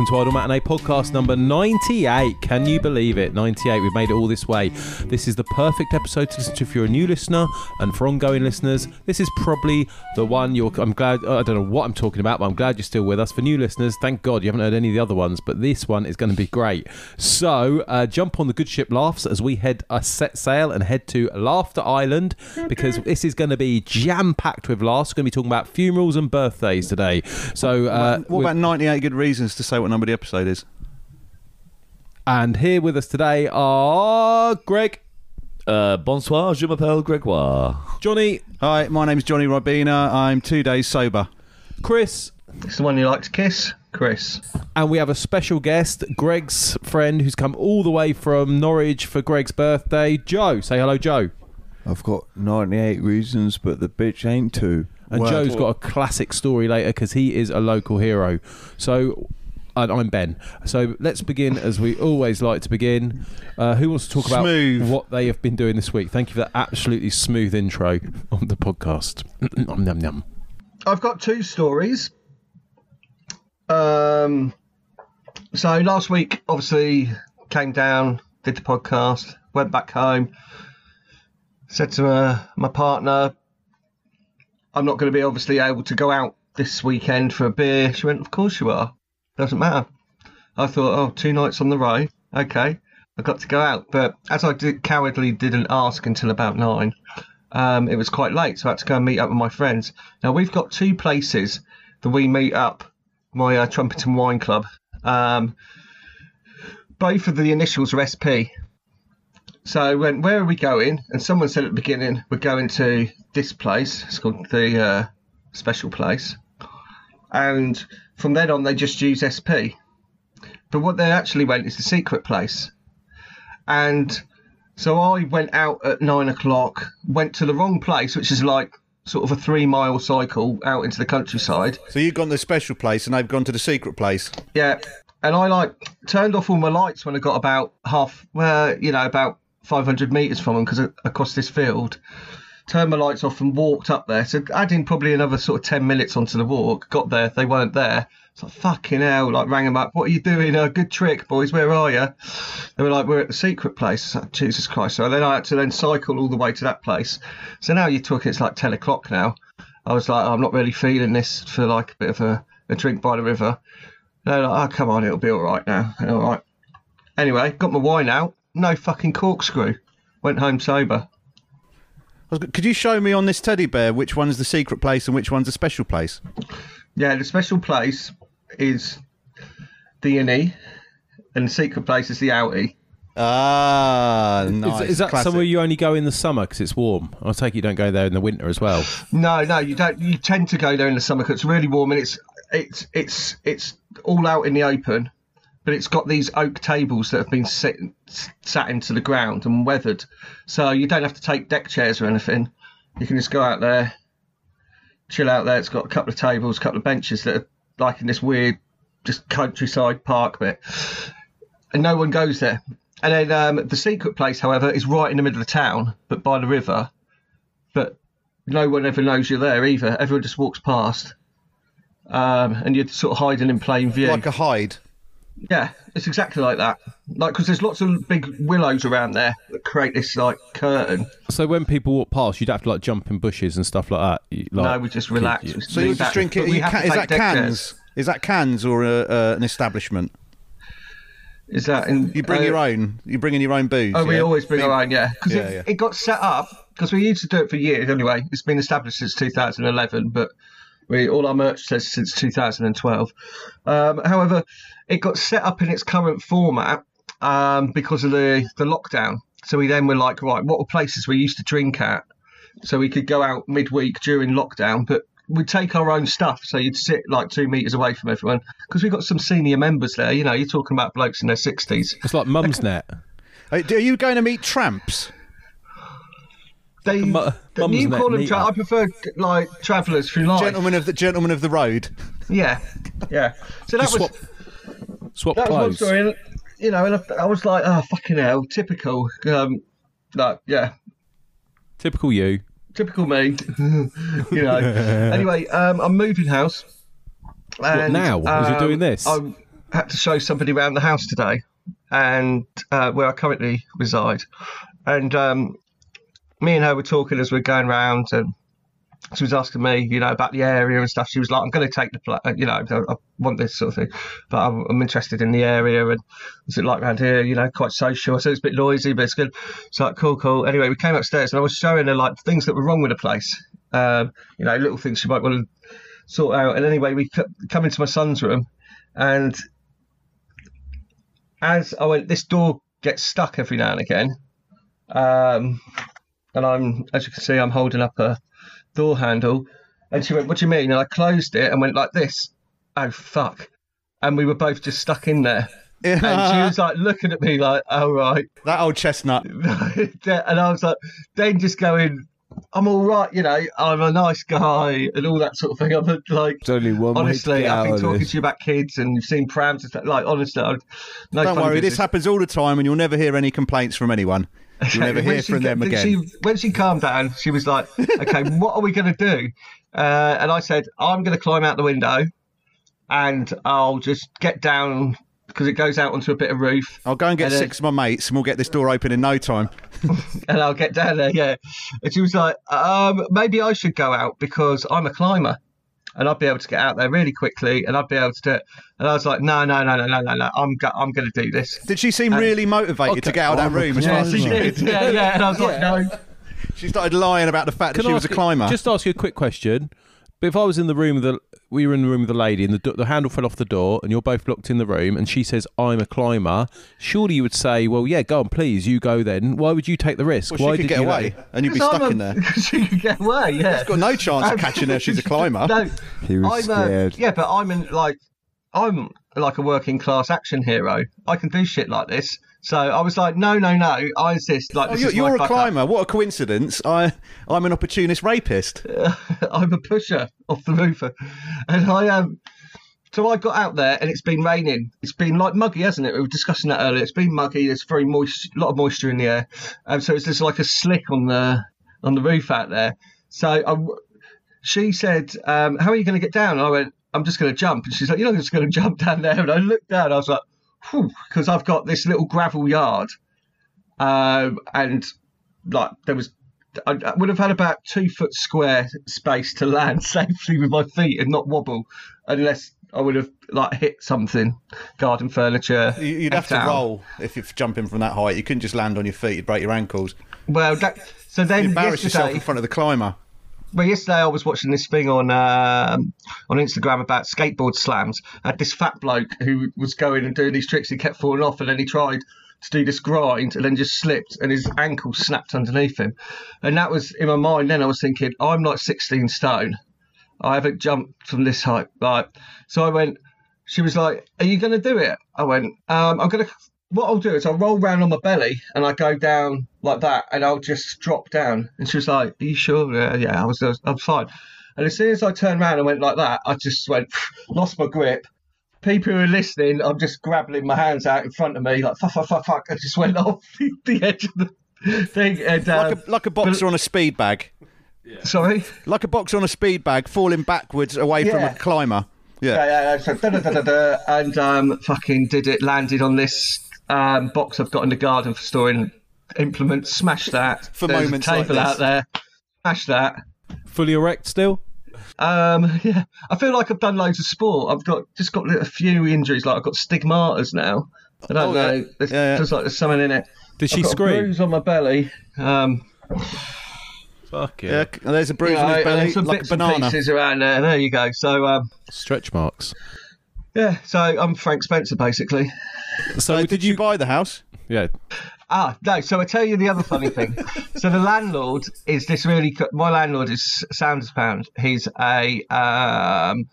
Welcome to Idle Matinee podcast number 98. Can you believe it? 98. We've made it all this way. This is the perfect episode to listen to if you're a new listener, and for ongoing listeners, this is probably the one you're. I'm glad. I don't know what I'm talking about, but I'm glad you're still with us. For new listeners, thank God you haven't heard any of the other ones, but this one is going to be great. So, uh, jump on the good ship laughs as we head uh, set sail and head to Laughter Island because this is going to be jam packed with laughs. We're going to be talking about funerals and birthdays today. So, uh, what about 98 good reasons to say what number the episode is? And here with us today are Greg, Uh, bonsoir, je m'appelle Gregoire. Johnny, Hi, my name's Johnny Robina. I'm two days sober. Chris, It's the one you like to kiss, Chris. and we have a special guest, Greg's friend, who's come all the way from Norwich for Greg's birthday. Joe, say hello, Joe. I've got 98 reasons, but the bitch ain't two. And Word. Joe's got a classic story later because he is a local hero. So, and I'm Ben. So let's begin as we always like to begin. Uh, who wants to talk about Smooth. what they have been doing this week? Thank you for that absolutely smooth intro on the podcast. Nom, nom, nom. I've got two stories. Um, so last week, obviously, came down, did the podcast, went back home, said to uh, my partner, I'm not going to be obviously able to go out this weekend for a beer. She went, Of course you are. Doesn't matter. I thought, Oh, two nights on the road. Okay. I got to go out. But as I did, cowardly didn't ask until about nine, um, it was quite late, so I had to go and meet up with my friends. Now we've got two places that we meet up. My uh, Trumpeton Wine Club. Um, both of the initials are SP. So went, where are we going? And someone said at the beginning, we're going to this place. It's called the uh, Special Place. And from then on, they just use SP. But what they actually went is the Secret Place. And so I went out at nine o'clock, went to the wrong place, which is like sort of a three mile cycle out into the countryside. So you've gone to the special place and they've gone to the secret place. Yeah. And I like turned off all my lights when I got about half, well, you know, about 500 metres from them because across this field. Turned my lights off and walked up there. So adding probably another sort of 10 minutes onto the walk. Got there, they weren't there. It's like, fucking hell. Like, rang them up. What are you doing? A good trick, boys. Where are you? They were like, we're at the secret place. Like, Jesus Christ. So then I had to then cycle all the way to that place. So now you're talking, it's like 10 o'clock now. I was like, I'm not really feeling this for like a bit of a, a drink by the river. They're like, oh, come on, it'll be all right now. All right. Anyway, got my wine out. No fucking corkscrew. Went home sober. I was go- Could you show me on this teddy bear which one's the secret place and which one's the special place? Yeah, the special place is the innie, and the secret place is the outie. Ah, Is, is that Classic. somewhere you only go in the summer because it's warm? I take it you don't go there in the winter as well. No, no, you don't. You tend to go there in the summer because it's really warm and it's it's it's it's all out in the open, but it's got these oak tables that have been set, sat into the ground and weathered, so you don't have to take deck chairs or anything. You can just go out there, chill out there. It's got a couple of tables, a couple of benches that are like in this weird, just countryside park bit, and no one goes there. And then um, the secret place, however, is right in the middle of the town, but by the river. But no one ever knows you're there either. Everyone just walks past, um, and you're sort of hiding in plain view. like a hide. Yeah, it's exactly like that. Like because there's lots of big willows around there that create this like curtain. So when people walk past, you'd have to like jump in bushes and stuff like that. You- Like, no, we just relax. you- We So you're just back. drinking. But we You have ca- to is take that cans? chairs. Is that cans or a, uh, an establishment? Is that in, You bring uh, your own. You bring in your own booze. Oh, we yeah? always bring our own, yeah. Because Yeah, it, yeah. it got set up because we used to do it for years anyway. It's been established since 2011, but we all our merch says since 2012. Um, however, it got set up in its current format um, because of the the lockdown. So we then were like, right, what were places we used to drink at? So we could go out midweek during lockdown, but we'd take our own stuff. So you'd sit like two meters away from everyone because we've got some senior members there. You know, you're talking about blokes in their 60s. It's like Mum's Net. Are you going to meet tramps? they, the you call them. Tra- I prefer like travellers through life. Gentleman of the gentleman of the road. Yeah, yeah. So that Just was swap, swap that was one clothes. story. And, you know, and I, I was like, oh fucking hell, typical. Um, like, yeah, Typical you. typical me. you know. anyway, um, I'm moving house. And, now? As you're um, doing this? I had to show somebody around the house today, and uh, where I currently reside, and um, me and her were talking as we are going round, and she was asking me, you know, about the area and stuff. She was like, "I'm going to take the, pla- you know, I I want this sort of thing, but I'm, I'm interested in the area and what's it like around here? You know, quite social. Said it's a bit noisy, but it's good. It's like cool, cool. Anyway, we came upstairs and I was showing her like things that were wrong with the place. Um, you know, little things she might want to sort out. And anyway, we come into my son's room, and as I went, this door gets stuck every now and again. Um, and I'm, as you can see, I'm holding up a door handle. And she went, What do you mean? And I closed it and went like this. Oh, fuck. And we were both just stuck in there. And she was like looking at me like, Oh, right. That old chestnut. and I was like, then just going, I'm all right, you know, I'm a nice guy and all that sort of thing. I'm like, It's only one way to honestly, I've been talking this. to you about kids and you've seen prams and stuff. Like, honestly, I, no Don't funny worry, this happens all the time, and you'll never hear any complaints from anyone. You'll never hear she from them again. She, when she calmed down, she was like, "Okay, what are we going to do?" Uh, and I said, "I'm going to climb out the window, and I'll just get down because it goes out onto a bit of roof, I'll go and get and then- six of my mates, and we'll get this door open in no time. and I'll get down there." Yeah, and she was like, um, "Maybe I should go out because I'm a climber." And I'd be able to get out there really quickly, and I'd be able to do it. And I was like, "No, no, no, no, no, no, no! I'm, go- I'm going to do this." Did she seem really motivated to get out of that room as fast as She she did? did, yeah, yeah. And I was like, "No." She started lying about the fact that Can she I was a ask you- climber. Just ask you a quick question. But if I was in the room with the, we were in the room with the lady, and the the handle fell off the door, and you're both locked in the room, and she says, "I'm a climber." Surely you would say, "Well, yeah, go on, please, you go then." Why would you take the risk? well, Why she could did get you away, let- and you'd be stuck I'm a- in there. She could get away, yeah. She's got no chance of catching her. She's a climber. No, He was I'm a- scared. yeah, but I'm in, like, I'm like a working class action hero. I can do shit like this. So I was like, no, no, no. I insist. Like, Oh, you're, you're a fuck up. climber. What a coincidence! I, I'm an opportunist rapist. I'm a pusher off the roof, and I Um, so I got out there, and it's been raining. It's been like muggy, hasn't it? We were discussing that earlier. It's been muggy. There's very moist, a lot of moisture in the air, and so it's just like a slick on the on the roof out there. So I, she said, um, "How are you going to get down?" And I went, "I'm just going to jump." And she's like, "You're not just going to jump down there." And I looked down. I was like, because I've got this little gravel yard, um, and like there was I, I would have had about two foot square space to land safely with my feet and not wobble, unless I would have like hit something, garden furniture. You- You'd have to roll if you're jumping from that height. You couldn't just land on your feet; you'd break your ankles. Well, that, so then you Embarrass yourself in front of the climber. Well, yesterday I was watching this thing on um, on Instagram about skateboard slams. I had this fat bloke who was going and doing these tricks. He kept falling off, and then he tried to do this grind, and then just slipped, and his ankle snapped underneath him. And that was in my mind. Then I was thinking, I'm like 16 stone. I haven't jumped from this height. Right. So I went. She was like, "Are you going to do it?" I went. Um, I'm going to. What I'll do is I'll roll round on my belly and I go down like that, and I'll just drop down. And she was like, "Are you sure?" Yeah, yeah. I was. I was I'm fine. And as soon as I turned around and went like that, I just went, lost my grip. People who are listening, I'm just grabbing my hands out in front of me, like fuck, fuck, fuck, fuck. I just went off the, the edge of the thing. And uh, Like a, like a boxer on a speed bag. sorry. Like a boxer on a speed bag, falling backwards away from a climber. Yeah. Yeah, yeah, yeah. So, da, da, da, da, da, and um, fucking did it. Landed on this um, box I've got in the garden for storing implements. Smash that. For There's moments a like table this. out there. Smash that. Fully erect still? Um, yeah, I feel like I've done loads of sport. I've got just got a few injuries. Like I've got stigmatas now. I don't Oh, yeah. know. There's Yeah, yeah. just like there's something in it. Did she I've got a scream? bruise on my belly. Um, Fuck Yeah, it. there's a bruise you on know, his belly, and some like a bits and banana. pieces around there. There you go. So um, Stretch marks. Yeah, so I'm Frank Spencer basically. So Uh, did, you? buy the house? Yeah. Ah, no. So I tell you the other funny thing. so the landlord is this really. co- My landlord is Sanders Pound. He's a um,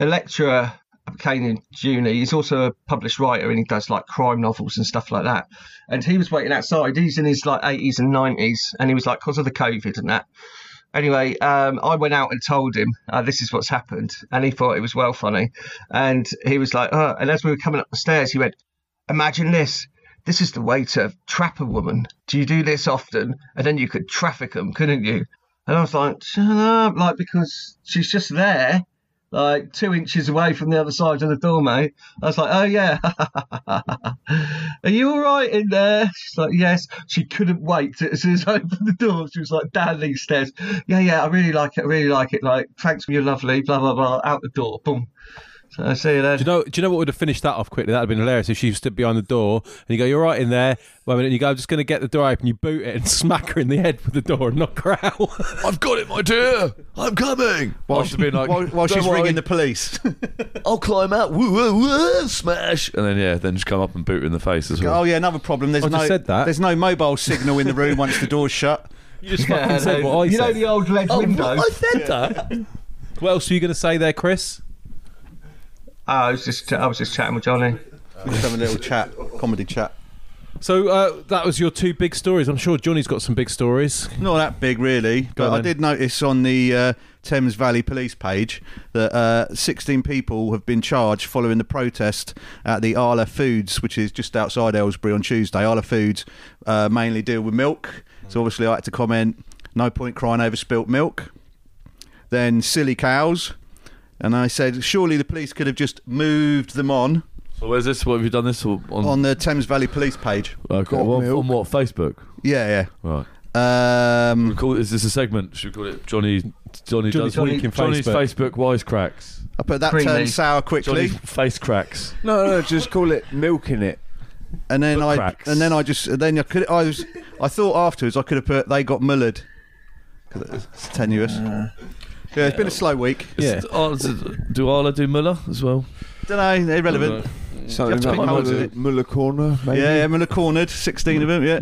a lecturer Buchanan Jr. He's also a published writer and he does like crime novels and stuff like that. And he was waiting outside. He's in his like 80s and 90s, and he was like, because of the COVID and that. Anyway, um, I went out and told him uh, this is what's happened, and he thought it was well funny. And he was like, oh, and as we were coming up the stairs, he went, Imagine this. This is the way to trap a woman. Do you do this often? And then you could traffic them, couldn't you? And I was like, shut up, like because she's just there, like two inches away from the other side of the door, mate. I was like, oh yeah, are you all right in there? She's like, yes. She couldn't wait to, as soon as I opened the door. She was like, down these stairs. Yeah, yeah, I really like it. I really like it. Like, thanks for your lovely, blah blah blah. Out the door, boom. So I see you then. Do you know? Do you know what would have finished that off quickly? That'd have been hilarious if she stood behind the door and you go, "You're right in there." One minute, and you go, "I'm just going to get the door open." You boot it and smack her in the head with the door and knock her out. I've got it, my dear. I'm coming. While, After being like, while, while she's worry, ringing the police. I'll climb out. Woo, woo, woo, smash. And then yeah, then just come up and boot her in the face as well. oh yeah, another problem. There's oh, I no just said that. there's no mobile signal in the room once the door's shut. you just Yeah, fucking said what I you know the old red Oh, window. what? I said that. What else are you going to say there, Chris? Oh, I was just I was just chatting with Johnny. Just have a little chat, comedy chat. So uh, that was your two big stories. I'm sure Johnny's got some big stories. Not that big, really. But on I did notice on the uh, Thames Valley Police page that uh, 16 people have been charged following the protest at the Arla Foods, which is just outside Aylesbury on Tuesday. Arla Foods uh, mainly deal with milk, so obviously I had to comment. No point crying over spilt milk. Then silly cows, and I said surely the police could have just moved them on So where's this? What have you done this on? on the Thames Valley Police page. okay, Got well, milk. on what? Facebook. Yeah, yeah. Right. yeah. Um, We call, is this a segment? Should we call it Johnny? Johnny Johnny's does Week in Johnny's Facebook. Facebook wisecracks. I bet that Creamy. turned sour quickly. Johnny's face cracks. No, no, just call it milking it. And then Foot I cracks. and then I just and then I could I was I thought afterwards I could have put they got mullered because it's tenuous. Yeah, it's been a slow week. Yeah. Is- oh, is it- do Arla do Muller as well? Don't know, irrelevant. Something to like pick holes in Muller, it. Muller Corner, maybe. Yeah, yeah, Muller cornered, sixteen of them. Yeah.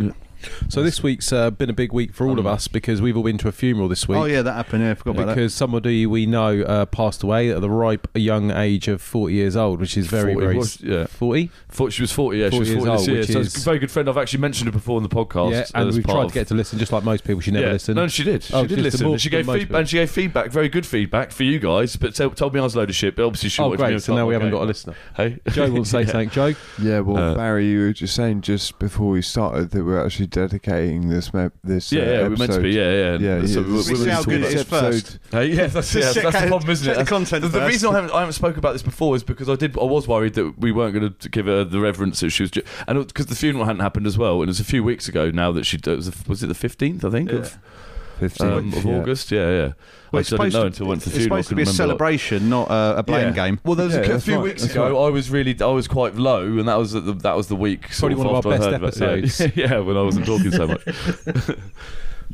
So this week's uh, been a big week for all of us because we've all been to a funeral this week. Oh yeah, that happened. Yeah, I forgot about that. because somebody we know uh, passed away at the ripe young age of 40 years old, which is very, 40 very was- yeah. 40. Thought she was 40, yeah, 40 she was years 40 this old, year. which So it's is- a very good friend. I've actually mentioned her before in the podcast. yeah, and as we've part tried of- to get to listen, just like most people. She never yeah. listened. No, she did. She Oh, did just listen. more she than gave most feedback. people. And she gave feedback, very good feedback for you guys. But told told me I was a load of shit. But obviously she oh, wanted me great. to So now we haven't got a listener. Hey, Joe will say Yeah. something. Joe? Yeah, well, Uh, Barry, you were just saying just before we started that we're actually dedicating this me- this. Yeah, uh, yeah, we're meant to be. Yeah, yeah. Yeah, So yeah, this we see how good it is first. Hey, yeah, that's, yeah, that's the problem, isn't it? the content The, the reason I haven't, I haven't spoke about this before is because I did. I was worried that we weren't going to give her the reverence that she was, ju- and because the funeral hadn't happened as well, and it was a few weeks ago now that she was, was it the fifteenth I think of, 15, um, of yeah. August. Yeah, yeah. Well, I it's just didn't supposed know to- until I went to the It's supposed to be a couldn't celebration, not a, a blame Yeah. game. Well, there was Yeah, a, cou- few right, weeks that's ago. right. I was really, I was quite low, and that was the, that was the week. sort Probably one of after our I best heard about- yeah, episodes. Yeah, when I wasn't talking so much.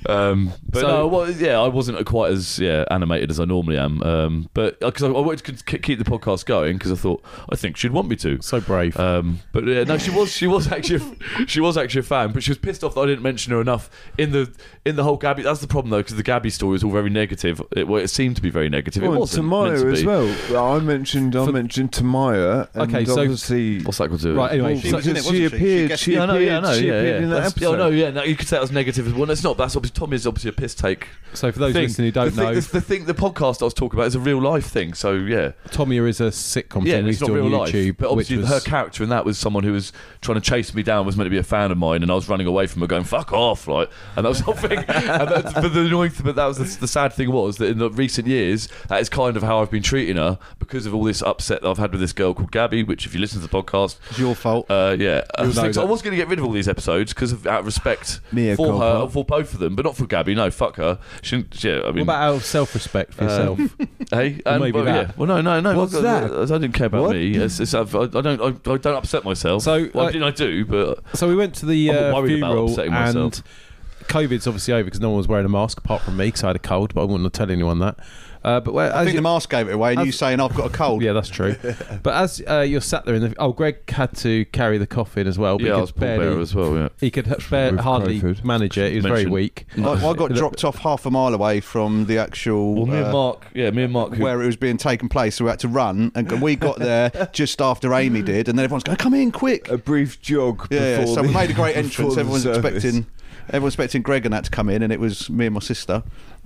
Um, but So- no, well, yeah, I wasn't quite as yeah animated as I normally am. Um, but because I, I wanted to k- keep the podcast going because I thought I think she'd want me to. So brave. Um, but yeah, no, she was she was actually a, she was actually a fan, but she was pissed off that I didn't mention her enough in the in the whole Gabby. That's the problem though, because the Gabby story was all very negative. It, well, it seemed to be very negative. it Well, and wasn't meant Tamaya to as well. I mentioned I For- mentioned Tamaya. Okay, so- obviously, What's that got to do? with right, anyway. Well, She so- it, she she? She appeared. She Yeah, I know, appeared. yeah, I know, she yeah, appeared yeah. in that episode. Oh no, yeah, no, you could say that was negative. as Well, it's not. That's obviously is obviously a piss take. so for those thing. listening who don't the know, thing, the, the thing, the podcast I was talking about is a real life thing. So yeah, Tommy is a sitcom yeah, thing we it's used not real on life. But obviously, which her character in that was someone who was trying to chase me down, was meant to be a fan of mine, and I was running away from her, going "fuck off," like, and that was the whole thing. and that, but the annoying thing, but that was the, the sad thing was that in the recent years, that is kind of how I've been treating her because of all this upset that I've had with this girl called Gabby. Which, if you listen to the podcast, It's your fault. uh, yeah, I was, know thinking- so I was going to get rid of all these episodes because of out of respect Mea for her, for both of them, but not for Gabby. No, fuck her. She, yeah, I what mean, about out of self-respect for yourself? hey, and, maybe well, that. yeah. Well, no, no, no. What's I, that? I, didn't care about What? me. It's, it's, I, I don't. I, I don't upset myself. So, well, uh, I mean, I do, but so we went to the uh, funeral and myself. COVID's obviously over because no one was wearing a mask apart from me because I had a cold, but I wouldn't tell anyone that. Uh, but where, I as think you- the mask gave it away, and you I've- saying I've got a cold. yeah, that's true. but as uh, you're sat there in the oh, Greg had to carry the coffin as well. But Yeah, he I could was pallbearer as well. Yeah. He could h- bare, hardly COVID. manage it. He was very weak. I, I got dropped off half a mile away from the actual. Well, me uh, and Mark, yeah, me and Mark, who, where it was being taken place, so we had to run, and we got there just after Amy did, and then everyone's going, "Come in, quick!" A brief jog. Yeah, yeah. So the- we made a great entrance. Everyone's service. expecting, everyone's expecting Greg and that to come in, and it was me and my sister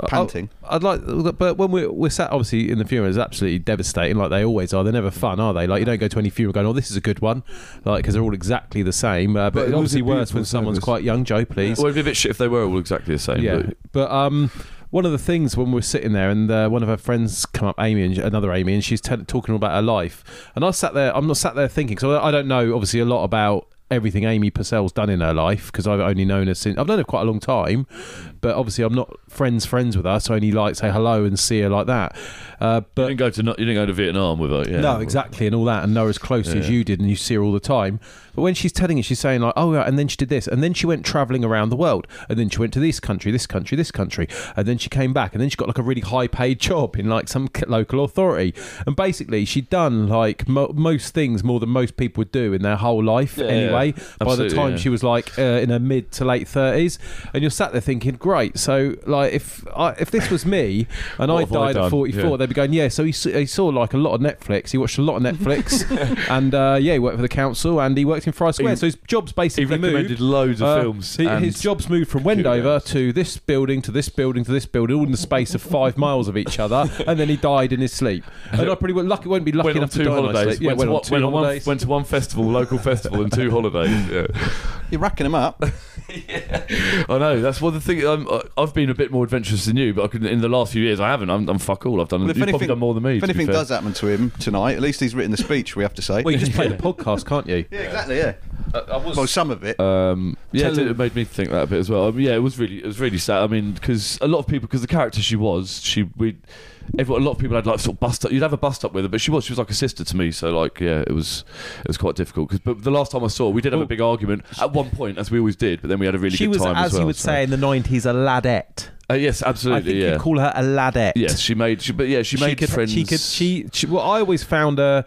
panting. I, would like, but when we're, we're sat obviously in the funeral, it's absolutely devastating, like they always are. They're never fun, are they? Like you don't go to any funeral going, "Oh, this is a good one," like because they're all exactly the same. Uh, but, But it it's was obviously a worse beautiful when someone's service. quite young. Joe, please. well, it'd be a bit shit if they were all exactly the same. yeah, but- but um, one of the things when we were sitting there, and uh, one of her friends come up, Amy, and another Amy, and she's t- talking all about her life, and I sat there. I'm not sat there thinking so I I don't know obviously a lot about everything Amy Purcell's done in her life because I've only known her since I've known her quite a long time, but obviously I'm not friends friends with her, so I only like say hello and see her like that. Uh, You didn't go to you didn't go to Vietnam with her. Yeah. no, exactly, and all that, and know her as closely as you did, and you see her all the time. But when she's telling it, she's saying like, "Oh, yeah," and then she did this, and then she went traveling around the world, and then she went to this country, this country, this country, and then she came back, and then she got like a really high-paid job in like some local authority, and basically she'd done like mo- most things more than most people would do in their whole life Yeah, anyway. yeah. By the time yeah. she was like uh, in her mid to late thirties, and you're sat there thinking, "Great." So like, if I, if this was me and I have I died at 44, Yeah. they'd be going, "Yeah." So he, he saw like a lot of Netflix. He watched a lot of Netflix, and uh, yeah, he worked for the council and he worked in Friars Square. He- so his job's basically He recommended moved. loads of Uh, films. he- his job's moved from Wendover games. to this building to this building to this building, all in the space of five miles of each other, and then he died in his sleep. And I pretty well lucky won't be lucky went on enough to two die in my holidays. sleep. Yeah, went, went to, on two went on one, holidays. went to one festival, local festival, and two holidays. Yeah. You're racking them up. I know that's one of the thing. I'm, I've been a bit more adventurous than you, but I could, in the last few years I haven't. I'm, I'm fuck all. I've done. Well, if you've probably anything- done more than me. If anything fair. does happen to him tonight, at least he's written the speech. We have to say. Well, you just play the podcast, can't you? yeah, exactly. Yeah. I Well, some of it. Um, yeah, it, it made me think that a bit as well. I mean, yeah, it was really, it was really sad. I mean, because a lot of people, because the character she was, she we, everyone, a lot of people had like sort of bust up. You'd have a bust up with her, but she was, she was like a sister to me. So like, yeah, it was, it was quite difficult. Cause, but the last time I saw, her, we did have Well- a big argument at one point, as we always did. But then we had a really she good was, time as as well. you would so- say in the 90s, a ladette. Uh, yes, I absolutely. think yeah. you'd call her a ladette. Yes, she made. She, but yeah, she, made could, friends. She could. She, she. Well, I always found her.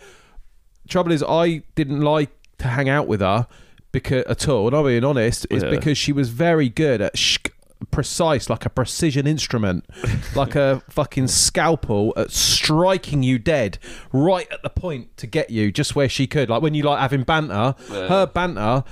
Trouble is, I didn't like to hang out with her because at all. And I'm being honest, is Yeah. because she was very good at sh- precise, like a precision instrument, like a fucking scalpel at striking you dead right at the point to get you just where she could. Like when you like having banter, her banter.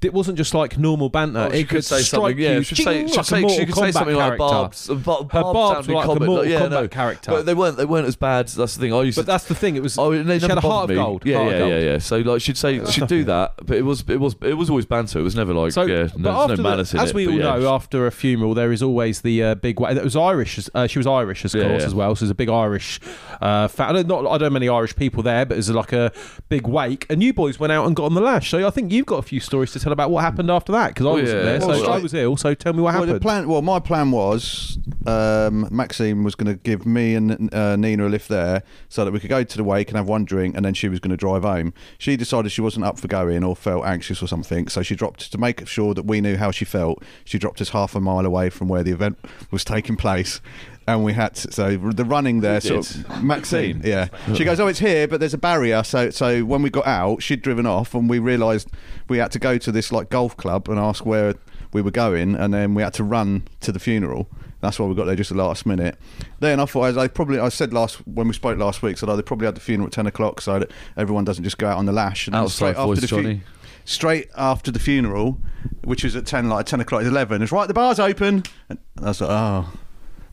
It wasn't just like normal banter. Oh, it could say strike something. Yeah, you, she could say, like a say, she could say something like character. Barb's. Bob, Her Barb's sounded like a Mortal yeah, Kombat no. character. But they weren't. They weren't as bad. That's the thing. I used But to. that's the thing. It was. Oh, they she had a heart of gold. Yeah, yeah, gold. yeah, yeah. So like, she'd say she'd do that, but it was it was it was always banter. It was never like So, yeah, but no, after the- in as it. we all know, after a funeral, there is always the uh, big. It was Irish. Uh, she was Irish, of course, as well. So there's a big Irish. Uh, fa- I don't not. I don't know many Irish people there, but there's like a big wake. And you boys went out and got on the lash. So I think you've got a few stories to tell about what happened after that because I Oh, wasn't yeah. there. So Well, I I- was ill. So tell me what Well, the happened. plan. Well, my plan was um, Maxine was going to give me and uh, Nina a lift there, so that we could go to the wake and have one drink, and then she was going to drive home. She decided she wasn't up for going or felt anxious or something, so she dropped to make sure that we knew how she felt. She dropped us half a mile away from where the event was taking place. And we had to, so the running there. Who Sort did? of, Maxine, yeah. She goes, "Oh, it's here, but there's a barrier." So, so when we got out, she'd driven off, and we realised we had to go to this like golf club and ask where we were going, and then we had to run to the funeral. That's why we got there just the last minute. Then I thought, as I probably I said last when we spoke last week, so oh, they probably had the funeral at ten o'clock, so that everyone doesn't just go out on the lash. And then Outside straight voice, after the fu- Johnny. straight after the funeral, which was at ten, like ten o'clock, eleven. It's right, the bar's open, and I was like, oh,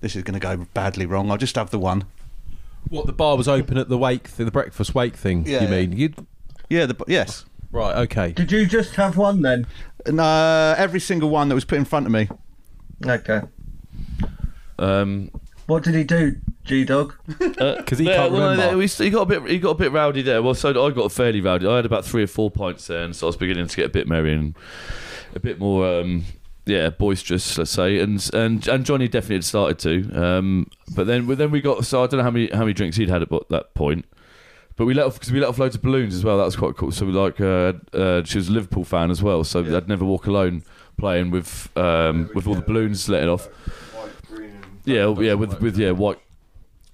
this is going to go badly wrong. I'll just have the one. what the bar was open at the wake, the breakfast wake thing. Yeah, you yeah. mean? You'd, Yeah, the yes. right. Okay. Did you just have one then? And uh, every single one that was put in front of me. Okay. Um, What did he do, G Dog? Because he yeah, can't well, remember. yeah, we, he got a bit. He got a bit rowdy there. Well, so I got fairly rowdy. I had about three or four pints there, and so I was beginning to get a bit merry and a bit more, um, yeah, boisterous, let's say. And and and Johnny definitely had started to. Um, but then then we got. So I don't know how many how many drinks he'd had at that point. But we let off because we let off loads of balloons as well. That was quite cool. So we like uh, uh, she was a Liverpool fan as well. So I'd never walk alone playing with um, with all the balloons letting off. Yeah, yeah, with with yeah white.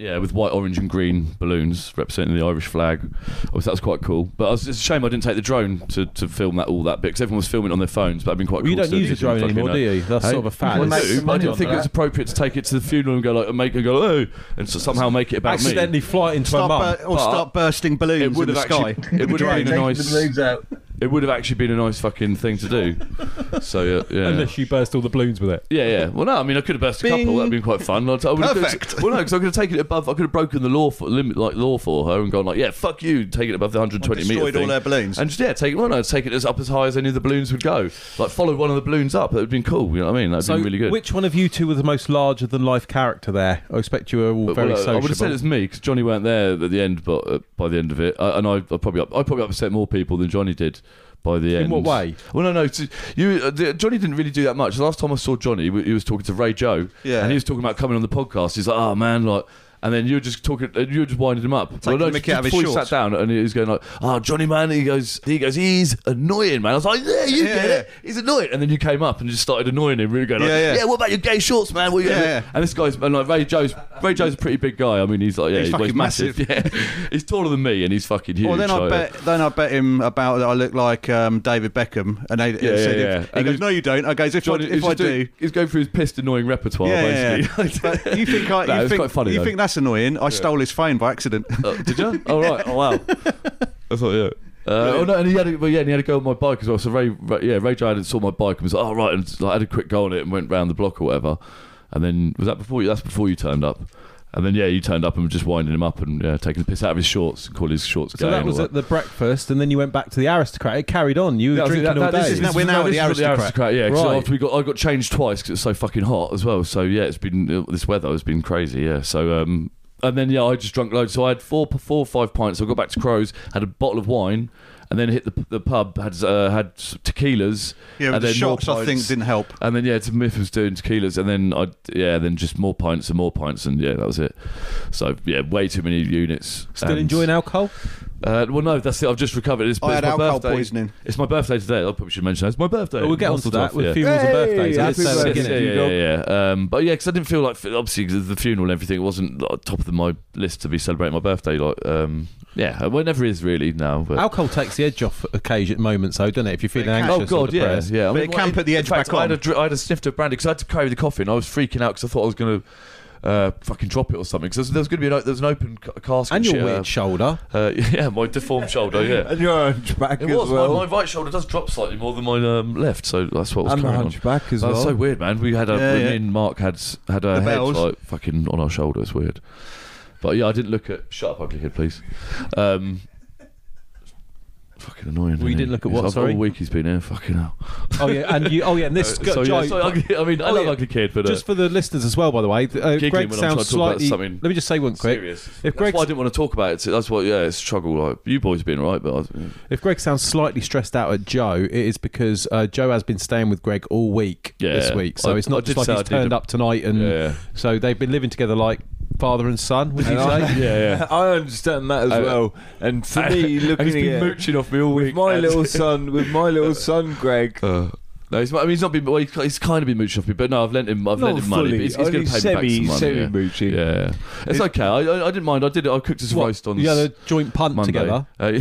Yeah, with white, orange, and green balloons representing the Irish flag. Obviously, that was quite cool. But was, it's a shame I didn't take the drone to, to film that all that bit because everyone was filming it on their phones. But I've been quite. Well, you don't use a drone anymore, do you? That's Hey, sort of a fad. I isn't do, but I didn't think it was appropriate to take it to the funeral and go like and make and go oh and so somehow make it about Accidentally me. Accidentally fly it into a Start mum. bur- or start bursting balloons It would in the have sky. it would have been a nice, the balloons out. It would have actually been a nice fucking thing to do. So yeah, yeah. Unless you burst all the balloons with it. Yeah, yeah. Well, no, I mean, I could have burst a couple. Bing. That'd been quite fun. I'd- I would have- Perfect. Well, no, because I could have taken it above. I could have broken the law for limit, like law for her, and gone like, yeah, fuck you, take it above the 120 meter Destroyed thing. all their balloons. And just yeah, take it. Well, no, take it as up as high as any of the balloons would go. Like followed one of the balloons up. That would have been cool. You know what I mean? That'd So, been really good. which one of you two were the most larger than life character there? I expect you were all But, very well, uh, I would have said sociable. it's me because Johnny weren't there at the end, but uh, by the end of it, I, and I, I probably up, I probably upset more people than Johnny did by the end. In what way? Well, no, no. t- You, uh, the, Johnny didn't really do that much. The last time I saw Johnny, he was talking to Ray Joe, Yeah. and he was talking about coming on the podcast. He's like, "Oh man, like." And then you were just talking, uh, you were just winding him up. Taking the just mickey out before he sat down, and he was going like, "Oh, Johnny, man," he goes, "He goes, he's annoying, man." I was like, "Yeah, you Yeah, get yeah. it. He's annoying." And then you came up and just started annoying him, really going like, Yeah, "Yeah, yeah. what about your gay shorts, man?" What you Yeah, yeah. And this guy's and like Ray Joe's, Ray Joe's a pretty big guy. I mean, he's like, yeah, He's he's, he's fucking massive. massive. Yeah, he's taller than me, and he's fucking huge. Well, then I bet then I bet him about that I look like um, David Beckham, and they Yeah, said yeah, if- he And goes, "No, you don't." I goes, "If Johnny, I, if I do." doing- he's going through his pissed annoying repertoire, yeah, basically. you think I, No, you think quite funny, you think that's annoying? I stole his phone by accident. Uh, did you? Oh right. Oh wow. I thought yeah. Uh, oh no, and he had a, well, yeah, and he had to go on my bike as well. So Ray, Ray yeah, Ray Joe had saw my bike and was like, oh right, and like, had a quick go on it and went round the block or whatever. And then was that before you? That's before you turned up. And then yeah, you turned up and were just winding him up and yeah, taking the piss out of his shorts and calling his shorts gay. So that was at the breakfast, and then you went back to the aristocrat. It carried on. You were Yeah, drinking that- all that- day. This is, Now we're now at the this is aristocrat. Yeah, because Right. after we got, I got changed twice because it's so fucking hot as well. So yeah, it's been uh, this weather has been crazy. Yeah, so um, and then yeah, I just drunk loads. So I had four, four, or five pints. So I got back to Crows, had a bottle of wine, and then hit the the pub. Had uh, had tequilas. Yeah, and the then more shots I think didn't help. And then yeah, to Miff was doing tequilas, and then I yeah, then just more pints and more pints, and yeah, that was it. So yeah, way too many units. Still And, enjoying alcohol? Uh, well, no, that's it. I've just recovered. It's, I it's had my alcohol birthday. poisoning. It's my birthday today. I probably should mention that. It's my birthday. Well, we'll get Mazel onto that tov, with yeah. funerals and Hey, birthdays. happy Let's say that birthday. Yeah, yeah, yeah, yeah. Um, but yeah, because I didn't feel like obviously 'cause the funeral and everything it wasn't like, top of the, my list to be celebrating my birthday. Like, um, yeah, well, it never is really now. But Alcohol takes the edge off occasion moments, though, doesn't it? If you're feeling can. Oh anxious or god, yeah, depressed. yeah. I But it can well, put the in edge fact, back I had a, on. dr- I had a sniff of brandy because I had to carry the coffin. I was freaking out because I thought I was going to uh, fucking drop it or something. Because there's, was going to be an, there was an open ca- casket. And your shit, weird uh, shoulder. uh, yeah, my deformed shoulder. Yeah. And your hunchback It as was. well. My, my right shoulder does drop slightly more than my um, left, so that's what was and the going on. hunchback as well. was so weird, man. We had a Yeah, me yeah. and Mark had s- had our The heads bells. like fucking on our shoulders. Weird. But yeah, I didn't look at. Shut up, ugly kid, please. Um, fucking annoying. We didn't look at what, I've- sorry? All week he's been here. Fucking hell. Oh yeah, and you. Oh yeah, and this Uh, so, yeah, so I mean, I Oh, love yeah. ugly kid, but uh, just for the listeners as well, by the way, uh, Giggling Greg when I'm trying sounds to talk about slightly. something Let me just say one quick. serious. If That's Greg's why I didn't want to talk about it. That's what. Yeah, it's a struggle. Like you boys have been right, but I, If Greg sounds slightly stressed out at Joe, it is because uh, Joe has been staying with Greg all week Yeah. this week. So I- it's I not did just like say I he's did turned a- up tonight and yeah, so they've been living together like father and son, would you say? yeah, yeah. I understand that as I- well. And for me, And looking he's been at mooching off me all week. my little son, with my little son, Greg. Uh, no, he's, I mean, he's not been. Well, he's, he's kind of been mooching off me, but no, I've lent him. I've lent Not him money. fully, But he's, he's going only to pay me back semi, some money. semi yeah. mooching. Yeah, it's okay. I, I, I didn't mind. I did it. I cooked his a What, roast on you had a s- joint punt Monday. together. Uh,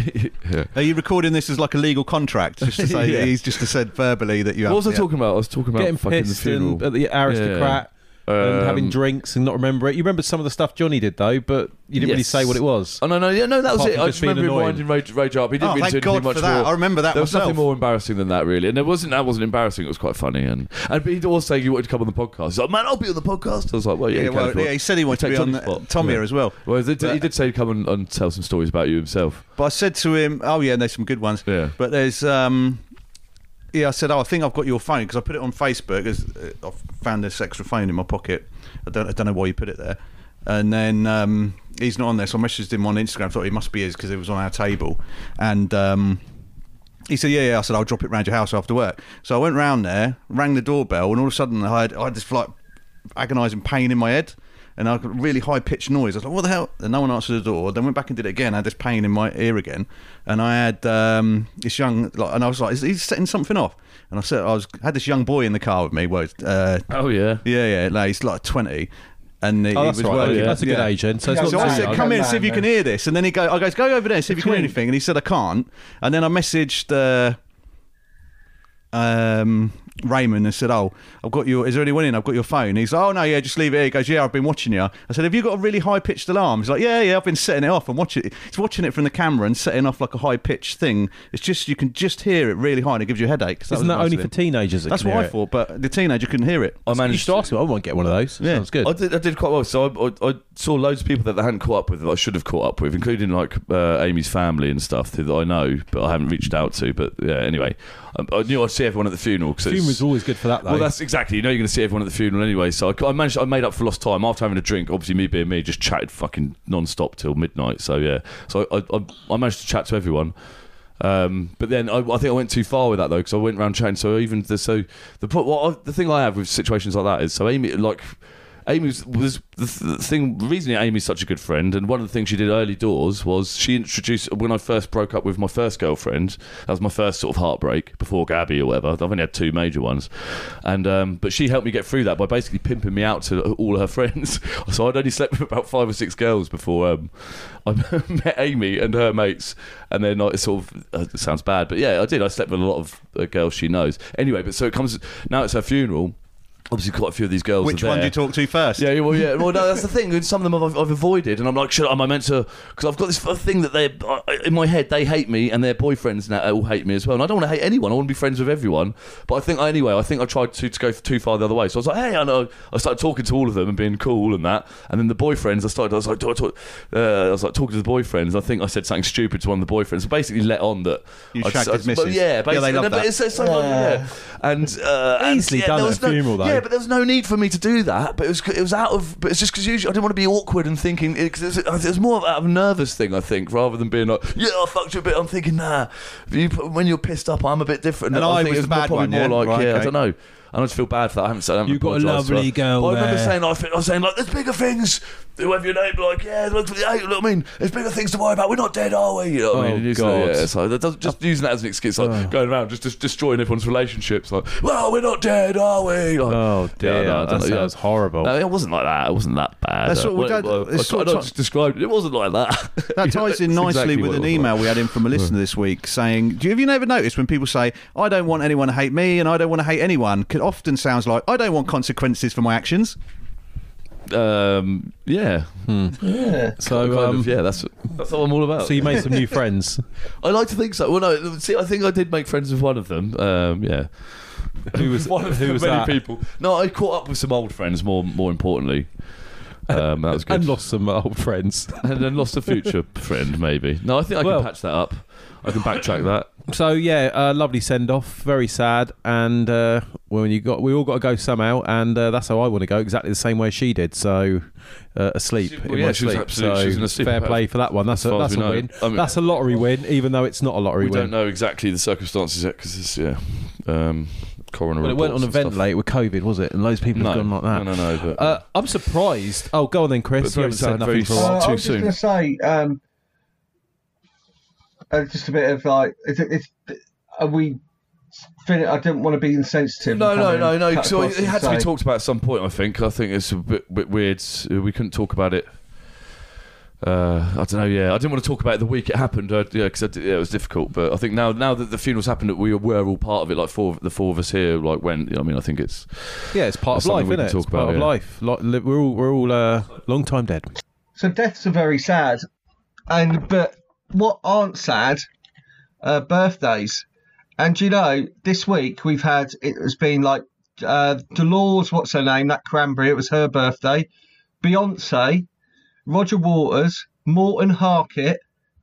yeah. Are you recording this as like a legal contract, just to say Yeah. he's just said verbally that you What have? was I yeah. talking about? I was talking about Getting fucking the pissed funeral. at the aristocrat and Um, having drinks and not remember it. You remember some of the stuff Johnny did though, but you didn't really Yes. say what it was. Oh no, no, yeah, no, that was Apart it. from I just just remember being him annoying. winding Rage, Rage up. He didn't Oh, mean thank do God much for that. more. I remember that There was myself. nothing more embarrassing than that, really, and there wasn't. That wasn't embarrassing. It was quite funny, and and but he'd always say you wanted to come on the podcast. He's like, man, I'll be on the podcast. I was like, well, yeah, Yeah, you can well, you yeah, want. he said he wanted to Take be on Tom's the, spot. Tom Yeah. here as well. Well, he did, he did say come and, and tell some stories about you himself. But I said to him, "Oh yeah, and there's some good ones." Yeah. But there's, um, yeah, I said, "Oh, I think I've got your phone because I put it on Facebook. As uh, I found this extra phone in my pocket. I don't, I don't know why you put it there." And then um, he's not on there, so I messaged him on Instagram. Thought he must be his because it was on our table, and. Um, he said, "Yeah, yeah." I said, "I'll drop it round your house after work." So I went round there, rang the doorbell, and all of a sudden I had, I had this like agonising pain in my head, and I got a really high pitched noise. I was like, "What the hell?" And no one answered the door. Then went back and did it again. I had this pain in my ear again, and I had um, this young, like, and I was like, "Is he setting something off?" And I said, "I was had this young boy in the car with me. Well, uh, Oh yeah. yeah, yeah, like, he's like twenty." And he, Oh, he was right. working. That's a good yeah. age then. So, Yeah, So I said, young. "Come in, man, see if you can hear this." And then he go, "I goes, go over there, see if you can hear anything." And he said, "I can't." And then I messaged uh, um, Raymond and said, "Oh, I've got your. Is there anyone in? I've got your phone." He's like, "Oh no, yeah, just leave it." here." He goes, "Yeah, I've been watching you." I said, "Have you got a really high pitched alarm?" He's like, "Yeah, yeah, I've been setting it off and watching it. He's watching it from the camera and setting off like a high pitched thing. It's just you can just hear it really high and it gives you a headache." So Isn't that nice only for teenagers? that That's what I it? thought, but the teenager couldn't hear it. I managed. to ask me. I won't get one of those. Yeah. Sounds good. I did, I did quite well. So I, I, I saw loads of people that I hadn't caught up with that I should have caught up with, including like uh, Amy's family and stuff that I know, but I haven't reached out to. But yeah, anyway, um, I knew I'd see everyone at the funeral. Cause it's- Funeral's always good for that, though. Well, that's exactly. You know, you're going to see everyone at the funeral anyway. So I, I managed. I made up for lost time after having a drink. Obviously, me being me, just chatted fucking non-stop till midnight. So yeah. So I, I, I managed to chat to everyone. Um, but then I, I think I went too far with that though because I went around chatting. So even the, so the I, the thing I have with situations like that is so Amy like. Amy was, was the, th- the thing. The reason Amy's such a good friend, and one of the things she did early doors was she introduced when I first broke up with my first girlfriend. That was my first sort of heartbreak before Gabby or whatever. I've only had two major ones, and um, but she helped me get through that by basically pimping me out to all her friends. So I'd only slept with about five or six girls before um, I met Amy and her mates, and then I sort of uh, sounds bad, but yeah, I did. I slept with a lot of uh, girls she knows. Anyway, but so it comes now. It's her funeral. Obviously, quite a few of these girls. Which are one do you talk to first? Yeah, yeah, well, yeah. Well, no, that's the thing. Some of them I've, I've avoided, and I'm like, should I, am I meant to? Because I've got this thing that they, uh, in my head, they hate me, and their boyfriends now all hate me as well. And I don't want to hate anyone. I want to be friends with everyone. But I think anyway, I think I tried to, to go too far the other way. So I was like, hey, I know. I started talking to all of them and being cool and that. And then the boyfriends, I started. I was like, do I talk, uh, I was like talking to the boyfriends. I think I said something stupid to one of the boyfriends. So basically, let on that. You I, shagged I- his but missus. Yeah, Yeah, they basically. love No, but that. it's, it's so yeah. And uh, and, Easily yeah, done there at was a no- funeral, though. Yeah, but there was no need for me to do that. But it was it was out of. But it's just because usually I didn't want to be awkward and thinking. It, it, was, it was more out of a nervous thing, I think, rather than being like, yeah, I fucked you a bit. I'm thinking, nah. You, when you're pissed up, I'm a bit different. And I I think was it's the bad probably one, more yeah? like, Right, yeah, I don't know. And I just feel bad for that. I haven't, I haven't You've got a apologised to her. lovely girl But I remember there. saying, I, think, I was saying like, there's bigger things. Whoever your name, like, yeah, look, hey, look, I mean, there's bigger things to worry about. We're not dead, are we? You know what I Oh, mean? And God. Yeah, so that does, just oh. using that as an excuse, like Oh. going around just, just destroying everyone's relationships. Like, well, we're not dead, are we? Like, Oh dear, yeah, no, that know, yeah. horrible. No, it wasn't like that. It wasn't that bad. That's what we well, don't- well, it's I, sort I of- just described it. It wasn't like that. That ties in nicely exactly with an email like. we had in from a listener this week saying, "Do you, have you never noticed when people say I don't want anyone to hate me and I don't want to hate anyone?" It often sounds like I don't want consequences for my actions. Um, yeah. Yeah. So, kind um, of, yeah, that's that's what I'm all about. so you made some new friends. I like to think so. Well, no, see, I think I did make friends with one of them. Um, yeah. Who was one of who the was many that? people? No, I caught up with some old friends. More, more importantly, um, that was good. And lost some old friends. and then lost a future friend, maybe. No, I think I can Well- patch that up. I can backtrack that. So yeah, uh, lovely send off. Very sad, and uh, when you got, we all got to go somehow, and uh, that's how I want to go. Exactly the same way she did. So uh, asleep She- in yeah, my she sleep. absolutely- so she was in fair about- play for that one. That's a that's a know. win. I mean- that's a lottery win, even though it's not a lottery We win. We don't know exactly the circumstances yet because it's yeah, um, coroner. Well, it went on a and stuff. ventilator with COVID, was it? And loads of people No, have gone like that. no, no, no. But Uh, I'm surprised. Oh, go on then, Chris. You haven't said nothing for a while. Uh, too I was just going to say, um, uh, just a bit of like, it's, it's, are we? Fin- I didn't want to be insensitive. no, no, no, no. So across it and had to be talked about at some point. I think. I think it's a bit, bit weird. We couldn't talk about it. Uh, I don't know. Yeah, I didn't want to talk about it the week it happened. Uh, yeah, because yeah, it was difficult. But I think now, now that the funerals happened, that we were all part of it. Like four, the four of us here, like went. I mean, I think it's Yeah, it's part of life, we isn't it? talk It's part about, of yeah. life. Like, we're all we're all uh, long time dead. So deaths are very sad, and but what aren't sad? Uh, birthdays, and you know, this week we've had it has been like uh, Dolores, what's her name? That cranberry. It was her birthday. Beyonce, Roger Waters, Morten Harket,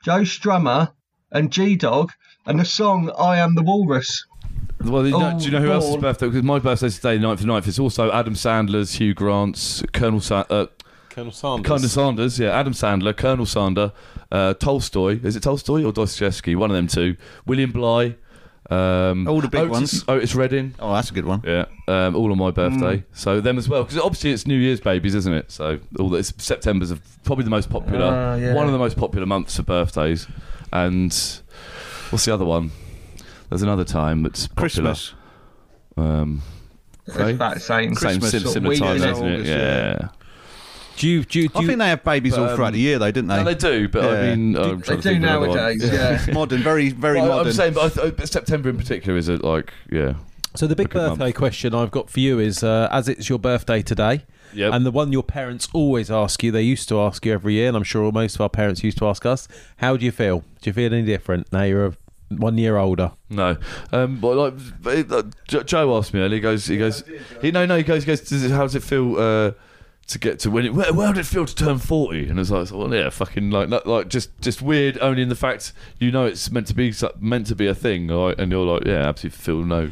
Joe Strummer, and G Dog, and the song "I Am the Walrus." Well, you know, Oh, do you know who else's Lord. birthday? Because my birthday's today, 9th of 9th. It's also Adam Sandler's, Hugh Grant's, Colonel Sa- uh, Colonel Sanders. Colonel Sanders, yeah, Adam Sandler, Colonel Sander, uh, Tolstoy. Is it Tolstoy or Dostoevsky? One of them two. William Bly, Um, All the big ones. Otis Redding. Oh, that's a good one. Yeah, um, all on my birthday. So them as well, because obviously it's New Year's babies, isn't it? So all this September's probably the most popular, Ah, yeah. one of the most popular months for birthdays. And what's the other one? There's another time that's popular. Christmas. Um, It's the same. same Christmas sort of similar time, isn't it? August, Yeah. Do you, do you, do I you, think they have babies all throughout um, the year, though, didn't they? No, they do, but Yeah. I mean, I'm They to do think of another nowadays, yeah. modern, very, very Well, modern. I'm saying, but, I th- but September in particular is a, like, yeah. so the big Wicked month. birthday question I've got for you is, uh, as it's your birthday today, Yep. and the one your parents always ask you, they used to ask you every year, and I'm sure most of our parents used to ask us, how do you feel? Do you feel any different now you're a, one year older? No, um, but like, but it- like, Joe asked me earlier. He goes, he goes, he no, no, he goes, he goes. Does it, how does it feel uh, to get to when? It, where, how did it feel to turn forty? And it's like, well, yeah, fucking like, not, like just, just weird. Only in the fact you know it's meant to be meant to be a thing, right? and you're like, yeah, absolutely feel no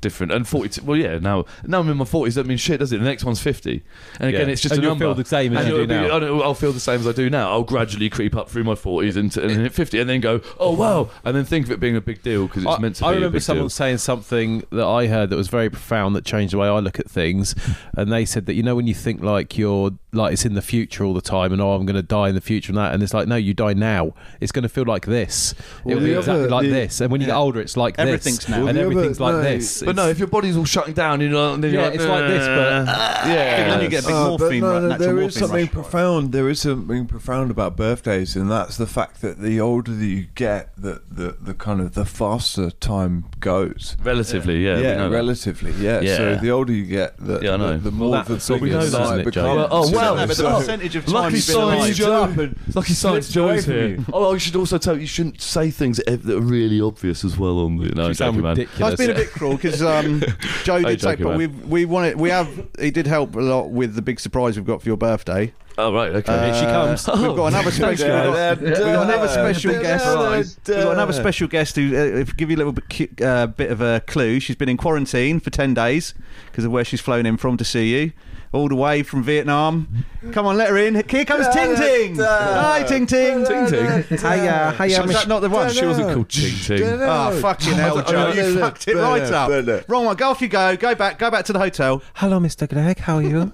different. And forty, well, yeah, now, now I'm in my forties. That means shit, does it? The next one's fifty, and again, Yeah. it's just And a you'll number. feel the same as And you do be- now. I don't- I'll feel the same as I do now. I'll gradually creep up through my forties and, and hit fifty, and then go, oh wow, and then think of it being a big deal because it's I, meant to I be. I remember someone deal. saying something that I heard that was very profound that changed the way I look at things. And they said that you know when you think like you're like it's in the future all the time and oh I'm going to die in the future and that and it's like no you die now. It's going to feel like this. Well, It'll be the exactly other- like the- this. And when you get older, it's like Everything's this, now. Well, and the other- everything's like no, this. But no, if your body's all shutting down, you know, then you're yeah, like, it's like this, but yeah, And then you get a big Uh, morphine, no, ru- no, natural morphine is something rush. profound. There is something profound about birthdays, and that's the fact that the older that you get, the the, the kind of the faster time goes. relatively, yeah, we Yeah, relatively. Yeah. Yeah. So the older you get, the, Yeah, I know. the, the more Well, the that's- we bigger know the that, isn't night it, Joe? becomes. Oh, well, no, but the percentage of time Lucky you've been science, Joe. up and Lucky science slips Joe's here. Oh, I should also tell you, you shouldn't say things that that are really obvious as well on the. No, you sound joking, man. ridiculous. That's been a bit cruel because um, Joe did say, joking, but we we wanted we have he did help a lot with the big surprise we've got for your birthday. Oh right, okay. Uh, she comes. We've got another special. We've got, we've got another special guest. We've got another special guest who, uh, if give you a little bit, uh, bit of a clue, she's been in quarantine for 10 days because of where she's flown in from to see you. All the way from Vietnam. Come on, let her in. Here comes Ting Ting. Hi, Ting Ting. Ting Ting. Hiya, hiya, Is that not the one? She wasn't called Ching Ching. Ah, oh, fucking hell, Joe. You fucked it right up. Bernard. Wrong one. Go off you go. Go back. Go back to the hotel. Hello, Mr. Greg. How are you?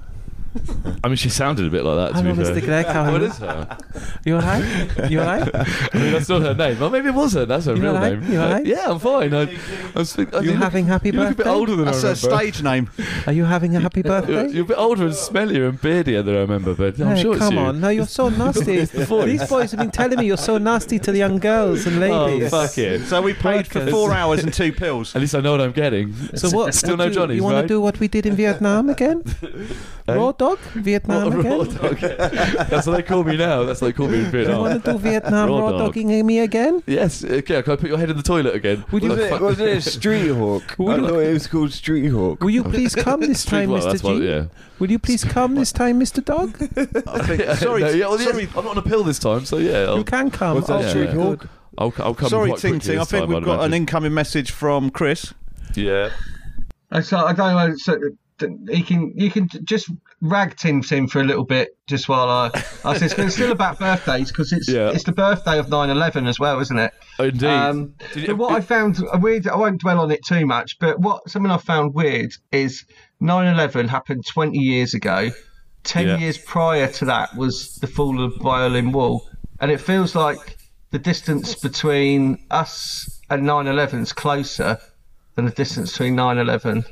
I mean, she sounded a bit like that. To Hello, be fair. Mr. Greg. How are What you? is her? You alright? You alright? I mean, that's not her name. Well, maybe it was her. That's her You real alright? name. You alright? Yeah, I'm fine. I, I was think, I You think- having happy you look a bit birthday? older than That's I her remember. stage name. Are you having a happy You're, birthday? you're a bit older and smellier and beardier than I remember, but I'm Hey, sure it's come you. on. No, you're so nasty. These boys have been telling me you're so nasty to the young girls and Oh, ladies. fuck it. So we paid for Vodkas. four hours and two pills. At least I know what I'm getting. So what? Still what no do- Johnny's, You want right? to do what we did in Vietnam again? Eh? Raw dog? Vietnam Raw again? dog. That's what they call me now. That's what they call me in Vietnam. You want to do Vietnam Raw raw, dog. dogging me again? Yes. Okay. Can I put your head in the toilet again? Would you, Was it, was it Street Hawk? I thought it was called Street Hawk. will you please come this time, well, Mr. G? what- yeah. Will you please come this time, Mr. Dog? Think, sorry, No, yeah, well, yes, sorry, I'm not on a pill this time, so yeah. I'll, You can come. What's that, Street good. Hawk? I'll, I'll come sorry, quite Ting Ting. I think time, we've I'd got an incoming message from Chris. Yeah. So I don't know. So he can, you can just rag Tim Tim for a little bit, just while I. I said it's still about birthdays because it's Yeah. it's the birthday of 9/11 as well, isn't it? Indeed. Um, Did you- but what I found weird, I won't dwell on it too much, but what something I found weird is 9/11 happened 20 years ago. 10 Yeah. years prior to that was the fall of Berlin Wall, and it feels like the distance between us and 9/11 is closer than the distance between 9/11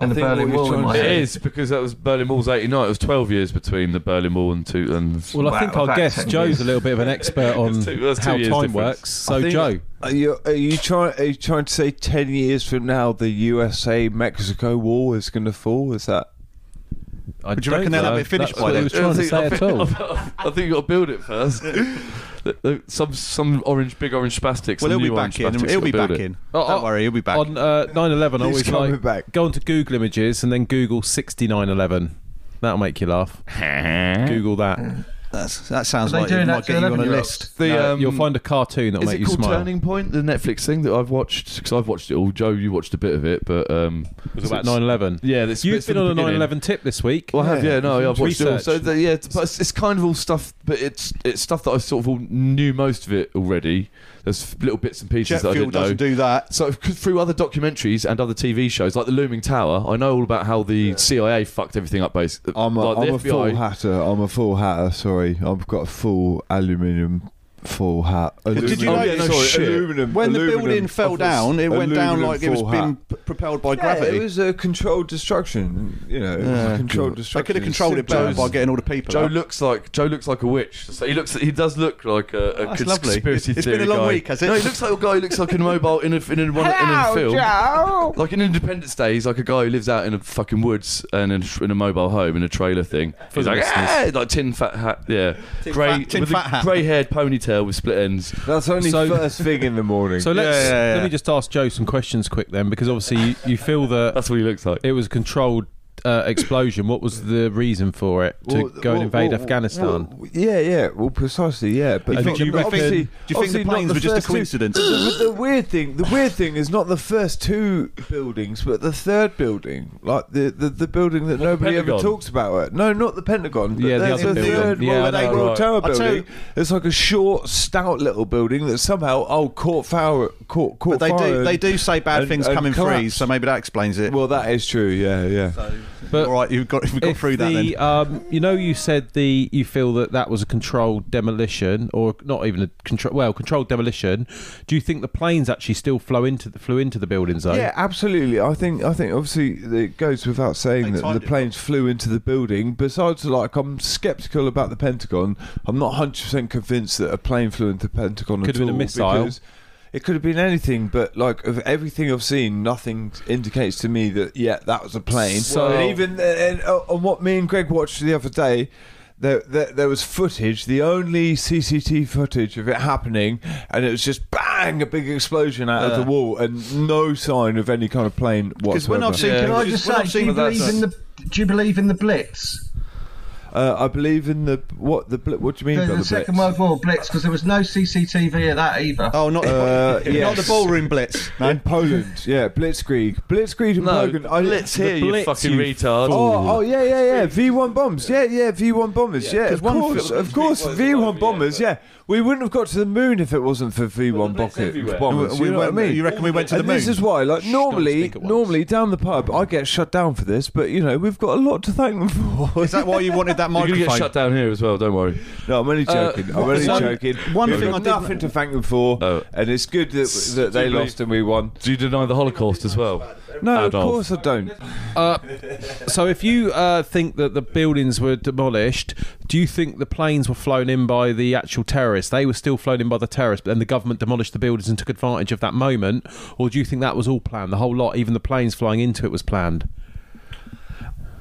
and the think Berlin Wall. In my to It head. is because that was Berlin Wall's 89. It was 12 years between the Berlin Wall and two and. Well, I Wow, think our that's guest ten Joe's years. a little bit of an expert on That's two- that's two how years time difference. works. So, I think- Joe, Are you, are you trying? Are you trying to say ten years from now the USA Mexico war is going to fall? Is that? I Would you reckon don't they'll have it finished by then? he was trying to say I at think, all. I think you've got to build it first. The- the- some some orange, big orange spastics. Well, he'll be back in. spastics He'll be back it. in. Oh, Don't oh, worry, he'll be back. On uh, 9/11, I He's always coming like back. go onto Google Images and then Google 6911. That'll make you laugh. Google that. That's, that sounds like it might get you on a list. The, No, um, you'll find a cartoon that'll Is make it you called smile. Turning Point, the Netflix thing that I've watched? Because I've watched it all. Joe, you watched a bit of it, but um, It was about 9/11. Yeah, this You've bits from been the on a beginning. 9/11 tip this week. Well, I have yeah, no, I've watched it all. So the, yeah, it's, but it's, it's kind of all stuff, but it's it's stuff that I sort of all knew most of it already. There's little bits and pieces Jet that I fuel didn't know. doesn't do that. So c- through other documentaries and other TV shows, like the Looming Tower, I know all about how the CIA fucked everything up. Basically, I'm a, like the I'm a full FBI. hatter. I'm a full hatter. Sorry, I've got a full aluminium full hat. did you Aluminium- know- yeah, no sorry, shit. aluminum. When the building fell down, it went down like it was full being propelled by Yeah, gravity. it was a controlled destruction. You know, it was Yeah. a controlled They destruction. I could have controlled it better by getting all the people. Joe out. looks like Joe looks like a witch. So he looks he does look like a, a That's cons- lovely. conspiracy It's been a long guy. week, has it? No, he looks like a guy who looks like a mobile in a in a, one, in a film. Joe. Like in Independence Day, he's like a guy who lives out in a fucking woods and in, a- in a mobile home in a trailer thing. For He's like, listeners. "Ah," like tin fat hat, yeah, Tin grey fat- tin with fat a hat. grey-haired ponytail Uh, with split ends. That's only So- first thing in the morning. So let's Yeah, yeah, yeah. let me just ask Joe some questions quick then, because obviously you, you feel that That's what he looks like. it was controlled uh, explosion. What was the reason for it to Well, go and well, invade well, Afghanistan? well, yeah, yeah. Well, precisely, yeah. But And not do you reckon- obviously- do you think obviously the not planes were just a first two- coincidence? the, the weird thing, the weird thing is not the first two buildings, but the third building, like the the, the building that the nobody ever talks about. It. No, not the Pentagon. but Yeah, the other a building. third Yeah, I World, know, World right. Tower building. you- It's like a short, stout little building that somehow oh caught fire, caught caught But they fire. do they do say bad and- things and come in threes, so maybe that explains it. Well, that is true. Yeah, yeah. But all right, you've got we've got if through that then. Um, you know, you said the you feel that that was a controlled demolition, or not even a control. Well, controlled demolition. Do you think the planes actually still flow into the flew into the buildings though? Yeah, absolutely. I think I think obviously it goes without saying They that timed the it planes flew into the building. Besides, like I'm skeptical about the Pentagon. I'm not 100 percent convinced that a plane flew into the Pentagon. Could at have been a missile. because It could have been anything, but like of everything I've seen, nothing indicates to me that yeah, that was a plane. So- and even and, uh, on what me and Greg watched the other day. There, there, there was footage, the only CCTV footage of it happening, and it was just bang, a big explosion out of the wall, and no sign of any kind of plane whatsoever. Because when whatsoever. I've seen, Yeah. Can I just when say, do you believe in the do you believe in the Blitz? Uh, I believe in the what the bli- what do you mean The, by the the Second Blitz? World War Blitz, because there was no CCTV of that either. Oh, not Uh, not the ballroom blitz. No? In Poland, yeah, Blitzkrieg, Blitzkrieg in No, Poland. I- Blitz here, you Blitz, fucking you retard. Oh, oh yeah, yeah, yeah. V1 bombs. Yeah, yeah. V1 bombers. Yeah, of one course, film- of course. V1 bombers. Yeah, we wouldn't have got to the moon if it wasn't for V1 Blitz bucket bombers. We you know what I mean? you reckon we went to the and this is why, like, normally, speak at once. normally down the pub, I get shut down for this, but you know, we've got a lot to thank them for. Is that why you wanted that You're gonna get shut down here as well. Don't worry. No, I'm only joking. I'm only one- joking. one We've thing got I didn't- nothing to thank them for, Oh. and it's good that, that they do lost and we won. Do you deny the Holocaust as well? No, Adolf. of course I don't. Uh, so if you uh, think that the buildings were demolished, do you think the planes were flown in by the actual terrorists? They were still flown in by the terrorists, but then the government demolished the buildings and took advantage of that moment, or do you think that was all planned? The whole lot, even the planes flying into it, was planned.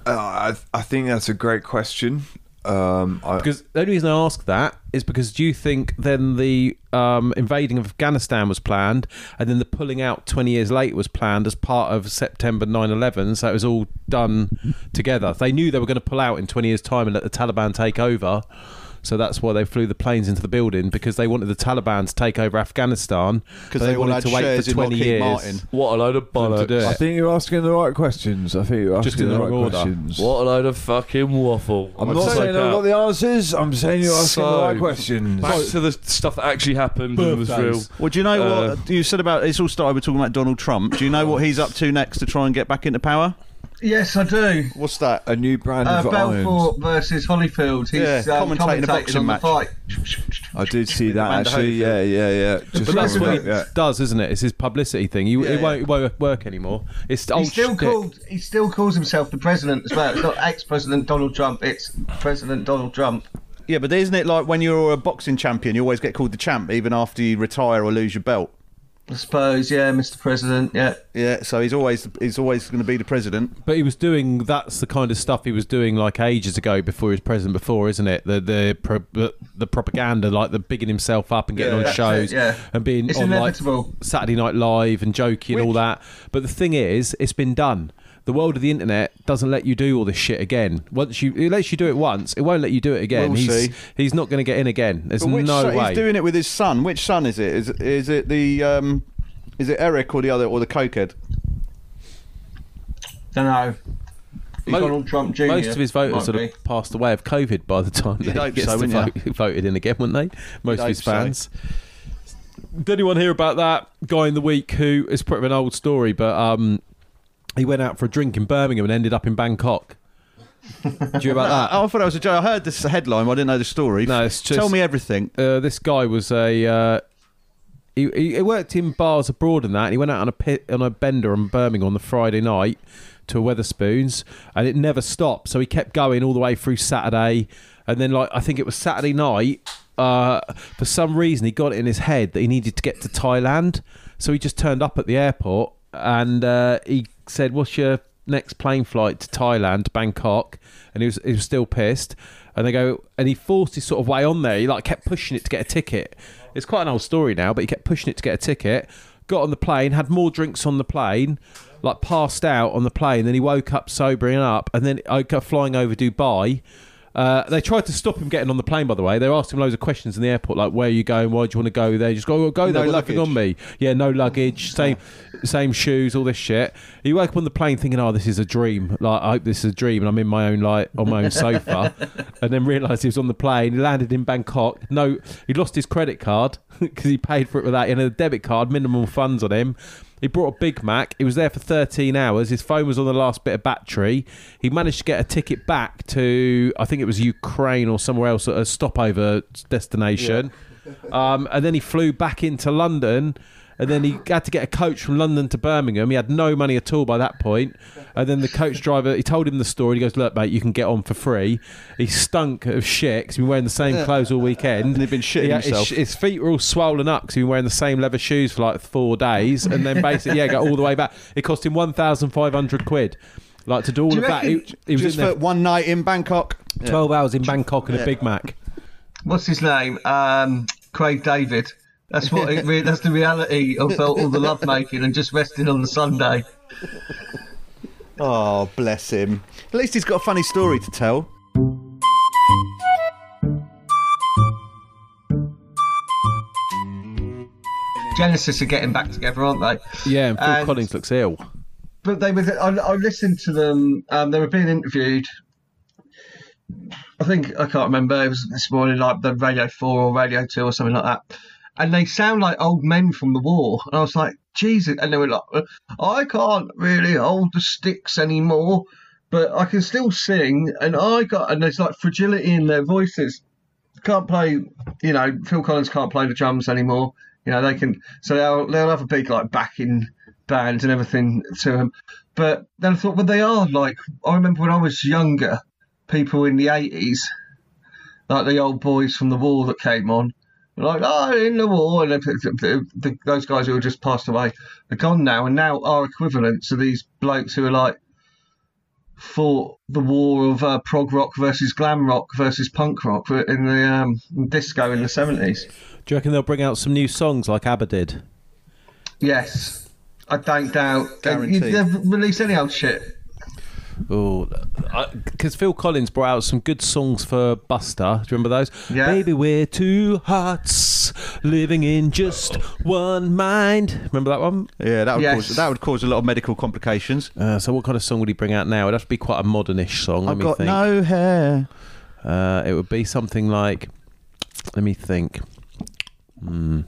Uh, I, I think that's a great question. Um, I, Because the only reason I ask that is because do you think then the um, invading of Afghanistan was planned and then the pulling out 20 years later was planned as part of September 9 11? So it was all done together. They knew they were going to pull out in 20 years' time and let the Taliban take over. So that's why they flew the planes into the building because they wanted the Taliban to take over Afghanistan Because but they wanted to wait for 20 years. Martin. What a load of for them to bollocks. I think you're asking the right questions. I think you're asking Just in the, the right order. questions. What a load of fucking waffle. I'm I'd not saying that. I've got the answers. I'm saying you're asking the right questions. Back to the stuff that actually happened and was real. Birthdays. Well, do you know Uh, what you said about? It's all started with talking about Donald Trump. Do you know what he's up to next to try and get back into power? Yes, I do. What's that? A new brand Uh, of Belfort irons. versus Holyfield. He's Yeah, um, commentating a boxing on match. the fight. I did see that Amanda actually. Yeah, yeah, yeah. Just But that's what he yeah. does, isn't it? It's his publicity thing. You, Yeah, it, won't, yeah. it won't work anymore. It's He old still shtick. called. He still calls himself the president as well. It's not ex-president Donald Trump. It's President Donald Trump. Yeah, but isn't it like when you're a boxing champion, you always get called the champ, even after you retire or lose your belt? I suppose. Yeah, Mr. President. Yeah. Yeah, so he's always he's always going to be the president. But he was doing that's the kind of stuff he was doing like ages ago before he was president before, isn't it? The the pro, the, the propaganda, like the bigging himself up and getting Yeah, on shows it, yeah. and being It's on like. Saturday Night Live and joking and all that. But the thing is, it's been done. The world of the internet doesn't let you do all this shit again. Once you, it lets you do it once, it won't let you do it again. We'll he's see. he's not going to get in again. There's But which no son- way. He's doing it with his son. Which son is it? Is is it the um, is it Eric or the other or the cokehead? Don't know. Mo- Donald Trump Jr. Most of his voters might would be. have passed away of COVID by the time You'd they hope gets so, to vote, voted in again, wouldn't they? Most of You'd his hope so. fans. Did anyone hear about that guy in the week who is pretty of an old story, but um, he went out for a drink in Birmingham and ended up in Bangkok? Do you hear about that? Oh, I thought that was a joke. I heard this headline. but I didn't know the story. No, it's just- Tell me everything. uh, this guy was a uh, he, he he worked in bars abroad and that. And he went out on a pit on a bender in Birmingham on the Friday night to a Wetherspoons, and it never stopped. So he kept going all the way through Saturday, and then like I think it was Saturday night. Uh, for some reason, he got it in his head that he needed to get to Thailand, so he just turned up at the airport and uh, he said, "What's your next plane flight to Thailand, Bangkok?" And he was he was still pissed. And they go, and he forced his sort of way on there. He like kept pushing it to get a ticket. It's quite an old story now, but he kept pushing it to get a ticket. Got on the plane, had more drinks on the plane, like passed out on the plane. Then he woke up sobering up, and then I got flying over Dubai. Uh, they tried to stop him getting on the plane. By the way, they asked him loads of questions in the airport, like "Where are you going? Why do you want to go there?" Just go, "Oh, go there. No nothing on me. Yeah, no luggage, same, same shoes, all this shit. He woke up on the plane thinking, "Oh, this is a dream. Like, I hope this is a dream, and I'm in my own like on my own sofa." and then realised he was on the plane. He landed in Bangkok. No, he lost his credit card because he paid for it without. He had a debit card, minimal funds on him. He brought a Big Mac. He was there for 13 hours. His phone was on the last bit of battery. He managed to get a ticket back to, I think it was Ukraine or somewhere else, a stopover destination. Um, and then he flew back into London. And then he had to get a coach from London to Birmingham. He had no money at all by that point. And then the coach driver, he told him the story. He goes, "Look, mate, you can get on for free." He stunk of shit 'cause he'd been wearing the same clothes all weekend. And he'd been shitting He had- himself. His, his feet were all swollen up because he'd been wearing the same leather shoes for like four days. And then basically, yeah, got all the way back. It cost him one thousand five hundred quid. Like to do all Do you of that. He, he was Just in there for one night in Bangkok. twelve hours in Bangkok and a Big Mac. What's his name? Um, Craig David. That's what it re- that's the reality of all all the love making and just resting on the Sunday. Oh, bless him. At least he's got a funny story to tell. Genesis are getting back together, aren't they? Yeah, and Phil And- Collins looks ill. But they were. I, I listened to them. Um, they were being interviewed. I think I can't remember. It was this morning, like the Radio Four or Radio Two or something like that. And they sound like old men from the war. And I was like, Jesus. And they were like, I can't really hold the sticks anymore, but I can still sing. And I got. And there's like fragility in their voices. Can't play. You know, Phil Collins can't play the drums anymore. You know, they can. So they'll they'll have a big like backing band and everything to them. But then I thought, well, they are like I remember when I was younger, people in the eighties, like the old boys from the war that came on, like oh, in the war, and the, the, the, those guys who have just passed away are gone now, and now are equivalent to these blokes who are like fought the war of uh, prog rock versus glam rock versus punk rock in the um, disco in the seventies. Do you reckon they'll bring out some new songs like ABBA did? Yes, I don't doubt. Guaranteed. They've released any old shit. Oh, because Phil Collins brought out some good songs for Buster. Do you remember those? Yeah. Baby, we're two hearts living in just one mind. Remember that one? Yeah, that would Yes. cause that would cause a lot of medical complications. Uh, so, what kind of song would he bring out now? It'd have to be quite a modernish song. I've me got think. no hair. Uh, it would be something like. Let me think. Hmm.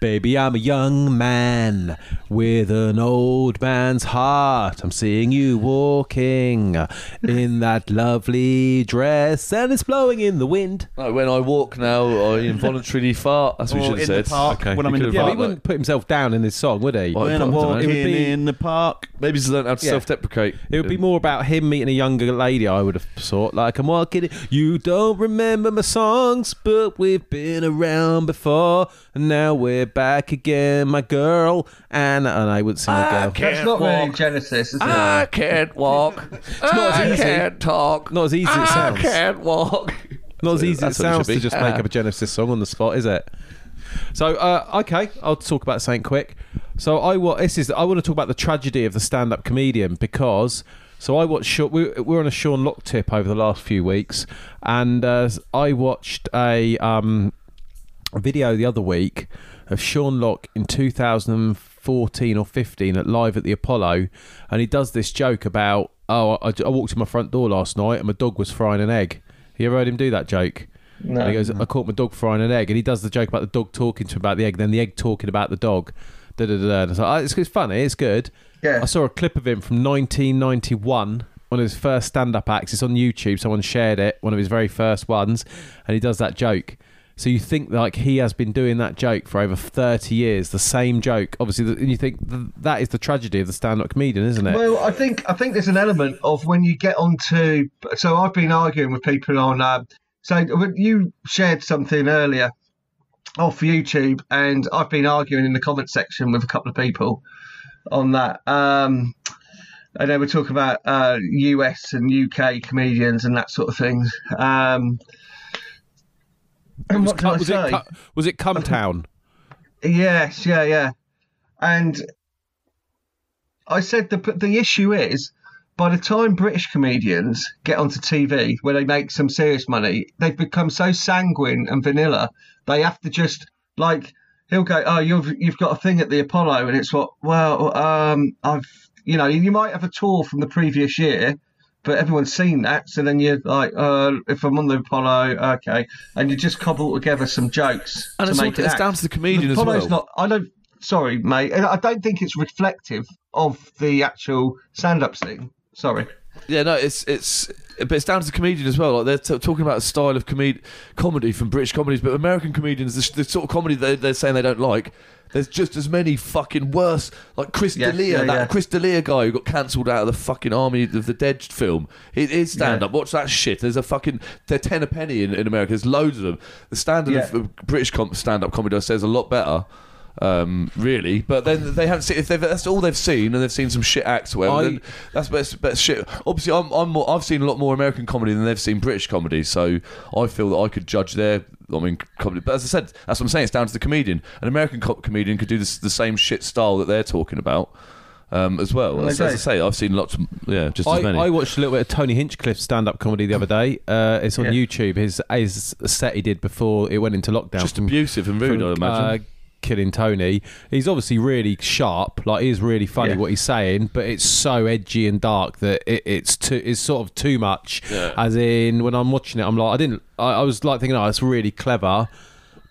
Baby, I'm a young man with an old man's heart. I'm seeing you walking in that lovely dress, and it's blowing in the wind. No, when I walk now, I involuntarily fart. That's what Or you should in have the park, Okay. when I'm in the could Yeah, but he parked wouldn't put himself down in his song, would he? Well, When I'm I don't walking would be- in the park. Maybe he's learned how to Yeah. self-deprecate. It would be more about him meeting a younger lady, I would have thought. Like, I'm walking. You don't remember my songs, but we've been around before. And now we're back again, my girl. And, and I would sing a girl. That's not really Genesis, is it? can't walk. it's not as easy. can't talk. Not as easy as it sounds. can't walk. Not as easy as it That's what it sounds should to be. just make up a Genesis song on the spot, is it? So, uh, okay, I'll talk about something quick. So I wa- this is I want to talk about the tragedy of the stand-up comedian because so I watched Sha- we we're on a Sean Lock tip over the last few weeks, and uh, I watched a um, video the other week of Sean Lock in 2014 or 15 at live at the Apollo, and he does this joke about oh I, I walked to my front door last night and my dog was frying an egg. You ever heard him do that joke? No. And he goes, I caught my dog frying an egg. And he does the joke about the dog talking to him about the egg, then the egg talking about the dog. Da, da, da, da. It's, like, "Oh, it's, it's funny, it's good. Yeah. I saw a clip of him from 1991, one of his first stand up acts. It's on YouTube. Someone shared it, one of his very first ones. And he does that joke. So you think like he has been doing that joke for over 30 years, the same joke. Obviously, and you think that is the tragedy of the stand-up comedian, isn't it? Well, I think I think there's an element of when you get onto. So I've been arguing with people on. Uh, so you shared something earlier off YouTube, and I've been arguing in the comment section with a couple of people on that. Um, and they were talking about uh, US and UK comedians and that sort of thing. Um, and was, what can was, it, was it Cumtown? Yes, yeah, yeah. And I said the the issue is by the time British comedians get onto TV where they make some serious money, they've become so sanguine and vanilla. They have to just like he'll go, "Oh, you've you've got a thing at the Apollo," and it's what, well, um, I've you know, you might have a tour from the previous year. But everyone's seen that, so then you're like, uh, if I'm on the Apollo, okay, and you just cobble together some jokes And to it's, make all, it it's down to the comedian The as Apollo's well. not. I don't. Sorry, mate. I don't think it's reflective of the actual stand-up scene. Sorry. Yeah, no, it's it's but it's down to the comedian as well. Like they're t- talking about a style of comed- comedy from British comedies, but American comedians, the, the sort of comedy they, they're saying they don't like. There's just as many fucking worse, like Chris Yes, D'Elia, yeah, that yeah. Chris D'Elia guy who got cancelled out of the fucking Army of the Dead film. It is stand up. Watch that shit. There's a fucking they're ten a penny in, in America. There's loads of them. The standard of Yeah. of British com- stand up comedy says a lot better. Um, really, but then they haven't seen if they've, that's all they've seen, and they've seen some shit acts. Whatever, I- then that's best, best shit. Obviously, I'm, I'm more, I've seen a lot more American comedy than they've seen British comedy, so I feel that I could judge their. I mean, comedy. But as I said, that's what I'm saying. It's down to the comedian. An American co- comedian could do this, the same shit style that they're talking about. Um, as well, Well, as, as I say, I've seen lots. Yeah, just as I, many. I watched a little bit of Tony Hinchcliffe's stand-up comedy the other day. Uh, it's on Yeah. YouTube. His his set he did before it went into lockdown. just from- abusive and rude, from, I imagine. Uh, killing Tony. He's obviously really sharp. Like he's really funny Yeah. what he's saying, but it's so edgy and dark that it, it's too it's sort of too much. Yeah. As in, when I'm watching it, I'm like, I didn't. I, I was like thinking, oh, it's really clever,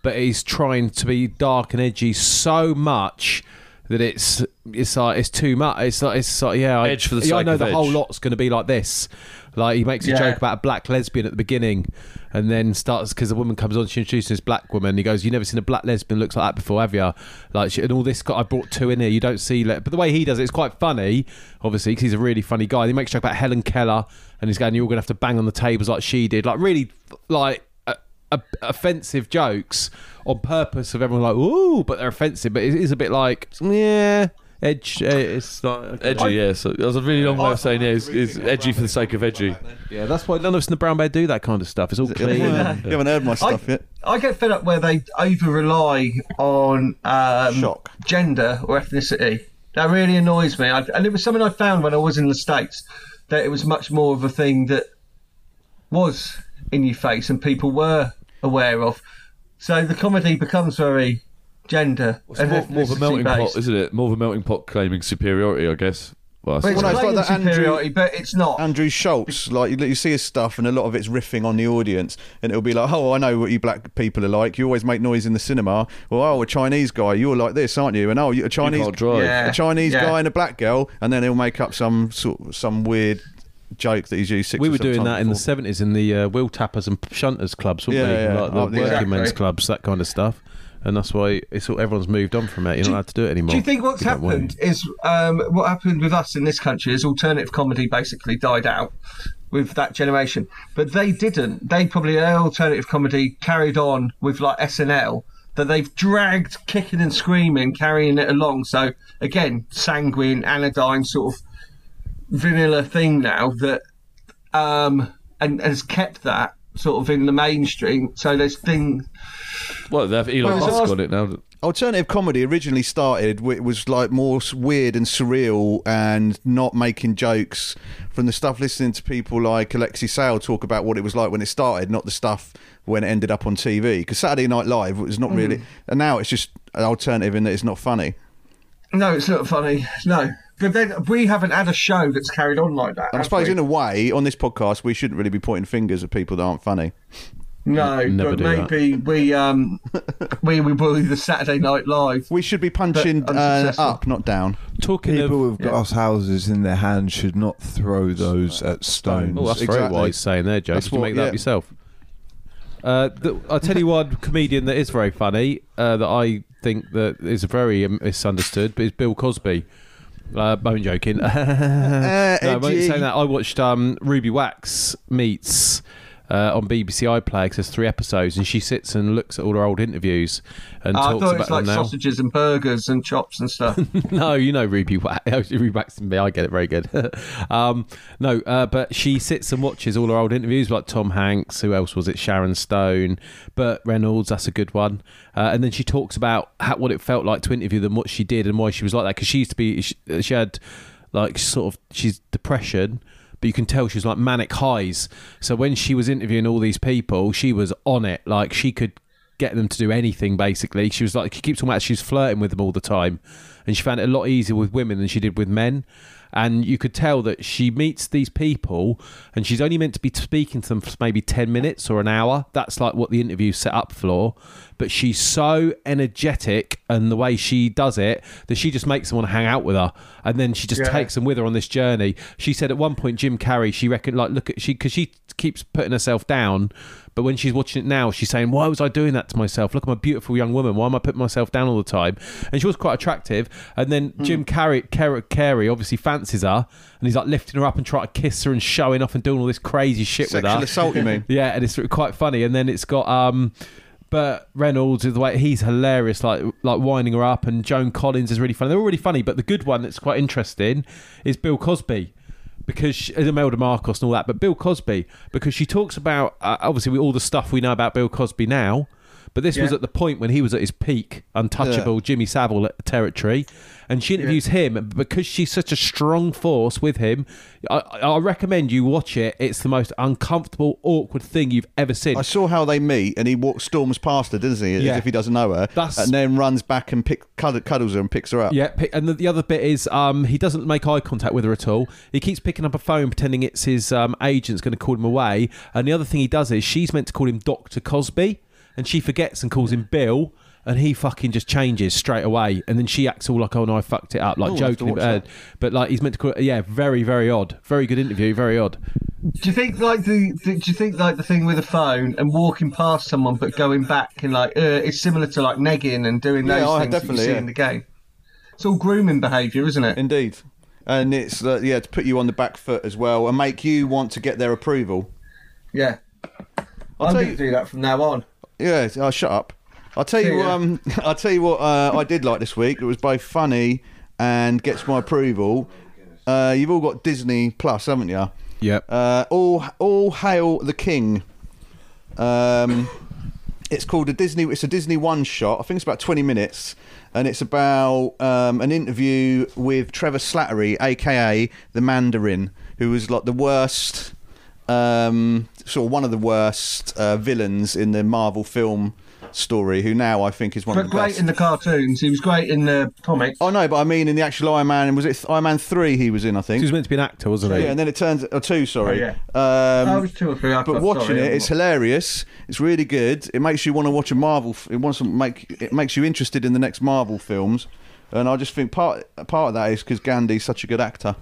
but he's trying to be dark and edgy so much. That it's it's like it's too much. It's like it's like yeah. I, Edge for the yeah, I know the whole lot's going to be like this. Like he makes a Yeah. joke about a black lesbian at the beginning, and then starts because a woman comes on, she introduces this black woman. He goes, "You never seen a black lesbian looks like that before, have you?" Like she, and all this. I brought two in here. You don't see, but the way he does it, it's quite funny. Obviously, because he's a really funny guy. He makes a joke about Helen Keller, and he's going, "You're all going to have to bang on the tables like she did." Like really, like. Uh, uh, offensive jokes on purpose of everyone like ooh but they're offensive but it is a bit like yeah edge uh, it's like edgy, yeah. So that was a really long way of saying yeah. It's, it's edgy for the sake of edgy. yeah that's why none of us in the brown bear do that kind of stuff it's all clean You haven't heard my stuff I, yet. I get fed up where they over rely on um, Shock. gender or ethnicity. That really annoys me. I, and it was something I found when I was in the States that it was much more of a thing that was in your face and people were aware of. So the comedy becomes very gender It's more, more of a ethnicity melting pot, isn't it? More of a melting pot claiming superiority, I guess. Well, I Well, it's Well, no, it's like that Andrew- superiority, but it's not. Andrew Schulz, like you, you see his stuff, and a lot of it's riffing on the audience, and it'll be like, "Oh, I know what you black people are like. You always make noise in the cinema. Well, oh, a Chinese guy, you're like this, aren't you? And oh, you- a Chinese, can't drive. Yeah. a Chinese yeah. guy and a black girl, and then he'll make up some sort, some weird joke that he's used. Six we were doing times that in the seventies in the uh, wheel tappers and shunters clubs, weren't Yeah, we? yeah. Like the Oh, working exactly. men's clubs, that kind of stuff. And that's why it's all, everyone's moved on from it. You're not allowed to do it anymore. Do you think what's You don't want happened is um, what happened with us in this country is alternative comedy basically died out with that generation, but they didn't. They probably alternative comedy carried on with like SNL that they've dragged kicking and screaming, carrying it along. So again, sanguine, anodyne sort of vanilla thing now that um, and has kept that sort of in the mainstream. So there's things. Well, they have Elon Well, Musk it's- on it now. alternative comedy originally started wi- it was like more weird and surreal and not making jokes from the stuff listening to people like Alexei Sayle talk about what it was like when it started not the stuff when it ended up on TV because Saturday Night Live was not really mm. and now it's just an alternative in that it's not funny No, it's not funny. No, but then we haven't had a show that's carried on like that. I suppose we? in a way on this podcast we shouldn't really be pointing fingers at people that aren't funny no, Never but do that. maybe we um we we bully the Saturday Night Live. we should be punching But uh, up not down Talking People of. with glass houses in their hands should not throw those at stones. Oh, that's very wise saying there, Joe. That's Did you make that yeah. up yourself? Uh, the, I'll tell you one comedian that is very funny uh, that I think that is very um, misunderstood, but is Bill Cosby. Uh, I'm joking. no, I won't Eddie. say that. I watched um, Ruby Wax meets uh, on BBC iPlayer 'cause there's three episodes, and she sits and looks at all her old interviews and I talks thought about it's like now. sausages and burgers and chops and stuff. no, you know Ruby Wax. Ruby Wax. I get it very good. um, no, uh, but she sits and watches all her old interviews, like Tom Hanks. Who else was it? Sharon Stone, Burt Reynolds. That's a good one. Uh, and then she talks about how, what it felt like to interview them, what she did, and why she was like that. Because she used to be, she, she had like sort of, she's depression. But you can tell she was like manic highs. So when she was interviewing all these people, she was on it. Like she could get them to do anything basically. She was like she keeps talking about she's flirting with them all the time. And she found it a lot easier with women than she did with men. And you could tell that she meets these people and she's only meant to be speaking to them for maybe 10 minutes or an hour. That's like what the interview's set up for. But she's so energetic and the way she does it that she just makes them want to hang out with her. And then she just Yeah. takes them with her on this journey. She said at one point, Jim Carrey, she reckoned, like, look at, she, because she keeps putting herself down. But when she's watching it now, she's saying, Why was I doing that to myself? Look, I'm a beautiful young woman. Why am I putting myself down all the time? And she was quite attractive. And then Jim Carrey, Carrey, Carey obviously fancies her. And he's like lifting her up and trying to kiss her and showing off and doing all this crazy shit with sexual her. assault you mean Yeah, and it's quite funny. And then it's got um, Burt Reynolds is the way he's hilarious, like like winding her up, and Joan Collins is really funny. They're all really funny, but the good one that's quite interesting is Bill Cosby. Because she, Imelda Marcos and all that, but Bill Cosby because she talks about uh, obviously all the stuff we know about Bill Cosby now, but this was at the point when he was at his peak, untouchable Jimmy Savile territory, and she interviews him because she's such a strong force with him. I, I recommend you watch it. It's the most uncomfortable, awkward thing you've ever seen. I saw how they meet, and he walks, storms past her, doesn't he? As Yeah. if he doesn't know her, That's- and then runs back and pick, cuddles her and picks her up. Yeah, pick, and the, the other bit is um, he doesn't make eye contact with her at all. He keeps picking up a phone, pretending it's his um, agent's going to call him away. And the other thing he does is she's meant to call him Doctor Cosby, and she forgets and calls him Bill. And he fucking just changes straight away, and then she acts all like, "Oh no, I fucked it up," like Oh, I'll have to joking. watch uh, that. but like he's meant to call, yeah, very, very odd, very good interview, very odd. Do you think like the, the do you think like the thing with the phone and walking past someone but going back and like uh, it's similar to like negging and doing Yeah, those things that you definitely, see yeah. in the game? It's all grooming behaviour, isn't it? Indeed, and it's uh, yeah to put you on the back foot as well and make you want to get their approval. Yeah. I'll I'm tell going you- to do that from now on. Yeah, oh, shut up. I'll tell you. Um, I'll tell you what uh, I did like this week. It was both funny and gets my approval. Uh, you've all got Disney Plus, haven't you? Yep. Uh, all, all hail the king. Um, it's called a Disney. It's a Disney one shot. I think it's about twenty minutes, and it's about um, an interview with Trevor Slattery, aka the Mandarin, who was like the worst, um, sort of one of the worst uh, villains in the Marvel film story. Who now I think is one But of the great best. in the cartoons. He was great in the comics. Oh no, but I mean in the actual Iron Man. Was it Iron Man three? He was in, I think. He was meant to be an actor, wasn't he? Yeah, and then it turns or two. Sorry. Oh, yeah. Um, Oh, it was two or three. I but watching sorry, it, I'm it's not- hilarious. It's really good. It makes you want to watch a Marvel. f- It wants to make. It makes you interested in the next Marvel films. And I just think part part of that is because Gandhi's such a good actor.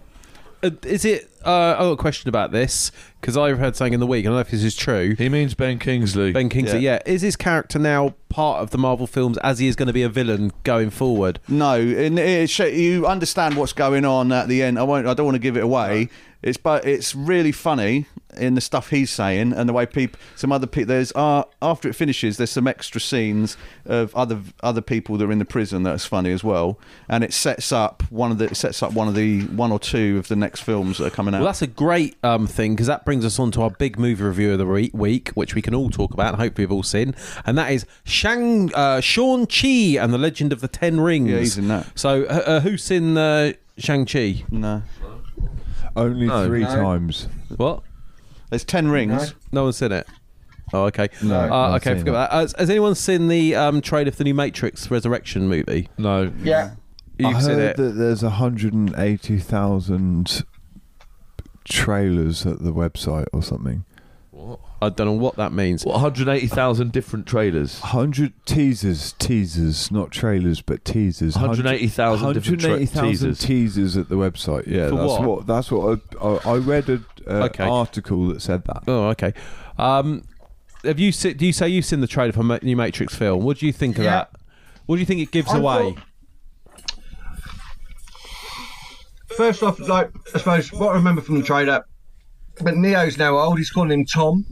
Uh, is it? Uh, I've got a question about this because I've heard something in the week. I don't know if this is true. He means Ben Kingsley. Ben Kingsley, yeah. Is his character now part of the Marvel films as he is going to be a villain going forward? No, and it, sh- you understand what's going on at the end. I won't. I don't want to give it away. It's but it's really funny in the stuff he's saying and the way people, some other people. There's uh, after it finishes, there's some extra scenes of other other people that are in the prison that's funny as well, and it sets up one of the it sets up one of the one or two of the next films that are coming out. Well, that's a great um, thing because that brings us on to our big movie review of the re- week, which we can all talk about and hopefully we've all seen. And that is Shang uh, Shang Chi and the Legend of the Ten Rings. Yeah, he's in that. So, uh, uh, who's in uh, Shang Chi? no, Only No. three No. times. What? there's ten rings. No one's seen it. Oh, okay. No, uh, not okay, seen forget about that. Has, has anyone seen the um, trailer for the new Matrix Resurrection movie? No. Yeah. You've I seen heard it. that there's 180,000 trailers at the website or something. I don't know what that means. What, 180,000 different trailers. 100 teasers, teasers, not trailers, but teasers. 180,000 different tra- 180,000 teasers. teasers at the website. Yeah, For that's what? what? That's what I, I, I read an uh, Okay. article that said that. Oh, okay. Um, have you se- do you say you've seen the trailer for Ma- new Matrix film? What do you think of Yeah. that? What do you think it gives I away? thought- First off, like I suppose what I remember from the trailer, but Neo's now old. He's calling him Tom.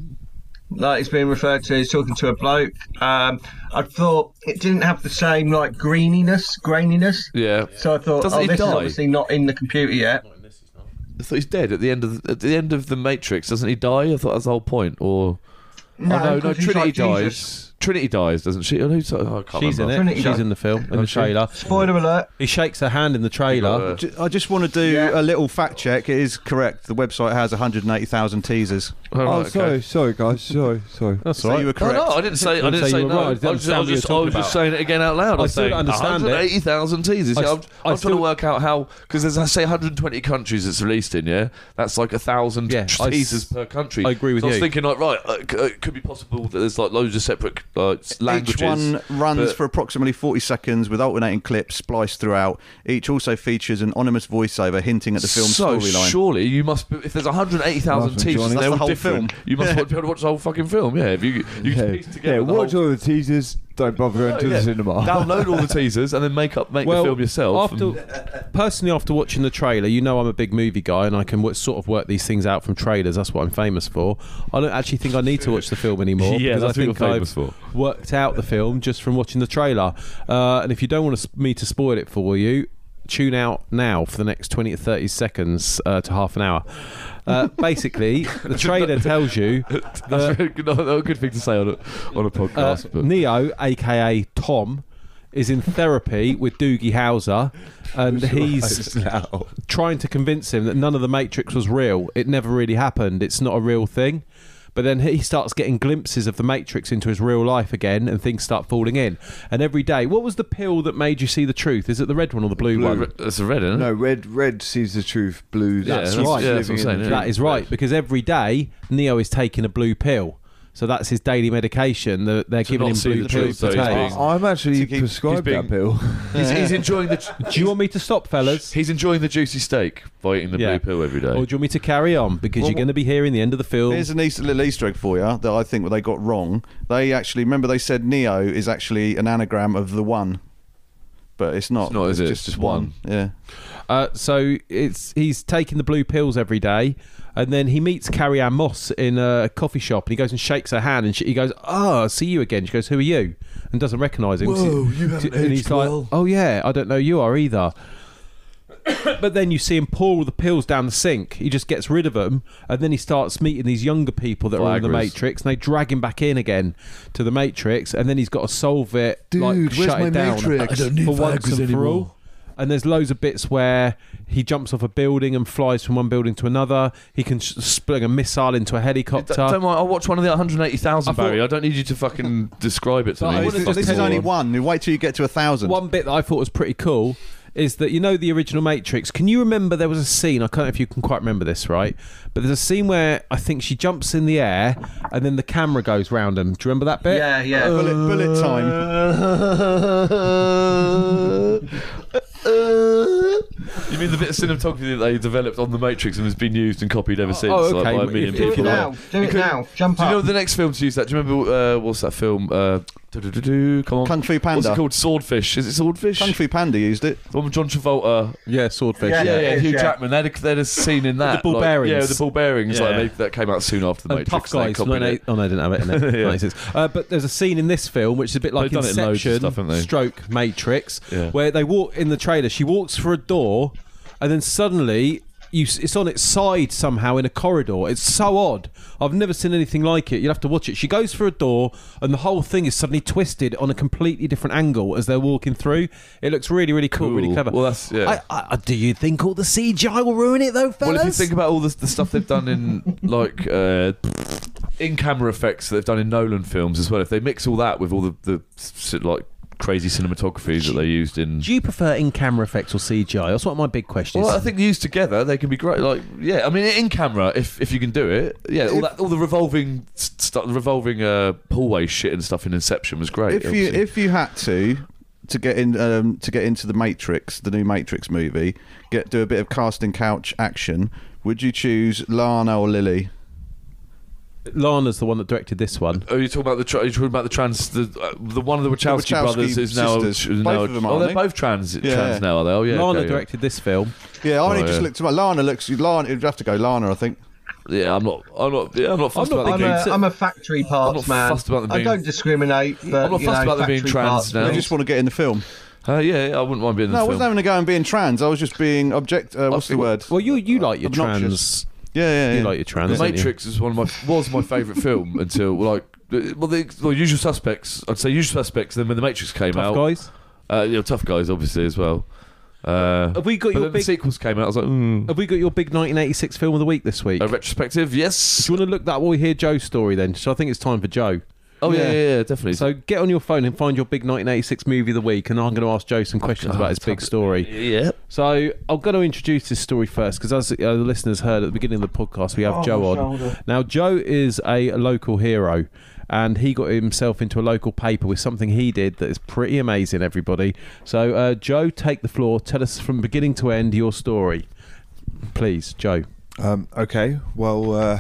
Like he's being referred to, he's talking to a bloke. Um, I thought it didn't have the same like greeniness, graininess. Yeah. So I thought, Doesn't oh, he this is die? obviously not in the computer yet. I thought he's dead at the end of the, at the end of the Matrix. Doesn't he die? I thought that's the whole point. Or No, oh, no, no. 'cause he's Trinity like dies. Jesus. Trinity dies, doesn't she? Oh, who's, oh, I can't She's in remember. it. Trinity She's does. in the film in the trailer. Spoiler alert. He shakes her hand in the trailer. Ju- I just want to do Yeah. a little fact check. It is correct. The website has 180,000 teasers. Oh, Oh, right, okay. sorry, sorry, guys, sorry, sorry. That's So all right. you were No, correct. no, I didn't say. I Didn't didn't say say you were no. right, I I didn't was, just, I was what just, you I were was just talking saying it again out loud. I, I was still saying don't understand it. 180,000 teasers. I See, s- I'm, I I'm still- trying to work out how because there's I say 120 countries it's released in. Yeah, that's like a thousand Yeah, I s- teasers per country. I agree with so I was you. thinking like right, uh, c- uh, it could be possible that there's like loads of separate uh, languages. Each one runs but- for approximately 40 seconds with alternating clips spliced throughout. Each also features an ominous voiceover hinting at the film's so storyline. surely you must. Be, if there's 180,000 teasers, That's the whole different. film. You must want be able to watch the whole fucking film. Yeah, if you you Yeah, piece together. yeah the watch whole, all the teasers, don't bother going to Yeah. the cinema. Download all the teasers and then make up make the film yourself. After, and- personally, after watching the trailer, you know I'm a big movie guy, and I can w- sort of work these things out from trailers. That's what I'm famous for. I don't actually think I need to watch the film anymore Yeah, because that's I what you're think famous I've for. worked out the film just from watching the trailer. Uh, and if you don't want to, me to spoil it for you. Tune out now for the next 20 to 30 seconds uh, to half an hour. Uh, basically, the trailer tells you That's very good, not a good thing to say on a on a uh, podcast. but Neo, aka Tom, is in therapy with Doogie Howser, and he's trying to convince him that none of the Matrix was real. It never really happened. It's not a real thing. But then he starts getting glimpses of the Matrix into his real life again, and things start falling in. And every day, what was the pill that made you see the truth? Is it the red one or the blue, one? That's a red, isn't it? no, red, red sees the truth. Blue, Yeah, That's that's- right. yeah, that's what I'm saying, yeah. That is right, because every day Neo is taking a blue pill. So that's his daily medication. They're, they're To giving not him see blue the pills truth, to so he's take. being- I- I'm actually To keep- prescribed he's that pill. He's, he's enjoying the. Do you want me to stop, fellas? He's enjoying the juicy steak by eating the Yeah. blue pill every day. Or do you want me to carry on? Because Well, you're going to be hearing the end of the film. Here's an Easter, little Easter egg for you that I think they got wrong. They actually remember they said Neo is actually an anagram of the one, but it's not. It's not, is it? just, It's just one. Yeah. Uh, so it's he's taking the blue pills every day, and then he meets Carrie-Anne Moss in a coffee shop, and he goes and shakes her hand, and she, he goes, "Oh, I see you again." She goes, "Who are you?" and doesn't recognise him. Whoa, you haven't and he's aged like, well. "Oh yeah, I don't know you are either." but then you see him pour all the pills down the sink. He just gets rid of them, and then he starts meeting these younger people that are in the Viagra's. Matrix, and they drag him back in again to the Matrix, and then he's got to solve it, Dude, like where's shut my it down Matrix? I don't need for once Viagra's and for anymore. All. And there's loads of bits where he jumps off a building and flies from one building to another. He can sh- spring a missile into a helicopter. D- Don't mind, I'll watch one of the 180,000, I thought- Barry. I don't need you to fucking describe it to me. This, this is only one. You wait till you get to a thousand. One bit that I thought was pretty cool is that you know the original Matrix. Can you remember there was a scene? I can't know if you can quite remember this, right? But there's a scene where I think she jumps in the air and then the camera goes round them. Do you remember that bit? Yeah, yeah. Bullet, bullet time. You mean the bit of cinematography that they developed on the Matrix and has been used and copied ever since? oh, like, okay. by a million Do you it now. Do it now. Jump Do you know the next film to use that? Do you remember uh, what's that film? Uh, Do-do-do-do, Come on. Kung Fu Panda. What's it called? Swordfish. Is it Swordfish? Kung Fu Panda used it. The one with John Travolta. Yeah, swordfish. Yeah, Yeah, it yeah, Hugh yeah. Jackman. They had, a, they had a scene in that. ball like, bearings. Yeah, the ball bearings. Like Yeah. they, that came out soon after the And Matrix. Puff they Guys. copied 98 it. oh no, I didn't have it in it. Yeah. 96. Uh, but there's a scene in this film which is a bit like They've done it in loads of Inception, stuff, haven't they? stroke Matrix, Yeah. where they walk in the trailer. She walks for a door, and then suddenly. You, it's on its side somehow in a corridor. It's so odd. I've never seen anything like it. You'll have to watch it. She goes for a door, and the whole thing is suddenly twisted on a completely different angle as they're walking through. It looks really, really cool, really clever. Well, that's- yeah. I, I, do you think all the CGI will ruin it, though, fellas? Well, if you think about all the, the stuff they've done in like uh, in-camera effects that they've done in Nolan films as well, if they mix all that with all the, the like crazy cinematography that they used in. Do you prefer in-camera effects or CGI? That's what my big question Well, I is. think used together they can be great. Like, yeah, I mean, in camera, if if you can do it, yeah, all that, all the revolving stuff, the revolving uh, hallway shit and stuff in Inception was great. If you obviously. if you had to to get in um, to get into the Matrix, the new Matrix movie, get do a bit of casting couch action, would you choose Lana or Lily? Lana's the one that directed this one. Are you talking about the tra- are you talking about the trans the uh, the one of the Wachowski, Wachowski brothers is now, sisters. is now Both of them are, oh are, they're aren't they? both trans Yeah. trans now are they oh yeah Lana okay, yeah. directed this film. Yeah, I only Oh, just yeah. looked at my Lana. Looks Lana. You'd have to go Lana, I think. yeah I'm not I'm not yeah I'm not fussed I'm about I'm them a, being I'm a factory parts not man. fussed about them I being- don't discriminate. But, I'm not you fussed know, about them being factory trans parts, now. I just want to get in the film. uh, yeah, yeah I wouldn't mind being in the film. No, I wasn't film having a go and being trans. I was just being object. Uh, what's the word? Well, you you like your Obnoxious. trans. Yeah, yeah, You yeah. like your trans. The don't you? Matrix is one of my was my favourite film until like well the well, Usual Suspects I'd say Usual Suspects then when the Matrix came out Tough out guys. uh, you know, tough guys obviously as well. Uh, Have we got but your then the big? sequels came out. I was like, mm. Have we got your big 1986 film of the week this week? a retrospective, yes. Do you want to look that while we hear Joe's story then? So I think it's time for Joe. Oh yeah, Yeah. yeah, yeah, definitely. So get on your phone and find your big 1986 movie of the week, and I'm going to ask Joe some questions about his big story. yeah, So I'm going to introduce this story first because, as uh, the listeners heard at the beginning of the podcast, we have Oh, Joe my on. shoulder. Now, Joe is a local hero, and he got himself into a local paper with something he did that is pretty amazing. Everybody, so uh, Joe, take the floor. Tell us from beginning to end your story, please, Joe. Um, okay, well, uh,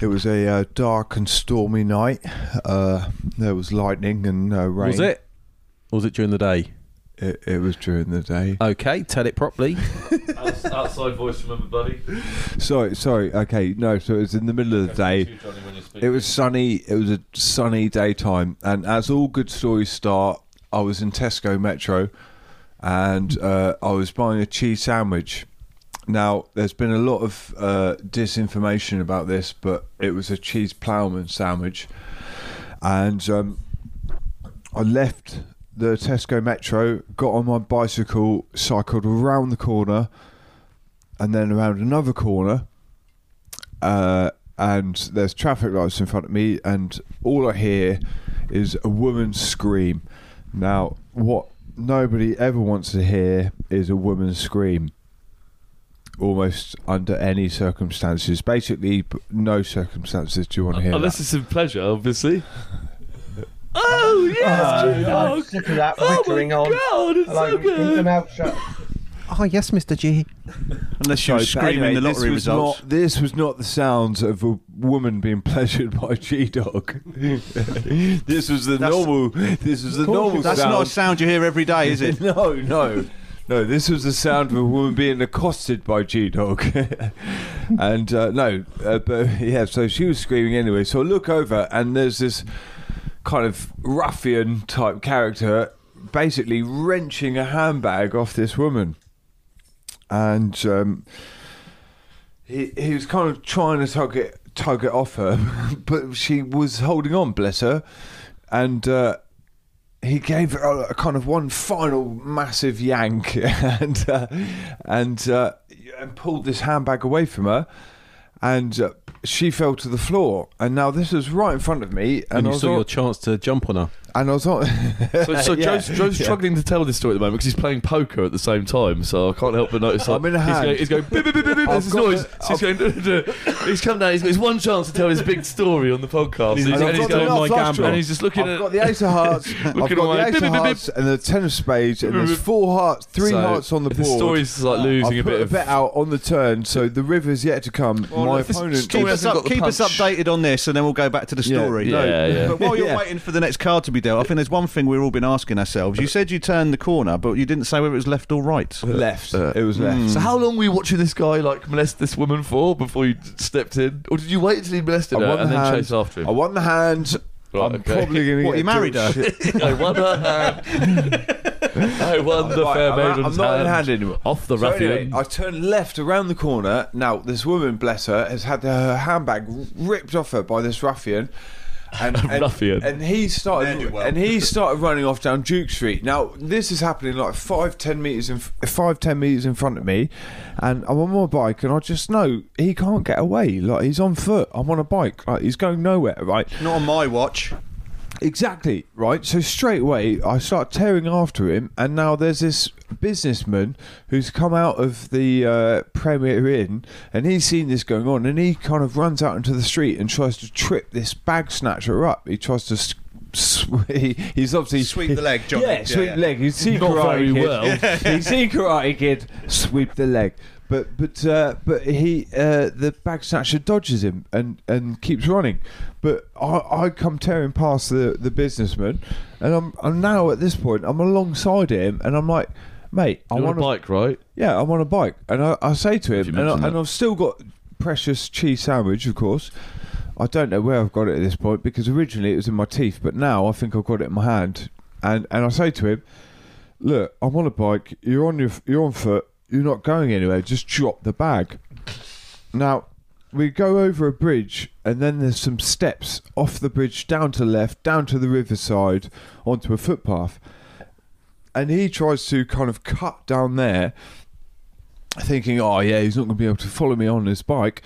it was a uh, dark and stormy night. Uh, there was lightning and uh, rain. Was it? Or was it during the day? it? It was during the day. Okay, tell it properly. outside voice, remember, buddy. Sorry, sorry. Okay, no. So it was in the middle of the day. It was sunny. It was a sunny daytime, and as all good stories start, I was in Tesco Metro, and uh, I was buying a cheese sandwich. Now, there's been a lot of uh, disinformation about this, but it was a cheese ploughman sandwich, and um, I left the Tesco Metro, got on my bicycle, cycled around the corner, and then around another corner, uh, and there's traffic lights in front of me, and all I hear is a woman scream. Now, what nobody ever wants to hear is a woman scream. Almost under any circumstances, basically, no circumstances do you want to oh, hear oh, Unless that. it's in pleasure, obviously. Oh yes, Oh, G-Dog. I'm sick of that Oh my on. god, it's I like so good. them out shut. Oh yes, Mr. G. Unless you were screaming anyway, the this lottery was results. Not, this was not the sounds of a woman being pleasured by G Dog. this was the That's- normal. This was the course normal That's sound. not a sound you hear every day, is it? no, no, no. This was the sound of a woman being accosted by G Dog, and uh, no, uh, but yeah. So she was screaming anyway. So I look over, and there's this kind of ruffian type character, basically wrenching a handbag off this woman, and um, he he was kind of trying to tug it tug it off her, but she was holding on, bless her, and. Uh, he gave her a, a kind of one final massive yank and uh, and uh, and pulled this handbag away from her, and uh, she fell to the floor. And now this was right in front of me, and, And I you saw al- your chance to jump on her. And I was on. So, so Yeah. Joe's, Joe's Yeah. struggling to tell this story at the moment because he's playing poker at the same time. So I can't help but notice. I'm in a he's. Going, he's going. Beep, beep, beep, beep, beep, there's this noise. the- So he's going. duh, duh, duh. He's come down. He's got his one chance to tell his big story on the podcast. He's- and, And he's, he's got going. my flush gambler. draw. And he's just looking I've at. got the ace of hearts. I've got the ace Beep, of beep, beep, hearts and the ten of spades, and there's four hearts, three So, hearts on the board. the board. story's like losing I a put bit a of. bet out on the turn, so the river's yet to come. My opponent. Keep, us, hasn't up, got the keep us punch. updated on this, and then we'll go back to the story. Yeah, yeah. But while you're waiting for the next card to be dealt, I think there's one thing we've all been asking ourselves. You said you turned the corner, but you didn't say whether it was left or right. left. Uh, it was left. So how long were you watching this guy like molest this woman for before you stepped in, or did you wait until he molested I her and the then hand. chase after him? I won the hand. Right, I'm okay. probably going to What, get you married her? I won her hand. I won the Right, fair I'm, out- maiden's I'm not hand. in hand anymore. Off the So ruffian. anyway, I turned left around the corner. Now, this woman, bless her, has had her handbag ripped off her by this ruffian. And, and, Ruffian. and he started Ne'er-do-well. and he started running off down Duke Street. Now this is happening like five ten meters in five ten meters in front of me, and I'm on my bike and I just know he can't get away. Like he's on foot. I'm on a bike. Like he's going nowhere. Right. Not on my watch. Exactly, right? So straight away, I start tearing after him, and now there's this businessman who's come out of the uh, Premier Inn, and he's seen this going on, and he kind of runs out into the street and tries to trip this bag snatcher up. He tries to. he, he's obviously Sweep the leg, Johnny. Yeah, Yeah, sweep yeah. the leg. He's seen Not Karate very Kid. well. he's seen Karate Kid sweep the leg, but but uh, but he uh, the bag snatcher dodges him and and keeps running. But I, I come tearing past the the businessman, and I'm I'm now at this point I'm alongside him, and I'm like, mate, I You're on want a bike, right? yeah, I'm on a bike, and I, I say to him, and, I, and I've still got precious cheese sandwich, of course. I don't know where I've got it at this point because originally it was in my teeth, but now I think I've got it in my hand. And and I say to him, "Look, I'm on a bike. You're on your you're on foot. You're not going anywhere. Just drop the bag." Now we go over a bridge, and then there's some steps off the bridge down to the left, down to the riverside, onto a footpath. And he tries to kind of cut down there, thinking, "Oh yeah, he's not going to be able to follow me on his bike."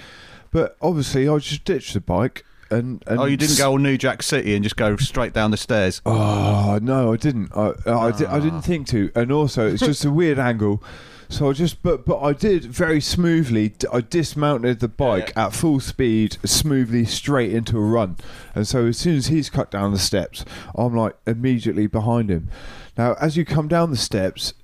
But obviously, I just ditched the bike, and, and Oh, you didn't go all New Jack City and just go straight down the stairs. Oh no, I didn't. I I, I didn't ah. think to, and also it's just a weird angle. So I just, but but I did very smoothly. I dismounted the bike at full speed, smoothly straight into a run. And so as soon as he's cut down the steps, I'm like immediately behind him. Now, as you come down the steps,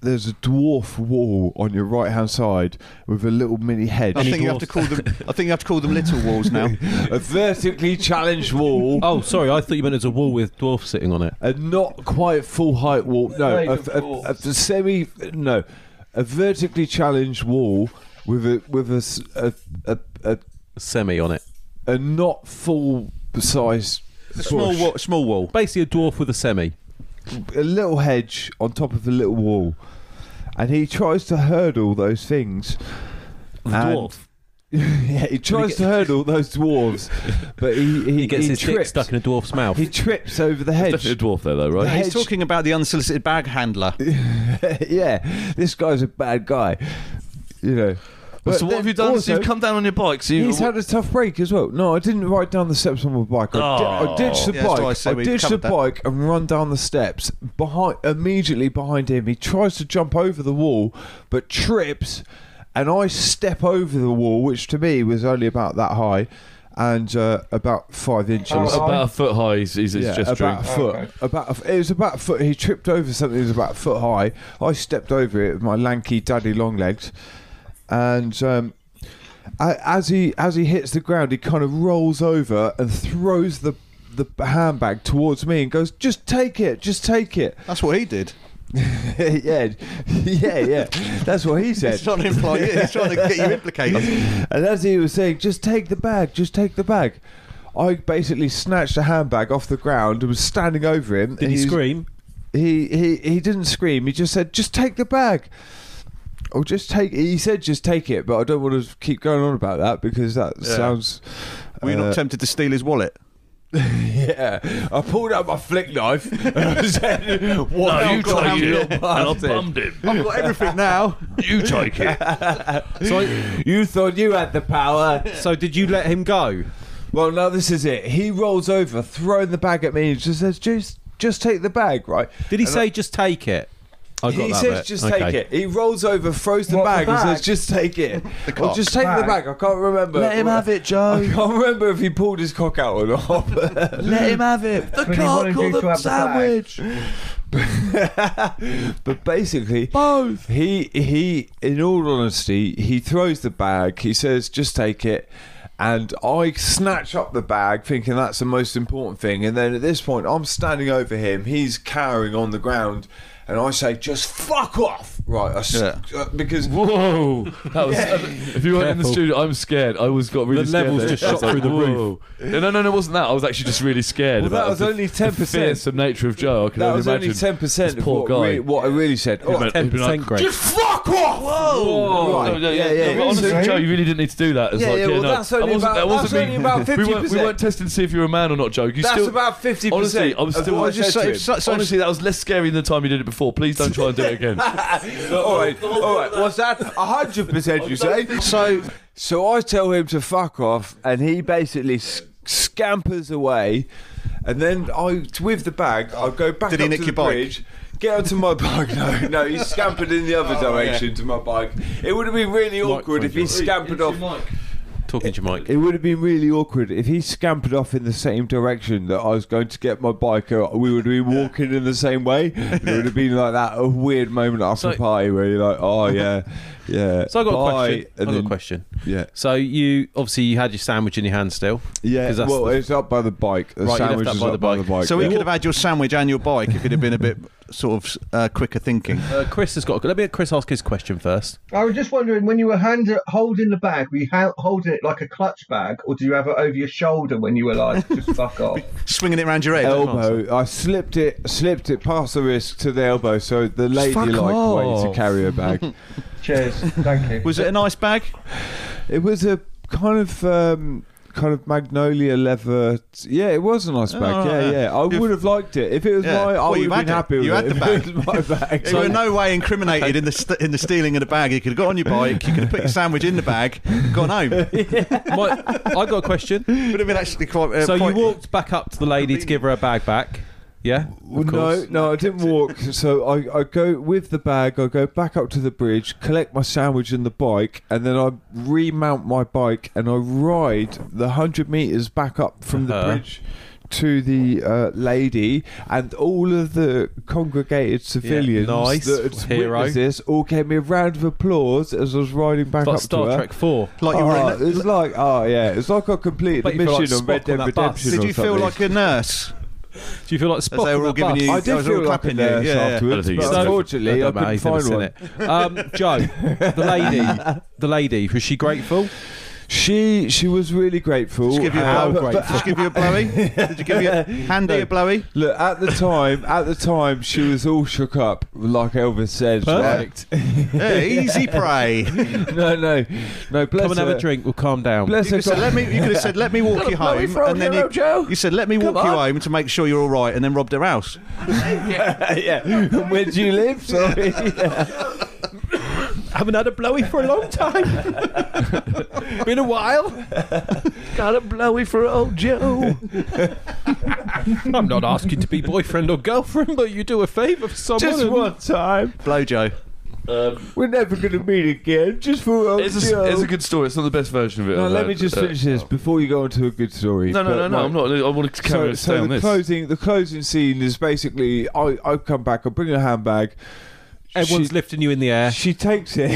there's a dwarf wall on your right hand side with a little mini hedge. I think you have to call them. I think you have to call them little walls now. a vertically challenged wall. Oh, sorry. I thought you meant there's a wall with dwarfs sitting on it. a not quite full height wall. No, a, a, a, a semi. No, a vertically challenged wall with a with a s- a a, a, Semi on it. a not full size. A small wall. Small wall. Basically, a dwarf with a semi. a little hedge on top of a little wall, and he tries to hurdle those things. And- Dwarf. yeah, he tries to hurdle those dwarves, but he he, He gets his dick trips. stuck in a dwarf's mouth. He trips over the hedge. Definitely a dwarf there, though, right? The He's hedge- talking about the unsolicited bag handler. yeah, this guy's a bad guy. You know. But so what then have you done? so also- you've come down on your bike. So you, He's had a tough break as well. No, I didn't ride down the steps on my bike. I, di- I Oh. ditched the Yeah, that's bike. I I, said we ditched the covered that. bike and run down the steps behind, immediately behind him. He tries to jump over the wall, but trips, and I step over the wall, which to me was only about that high, and uh, about five inches. about a foot high. He's, he's Yeah, just about a foot. About a f it was about a foot. He tripped over something that was about a foot high. I stepped over it with my lanky daddy long legs, and um, as he as he hits the ground, he kind of rolls over and throws the the handbag towards me and goes, "Just take it, just take it." That's what he did. yeah, yeah, yeah. That's what he said. He's trying to imply you. He's trying to get you implicated. And as he was saying, just take the bag, just take the bag. I basically snatched a handbag off the ground and was standing over him. Did and he was- scream? He, he he didn't scream. He just said, "Just take the bag." Oh, just take. He said, "Just take it," but I don't want to keep going on about that because that Yeah. sounds. Were you uh, not tempted to steal his wallet? yeah, I pulled out my flick knife and I said, "What? No, you got take it. And I bastard?" bummed him. I've got everything now. You take it. So, I, You thought you had the power. so did you let him go? Well, no, this is it. He rolls over, throwing the bag at me, and just says, "Just, just take the bag, right? Did he say just take it? I got He that says bit. just Okay. take it. He rolls over, throws the What, the bag, and bag? says just take it. or cock. just take the Bag. bag. I can't remember. Let him have it, Joe. I Joe. can't remember if he pulled his cock out or not. Let him have it. The What do you cock or him to the have the bag? sandwich. but basically, Both. he he in all honesty he throws the bag he says just take it and i snatch up the bag thinking that's the most important thing and then at this point i'm standing over him he's cowering on the ground and i say just fuck off right I s- Yeah. uh, because Whoa! That was. If you weren't in the Careful. studio, I'm scared. I was got really The scared. levels there. just I was shot through the whoa. No, no, no, no, it wasn't that. I was actually just really scared. Well, that was the, only 10%. fearsome nature of Joe. I can that only was only 10% of poor what, guy. re- what i really said Oh, Ten been like, percent great. just fuck off Whoa! Right. No, no, Yeah, yeah, yeah, but honestly. Joe, you really didn't need to do that. It's Yeah, like, yeah, yeah, well, no, that's only I wasn't, about- that wasn't that's me. only about we, weren't, we 50%. weren't testing to see if you're a man or not, Joe. You that's still, about 50% Honestly, I was still. I just said say- so- so- honestly, that was less scary than the time you did it before. Please don't try and do it again. all right, all right. What's that? A hundred percent, you say? So So I tell him to fuck off, and he basically s- scampers away. And then I, with the bag, I go back Did he up nick to your the bike? bridge. Get onto my bike. No, no, he scampered in the other direction to my bike. It would have been really awkward if he scampered off. Talking to Mike. It would have been really awkward if he scampered off in the same direction that I was going to get my bike. uh, We would have been walking in the same way. It would have been like that a weird moment after So- party where you're like, oh yeah, yeah. So I got a question. I and got a question. Yeah, So you obviously you had your sandwich in your hand still. Yeah. that's Well, the- it's up by the bike. The Right, you sandwich that is by up the by bike. the bike. so we could have had your sandwich and your bike if it had been a bit sort of uh, quicker thinking. Uh, Chris has got. Let me Chris ask his question first. I was just wondering when you were hand, holding the bag, were you ha- holding it like a clutch bag, or do you have it over your shoulder when you were like, just fuck off? Swinging it around your head. elbow. I slipped it, slipped it past the wrist to the elbow, so the lady like way to carry a bag. Cheers, thank you. Was it a nice bag? it was a kind of. Um, Kind of magnolia leather. Yeah, it was a nice bag. Oh, yeah, yeah. yeah. I would have liked it if it was Yeah. my. I Well, would you have had been it. happy with You had it. the bag. it was my bag. You were in no way incriminated in the st- in the stealing of the bag. You could have got on your bike. You could have put your sandwich in the bag, gone home. Would Mike, I got a question. Would have been actually quite. Uh, So you walked back up to the lady to give her her bag back. Yeah. Well, Of no, course. no, I didn't walk. So I, I go with the bag. I go back up to the bridge, collect my sandwich and the bike, and then I remount my bike and I ride the hundred meters back up from the Uh-huh. bridge to the uh, lady, and all of the congregated civilians nice. that had Hero. witnessed this all gave me a round of applause as I was riding back Like up Star to her. Star Trek Four. like you were. Oh, in the- it's like oh yeah, it's like I completed Bet the you feel like mission on Red Spock Dead on that bus. Redemption. did or you feel something. like a nurse? Do you feel like Spock? they were all giving bus? you- I I did was all feel like clapping you, yeah, yeah. afterwards, I but so. unfortunately I, know, couldn't find one. it. Um, Joe, the lady, the lady, was she grateful? She she was really grateful. Did she give you a How uh, blowy? grateful. Did she give you a blowy? Did you give you a handy a blowy? Look, at the time, at the time, she was all shook up, like Elvis said. Perfect. Yeah, easy prey. No, no, no. Bless Come and have her. a drink. We'll calm down. Bless You her. could, have said, let me, you could have said, "Let me walk you home," for old and then you, Joe. you said, "Let me walk Come you home to make sure you're all right," and then robbed her house. yeah. Where do you live? Sorry. Haven't had a blowy for a long time. Been a while. Got a blowy for old Joe. I'm not asking to be boyfriend or girlfriend, but you do a favour for someone. Just and- one time. Blow Joe. Um, We're never going to meet again. Just for old it's, Joe. a, it's a good story. It's not the best version of it. No, I've let had. me just Uh, finish this before you go on to a good story. No, no, But no, no. my- I'm not. I want to carry so, on stay so on the this. closing the closing scene is basically I, I come back I bring a handbag Everyone's she, lifting you in the air. she takes it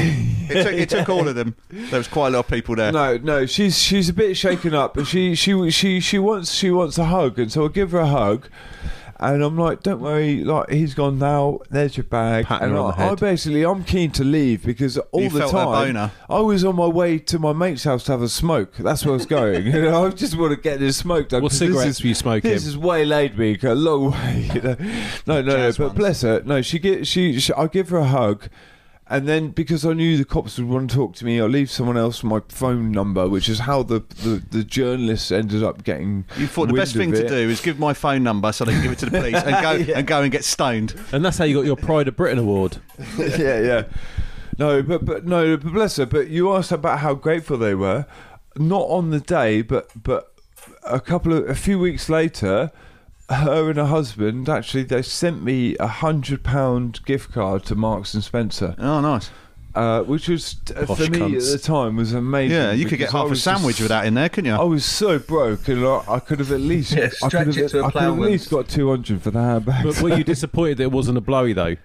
It took, it took all of them. There was quite a lot of people there. no no she's she's a bit shaken up and she she she she wants she wants a hug and so I give her a hug and I'm like don't worry like he's gone now there's your bag and her on I, the head. I basically I'm keen to leave because all You the felt her time boner. I was on my way to my mate's house to have a smoke that's where I was going you know I just want to get this smoke done What 'cause this cigarettes is- were you smoking? This is waylaid me a long way. You know? No, no, no. Jazz But ones. bless her. No, she get she, she. I give her a hug, and then because I knew the cops would want to talk to me, I leave someone else my phone number, which is how the the, the journalists ended up getting. You thought the best thing of to do is give my phone number so they can give it to the police and go and go and get stoned. and that's how you got your Pride of Britain award. yeah, yeah. No, but but no, but bless her. But you asked about how grateful they were, not on the day, but but a couple of a few weeks later. Her and her husband actually they sent me a hundred pound gift card to Marks and Spencer, Oh, nice. uh, which was uh, Posh for me cunts. at the time was amazing. Yeah, you could get because half a was sandwich just- with that in there, couldn't you? I was so broke, and I, I could have at least Yeah, I stretch could have, it to a I could have at ploughman. least got two hundred for the handbag. But were you disappointed that it wasn't a blowy though?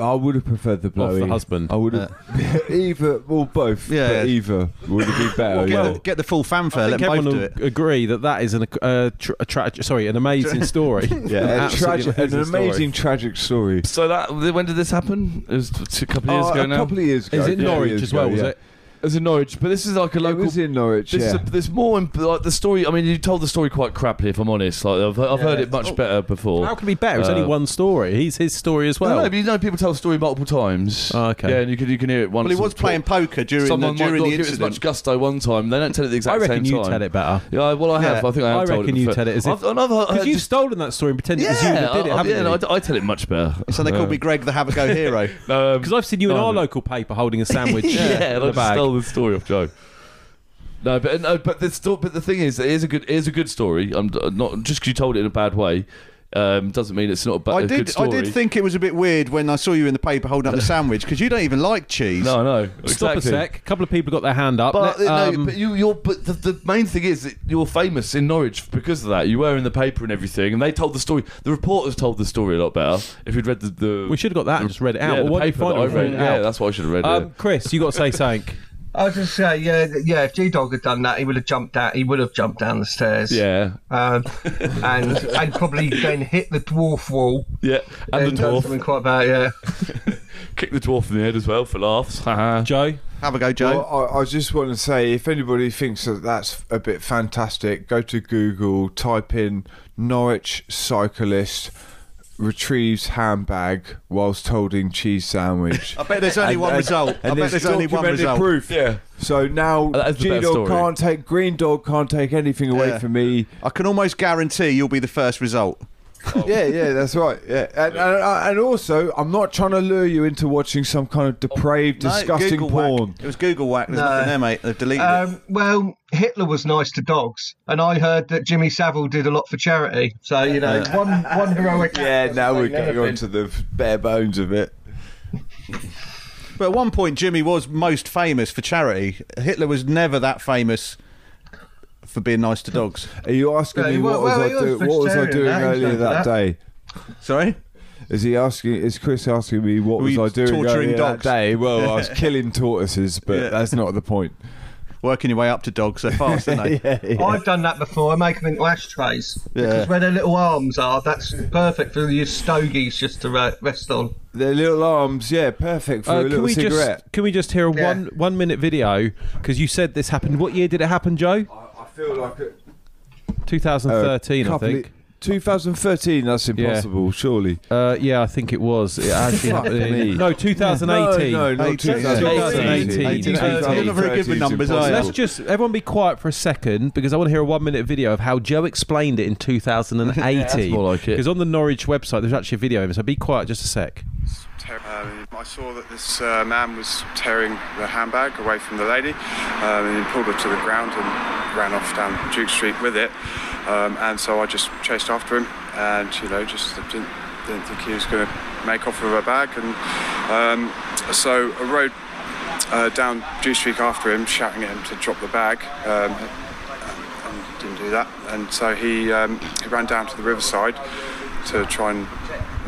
I would have preferred the Off blowy the husband. I would have either, well, both. Yeah. but either would have been better. get, yeah. the, get the full fanfare. I Let think them both everyone do will it. agree that that is an, uh, tra- a tra- sorry, an amazing story. Yeah, An a absolutely tragic, an amazing story. amazing tragic story. So that when did this happen? It was a couple of years Oh, ago a now. couple of years ago. Is it a couple of Norwich years as well? ago, Was it? It was in Norwich, but this is like a local. It local. was in Norwich. This yeah. is a, there's more in, like the story. I mean, you told the story quite crappily, if I'm honest. Like I've, I've heard it much better before. How can it be better? It's only Uh, one story. He's his story as well. no, no, but you know, people tell the story multiple times. Oh, okay. Yeah, and you can you can hear it once. Well, he was playing twice. poker during Someone the, might during not the give it as incident. much gusto one time. They don't tell it the exact I reckon you time. tell it better. Yeah, well, I have. Yeah. I think I have I reckon it you before. tell it as if- I've, I've, I've, Because you've just- stolen that story and pretended it was you that did it, I, haven't yeah, I, I tell it much better. So they called Uh, me Greg the Have a Go hero. um, Because I've seen you in our local paper holding a sandwich yeah, in the stole the story off Joe. No, but no, but the sto- but the thing is, it is a good, it is a good story. I'm not just because you told it in a bad way, um, doesn't mean it's not a, ba- I a good did. I did think it was a bit weird when I saw you in the paper holding up the sandwich because you don't even like cheese. No, no, Stop a sec. A couple of people got their hand up. But, Let- uh, um, no, but you, you're. But the, the main thing is that you're famous in Norwich because of that. You were in the paper and everything, and they told the story. The reporters told the story a lot better. If you'd read the, the we should have got that and just read it out. yeah, Well, the what paper that I read. Yeah, Out. that's what I should have read. Um, Chris, you got to say something. I was just say, yeah, yeah. If G Dog had done that, he would have jumped down. He would have jumped down the stairs. yeah, Um, and and probably then hit the dwarf wall. yeah, and and the dwarf Something quite bad, yeah. kicked the dwarf in the head as well for laughs. Haha. Joe, Have a go, Joe. Well, I, I just want to say, if anybody thinks that that's a bit fantastic, go to Google, type in Norwich cyclist retrieves handbag whilst holding cheese sandwich. I bet there's only And- one and- result. I bet there's only one result. Proof. Yeah. So now That is the G Dog can't take Green Dog can't take anything away Yeah. from me. I can almost guarantee you'll be the first result. Yeah, yeah, that's right. Yeah, and, and, and also, I'm not trying to lure you into watching some kind of depraved, No, disgusting Google porn. Whack. It was Google Whack. There's No. nothing there, mate. They've deleted it. Um, well, Hitler was nice to dogs, and I heard that Jimmy Savile did a lot for charity. So you know, one one heroic. Yeah, now we're ain't never getting on to the bare bones of it. But at one point, Jimmy was most famous for charity. Hitler was never that famous for being nice to dogs. Are you asking Yeah, me well, what was well, I he doing? What was I doing that, earlier that that. day? Sorry? Is he asking? Is Chris asking me what Were was I doing torturing earlier dogs? that day? Well, I was killing tortoises, but Yeah. that's not the point. Working your way up to dogs so fast, aren't they? I've done that before. I make them into ashtrays Yeah. because where their little arms are, that's perfect for your stogies just to rest on. Their little arms, yeah, perfect for uh, a can little we cigarette. just can we just hear a Yeah. one one minute video? Because you said this happened. What year did it happen, Joe? Feel like a, 2013, I couple think. of- 2013. That's impossible, surely. Uh, yeah, I think it was. It actually me. No, 2018. No, no, not 2018. 2018. 2018. You're not very good with numbers, are you? Let's just everyone be quiet for a second because I want to hear a one minute video of how Joe explained it in 2018. more like it. Because on the Norwich website there's actually a video of it, so be quiet just a sec. Um, I saw that this uh, man was tearing the handbag away from the lady um, and he pulled her to the ground and ran off down Duke Street with it. Um, and so I just chased after him and, you know, just didn't, didn't think he was going to make off with her bag. And um, so I rode uh, down Duke Street after him, shouting at him to drop the bag. Um, and didn't do that. And so he, um, he ran down to the riverside to try and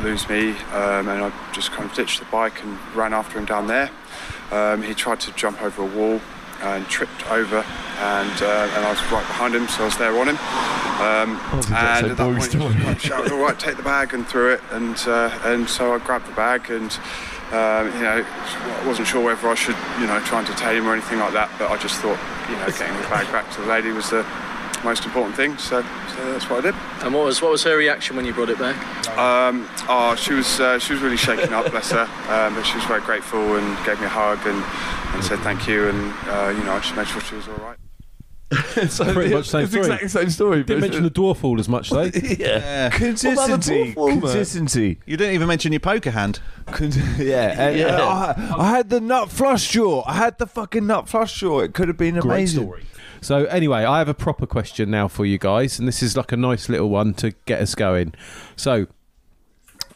lose me, um, and I just kind of ditched the bike and ran after him down there. Um, he tried to jump over a wall and tripped over, and uh, and I was right behind him, so I was there on him. Um, and at that point, he of shouted, "All right, take the bag," and threw it, and uh, and so I grabbed the bag and. Um, you know, I wasn't sure whether I should, you know, try and detain him or anything like that. But I just thought, you know, getting the bag back to the lady was the most important thing. So, so that's what I did. And what was what was her reaction when you brought it back? Um, oh, she was uh, she was really shaken up, bless her. Um, but she was very grateful and gave me a hug and, and said thank you. And uh, you know, I just made sure she was all right. so Pretty yeah, much same it's the story. exact same story. Didn't but mention the dwarf wall as much though. yeah. Consistency. dwarf wall, mate? Consistency. You didn't even mention your poker hand. Yeah, and, Yeah. uh, I, I had the nut flush jaw. I had the fucking nut flush jaw. It could have been Great amazing. story. So anyway, I have a proper question now for you guys, and this is like a nice little one to get us going. So,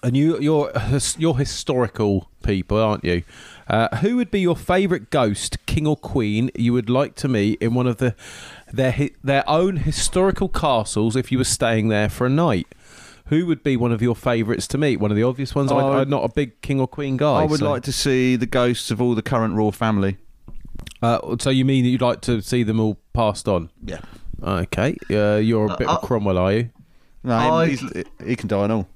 and you, you're you're historical people, aren't you? Uh, who would be your favourite ghost, king or queen, you would like to meet in one of the their their own historical castles if you were staying there for a night? Who would be one of your favourites to meet? One of the obvious ones. I, I'm not a big king or queen guy. I would so- like to see the ghosts of all the current royal family. Uh, so you mean that you'd like to see them all passed on? Yeah. Okay. Uh, you're a bit of Uh, Cromwell, are you? No, I- he's, he can die and all.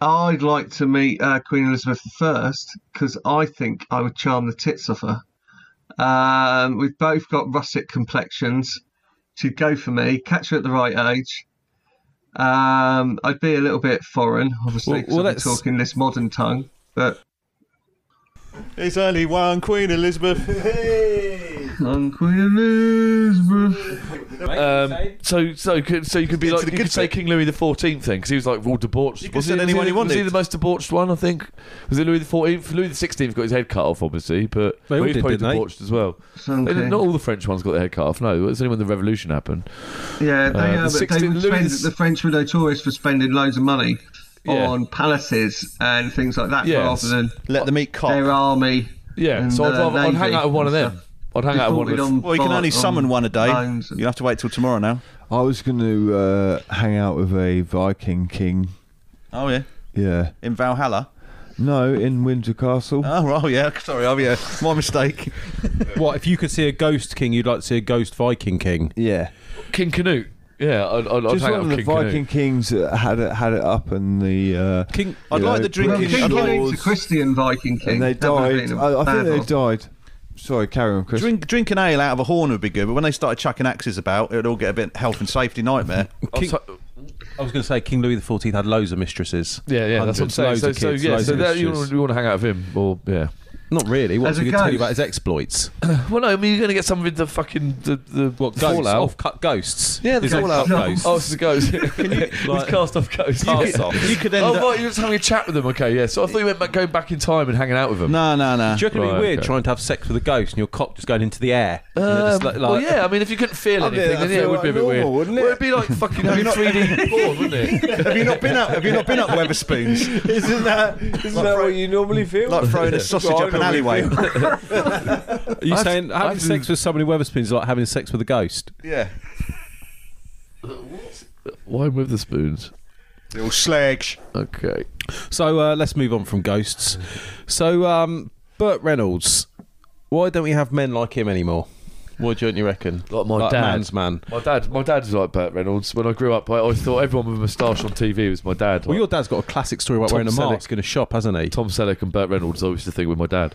I'd like to meet uh, Queen Elizabeth I because I think I would charm the tits off her. Um, we've both got russet complexions. She'd go for me, catch her at the right age. Um, I'd be a little bit foreign, obviously, Well- 'cause well, I'd be let's- talking this modern tongue. But There's only one Queen Elizabeth. I'm Queen Elizabeth. Um, so, so, could- so you could be Into like the you good could say bit. King Louis the Fourteenth thing because he was like all debauched. You could was send he, was anyone he, you was he wanted. the most debauched one? I think was it Louis the Fourteenth. Louis the Sixteenth got his head cut off, obviously, but They all well, he was did, probably didn't they? debauched as well. Some They didn't- not all the French ones got their head cut off. No, it was only when the revolution happened. Yeah, they, Uh, uh, the but they would Louis spend, the- the French were notorious for spending loads of money Yeah. on palaces and things like that Yes. rather than Let them eat cock. their army. Yeah, and, so I'd, uh, rather, I'd hang out with one of them. stuff. I'd hang out with one of them. Well, you can bar- only summon one a day. loans and- You have to wait till tomorrow now. I was going to uh, hang out with a Viking king. Oh yeah, Yeah. in Valhalla. No, in Windsor Castle. Oh, oh yeah. Sorry, oh yeah, my mistake. What if you could see a ghost king? You'd like to see a ghost Viking king? yeah. King Canute. Yeah, I'd, I'd, I'd Just hang one of the King Viking Canute. kings that had it had it up and the uh, King. I'd you like know, the drinking. King I'd like- a Christian Viking king. and they That would have died. been a I, I think they one. died. Sorry, carry on, Chris. Drink, drinking ale out of a horn would be good, but when they started chucking axes about, it would all get a bit health and safety nightmare. King- I was going to say King Louis XIV had loads of mistresses. Yeah, yeah, that's what I'm Hundreds, saying. loads So, of so kids, yeah, loads so of that, you, mistresses. want, you want to hang out with him, or yeah. Not really. What As we a could tell you ghost. about his exploits. Well, no, I mean you're going to get some with the fucking the the What ghosts? fallout. Off cut ghosts. Yeah, the Is it fallout. cut ghosts? Oh, it's the ghost. It's like- cast off ghost. Cast off. You could end Oh, up. right, you're just having a chat with them. Okay, yeah. So I thought you meant back, going back in time and hanging out with them. No, no, no. Do you reckon it'd Right, be weird okay. trying to have sex with a ghost and your cock just going into the air? And they're Um, just like- well, like- yeah. I mean, if you couldn't feel I mean, anything, then that'd yeah, it feel would be a bit like weird. wouldn't it? Well, it'd be like fucking having 3D porn, wouldn't it? have you not been up? Have you not been up Wetherspoons? Isn't that isn't that what you normally feel? Like throwing a sausage up an alleyway. Are you I've- saying I've having sex with somebody with Wetherspoons is like having sex with a ghost? yeah. Why with the spoons? Little slags. Okay. So uh, let's move on from ghosts. So um, Burt Reynolds, why don't we have men like him anymore? What don't you reckon? Like my dad. man's man. My dad, my dad was like Burt Reynolds. When I grew up, I, I thought everyone with a moustache on TV was my dad. Well, Like, your dad's got a classic story about Tom wearing a Selleck. mask in a shop, hasn't he? Tom Selleck and Burt Reynolds. I used to think with my dad.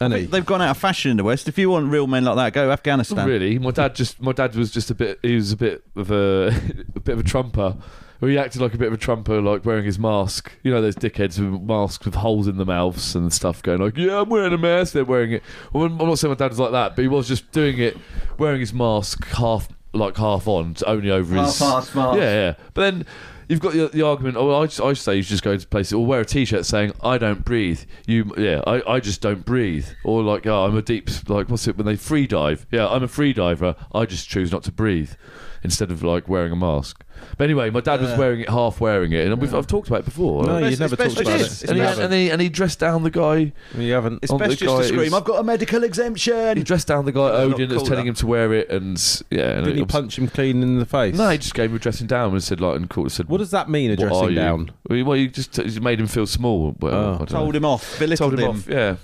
Hasn't he? They've gone out of fashion in the West. If you want real men like that, go Afghanistan. Not really. My dad just, my dad was just a bit. He was a bit of a, a bit of a trumper. He acted like a bit of a trumper, like wearing his mask. You know those dickheads with masks with holes in the mouths and stuff, going like, "Yeah, I'm wearing a mask." They're wearing it. Well, I'm not saying my dad was like that, but he was just doing it, wearing his mask half, like half on, only over his. Half-assed mask. Yeah, yeah. But then you've got the, the argument. Oh, I just, I say you should just go to places or wear a t-shirt saying "I don't breathe." You, yeah, I, I just don't breathe. Or like, oh, I'm a deep, like what's it when they free dive? Yeah, I'm a free diver. I just choose not to breathe instead of like wearing a mask. But anyway, my dad was wearing it, half wearing it, and we've, I've talked about it before. No, It's you've never best- talked about it. and, he, and, he, and he dressed down the guy. You haven't. It's On best the just to guy scream, who's- I've got a medical exemption. He dressed down the guy They're not Odin that was cool, telling that. him to wear it, and yeah. And Didn't it he was- punch him clean in the face? No, he just gave him a dressing down and said like and called, said What does that mean, "What are addressing you?" down? Well, you- well, you just you made him feel small. Well, Oh. I don't Told him off. Belittled told him, off. Yeah.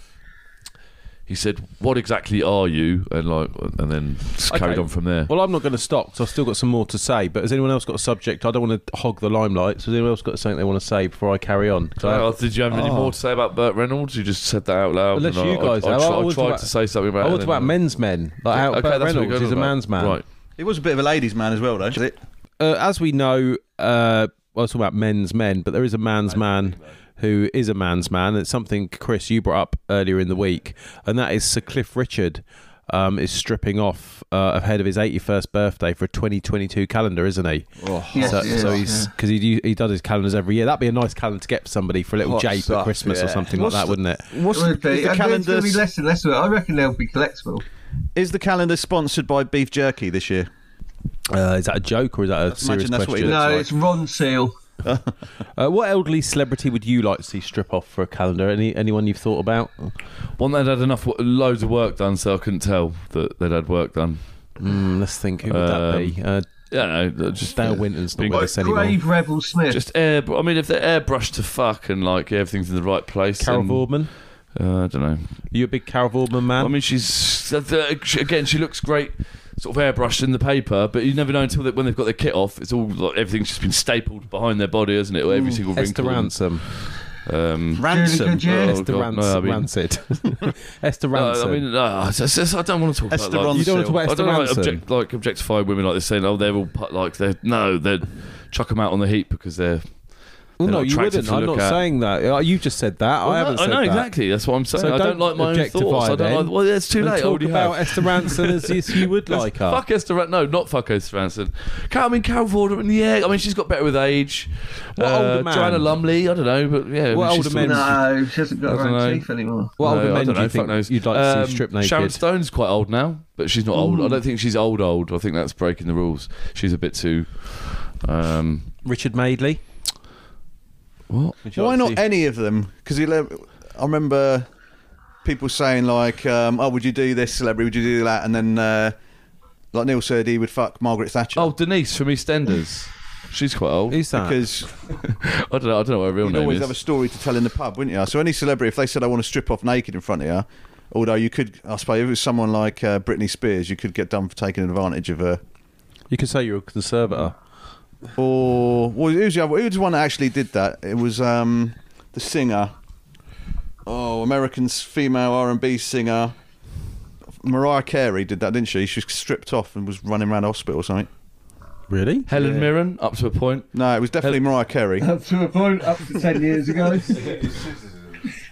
He said, "What exactly are you?" And like, and then just carried on from there. Well, I'm not going to stop because I've still got some more to say. But has anyone else got a subject? I don't want to hog the limelight. So has anyone else got something they want to say before I carry on? 'Cause I- Oh, did you have any Oh. more to say about Burt Reynolds? You just said that out loud. Unless you I- guys I, I, have. tried, I I tried about- to say something about. I it want and about then- men's men. Like how Okay, Burt that's what we're Reynolds is a man's man. Right. He was a bit of a ladies' man as well, though. Is it? Uh, as we know, uh, well, I was talking about men's men, but there is a man's man who is a man's man. It's something, Chris, you brought up earlier in the week, and that is Sir Cliff Richard. Um, is stripping off uh, ahead of his 81st birthday for a 2022 calendar, isn't he? Yes, so, he is, so he's yeah. because he he does his calendars every year. That'd be a nice calendar to get for somebody for a little Hot jape stuff, at Christmas or something What's like that, the- wouldn't it? What's It would the, be. the And there's calendar? going to be less and less of it. I reckon they'll be collectible. Is the calendar sponsored by beef jerky this year? Uh, is that a joke or is that a serious that's what he question? No, like. it's Ronseal. Uh, what elderly celebrity would you like to see strip off for a calendar? Any anyone you've thought about? One that had enough, loads of work done, so I couldn't tell that they'd had work done. Mm, let's think. Who would that be? Uh, Yeah, no, just Dale Winton's not Big- with us anymore. Grave Rebel Smith. Just air. I mean, if they're airbrushed to fuck and like everything's in the right place. Carol then- Vorderman. Uh, I don't know. You a big Carol Vorderman man? I mean, she's uh, the- she- again. She looks great, sort of airbrushed in the paper, but you never know until they, when they've got their kit off. It's all like everything's just been stapled behind their body, isn't it? Or every single Esther wrinkle. and- Rantzen. Um, Rantzen. Oh, Esther God, Rantzen. no, I mean- Rancid. Esther No, Rantzen. I mean, no, I don't want to talk Esther about like, You don't want to talk about I Esther don't know, like, Rantzen? object, like objectify women like this, saying, "Oh, they're all pu- like they're no, they're chuck them out on the heap because they're." Well, no, you wouldn't. I'm not at. saying that. Uh, You just said that. I haven't no, said I know that. exactly. That's what I'm saying. So I don't don't like my own objectify thoughts. I don't like. Well, it's too And late. I talk already about have. Esther Rantzen as if you would like her. Fuck Esther Ran- No, not fuck Esther Rantzen. Car- I mean, Carol Vorderman, yeah. I mean, she's got better with age. What uh, older man? Joanna Lumley, I don't know, but yeah. I mean, What older men- No, she hasn't got her own teeth anymore. What older No, I men don't you fuck think knows. you'd like to Um, see strip naked? Sharon Stone's quite old now, but she's not old. I don't think she's old old. I think that's breaking the rules. She's a bit too. Um, Richard Madeley. What? Why like not see- any of them? Because I remember people saying like, um, "Oh, would you do this celebrity? Would you do that?" And then uh, like Neil said, he would fuck Margaret Thatcher. Oh, Denise from EastEnders. She's quite old. Who's that? because I don't know. I don't know what her real you'd name always have a story to tell in the pub, wouldn't you? So any celebrity, if they said, "I want to strip off naked in front of you," although you could, I suppose, if it was someone like uh, Britney Spears, you could get done for taking advantage of her. you could say you're a conservator. Or well, who's the other? Who was the one that actually did that? It was um, the singer. Oh, American's female R and B singer. Mariah Carey did that, didn't she? She was stripped off and was running around the hospital or something. Really? Helen Mirren, up to a point. No, it was definitely Mariah Carey. Up to a point, up to 10 years ago.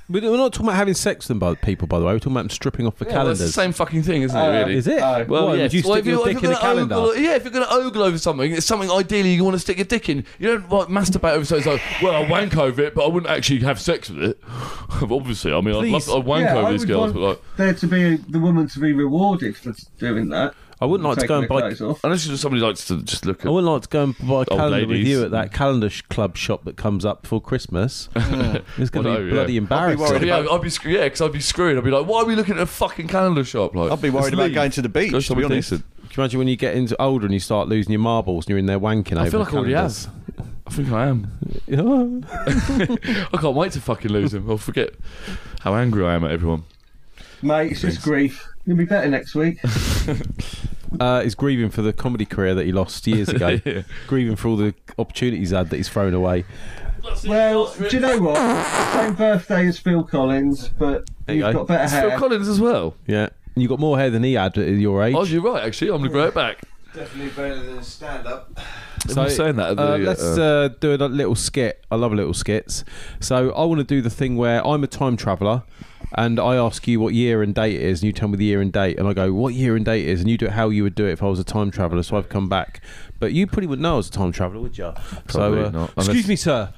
We're not talking about having sex with them, by people, by the way. We're talking about them stripping off the Yeah, well, that's calendars. the same fucking thing, isn't it? Uh, Really? Is it? Oh. Well, Why, yeah. would you Well, stick if your you're- dick if in a you're gonna calendar? Ogle, yeah, if you're going to ogle over something, it's something ideally you want to stick your dick in. You don't like masturbate over something. It's like, well, I wank over it, but I wouldn't actually have sex with it. Obviously, I mean, I'd Please. love I'd wank Yeah, over I these would girls, want- but like, there to be the woman to be rewarded for doing that. I wouldn't like to go and buy. off. unless just somebody likes to just look I at. wouldn't like to go and buy a calendar with ladies. you at that calendar sh- club shop that comes up before Christmas. It's going to Well, be no, bloody yeah. embarrassing. worried yeah, about- I'd be sc- yeah, because I'd be screwed. I'd be like, why are we looking at a fucking calendar shop? Like, I'd be worried about leave. going to the beach. Go To be honest, decent. Can you imagine when you get into older and you start losing your marbles and you're in there wanking over? I feel like I already calendars? have. I think I am. I can't wait to fucking lose them. I'll forget how angry I am at everyone. Mate, it's just grief. You'll be better next week. uh, he's grieving for the comedy career that he lost years ago. Yeah. Grieving for all the opportunities he's had that he's thrown away. well, do you know what? Same birthday as Phil Collins, but There you you've go. got better It's Phil. Collins as well. Yeah. And you got more hair than he had at your age. Oh, you're right. Actually, I'm gonna grow it back. Definitely better than stand up. So, I'm saying that. At the, Uh, let's uh, uh, do a little skit. I love little skits. So I want to do the thing where I'm a time traveller, and I ask you what year and date it is, and you tell me the year and date, and I go what year and date it is, and you do it how you would do it if I was a time traveller. So I've come back, but you probably wouldn't know I was a time traveller, would you? Probably so, uh, not, excuse unless- me, sir.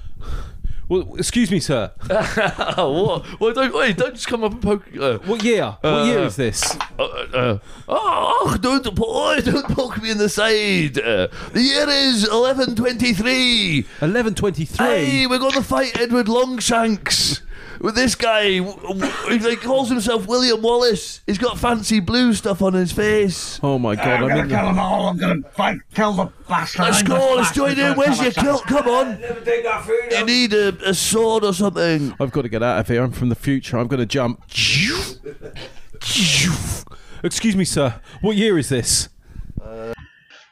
Well, excuse me, sir. oh, what? Well, don't wait. Don't just come up and poke. Uh, What year? what year is this? uh, uh, oh, don't boy, don't poke me in the side. Uh, the year is 1123. Eleven twenty-three. Hey, we're going to fight Edward Longshanks with this guy. W- w- He calls himself William Wallace. He's got fancy blue stuff on his face. Oh my god! I'm in the- them all. I'm going to fight, kill the bastard. Let's go. Let's join in. Where's your kilt? Come on. You need a, a sword or something. I've got to get out of here. I'm from the future. I'm going to jump. Excuse me, sir. What year is this?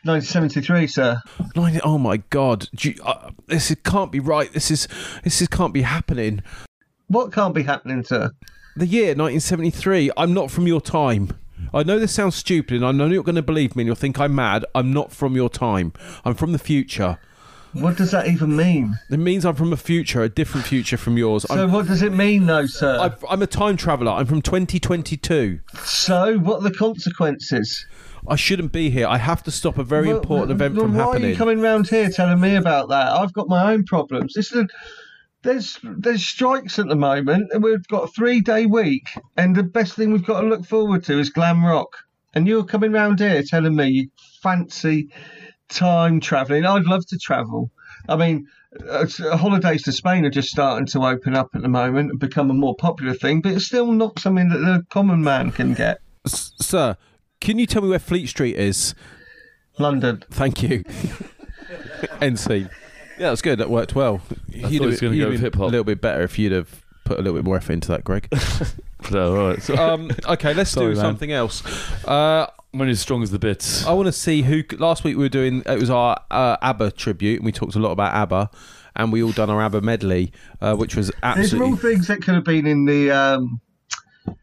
1973, sir. Nine- Oh my god! You- uh, this is, can't be right. This is this is can't be happening. What can't be happening, sir? The year 1973. I'm not from your time. I know this sounds stupid, and I know you're going to believe me, and you'll think I'm mad. I'm not from your time. I'm from the future. What does that even mean? It means I'm from a future, a different future from yours. So I'm, what does it mean, though, sir? I've, I'm a time traveller. I'm from 2022. So what are the consequences? I shouldn't be here. I have to stop a very Well, important event well, from why are you coming round here telling me about that? I've got my own problems. This is a, there's there's strikes at the moment, and we've got a three day week, and the best thing we've got to look forward to is glam rock. And you're coming round here telling me you fancy time travelling. I'd love to travel. I mean, uh, holidays to Spain are just starting to open up at the moment and become a more popular thing, but it's still not something that the common man can get. S- sir, can you tell me where Fleet Street is? London. Thank you. NC. Yeah, that's good. That worked well. thought he was gonna go with hip-hop. A little bit better if you'd have put a little bit more effort into that, Greg. No, all right. So, um, okay, let's Sorry, do man. something else. Uh, I'm only as strong as the bits. I want to see who. Last week we were doing. It was our uh, ABBA tribute, and we talked a lot about ABBA, and we all done our ABBA medley, uh, which was absolutely There's more absolutely. things that could have been in the um,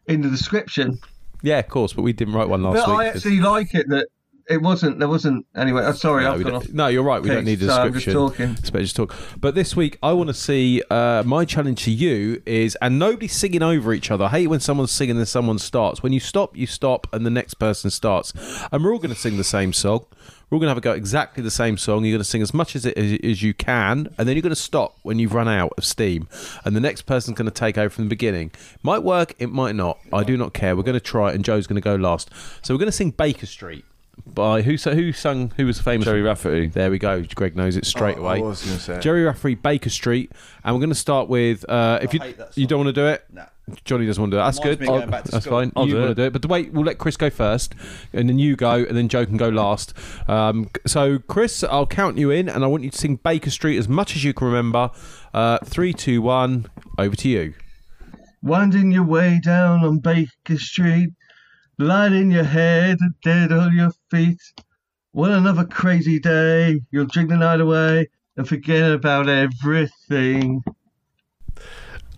in the description. Yeah, of course, but we didn't write one last But week. I 'cause- actually like it that it wasn't. There wasn't anyway. Oh, sorry, No, I've gone off. no, you're right. We don't need a So I'm just talking. It's better just talk. But this week, I want to see. Uh, my challenge to you is, and nobody's singing over each other. I hate when someone's singing and someone starts. When you stop, you stop, and the next person starts. And we're all going to sing the same song. We're all going to have a go at exactly the same song. You're going to sing as much as it as, as you can, and then you're going to stop when you've run out of steam. And the next person's going to take over from the beginning. Might work, it might not. I do not care. We're going to try it, and Joe's going to go last. So we're going to sing Baker Street. By who? So who sung? Who was famous? Gerry Rafferty. There we go. Greg knows it straight Oh, I away. was gonna say. Gerry Rafferty, Baker Street, and we're going to start with. Uh, if you hate that you don't want to do it, Nah. Johnny doesn't want to do it. That's Reminds good. me of going back to That's school. fine. I'll you do want it. to do it, but wait, we'll let Chris go first, and then you go, and then Joe can go last. Um, so Chris, I'll count you in, and I want you to sing Baker Street as much as you can remember. Uh, three, two, one. Over to you. Winding your way down on Baker Street, light in your head, dead on your feet. What another crazy day. You'll drink the night away and forget about everything.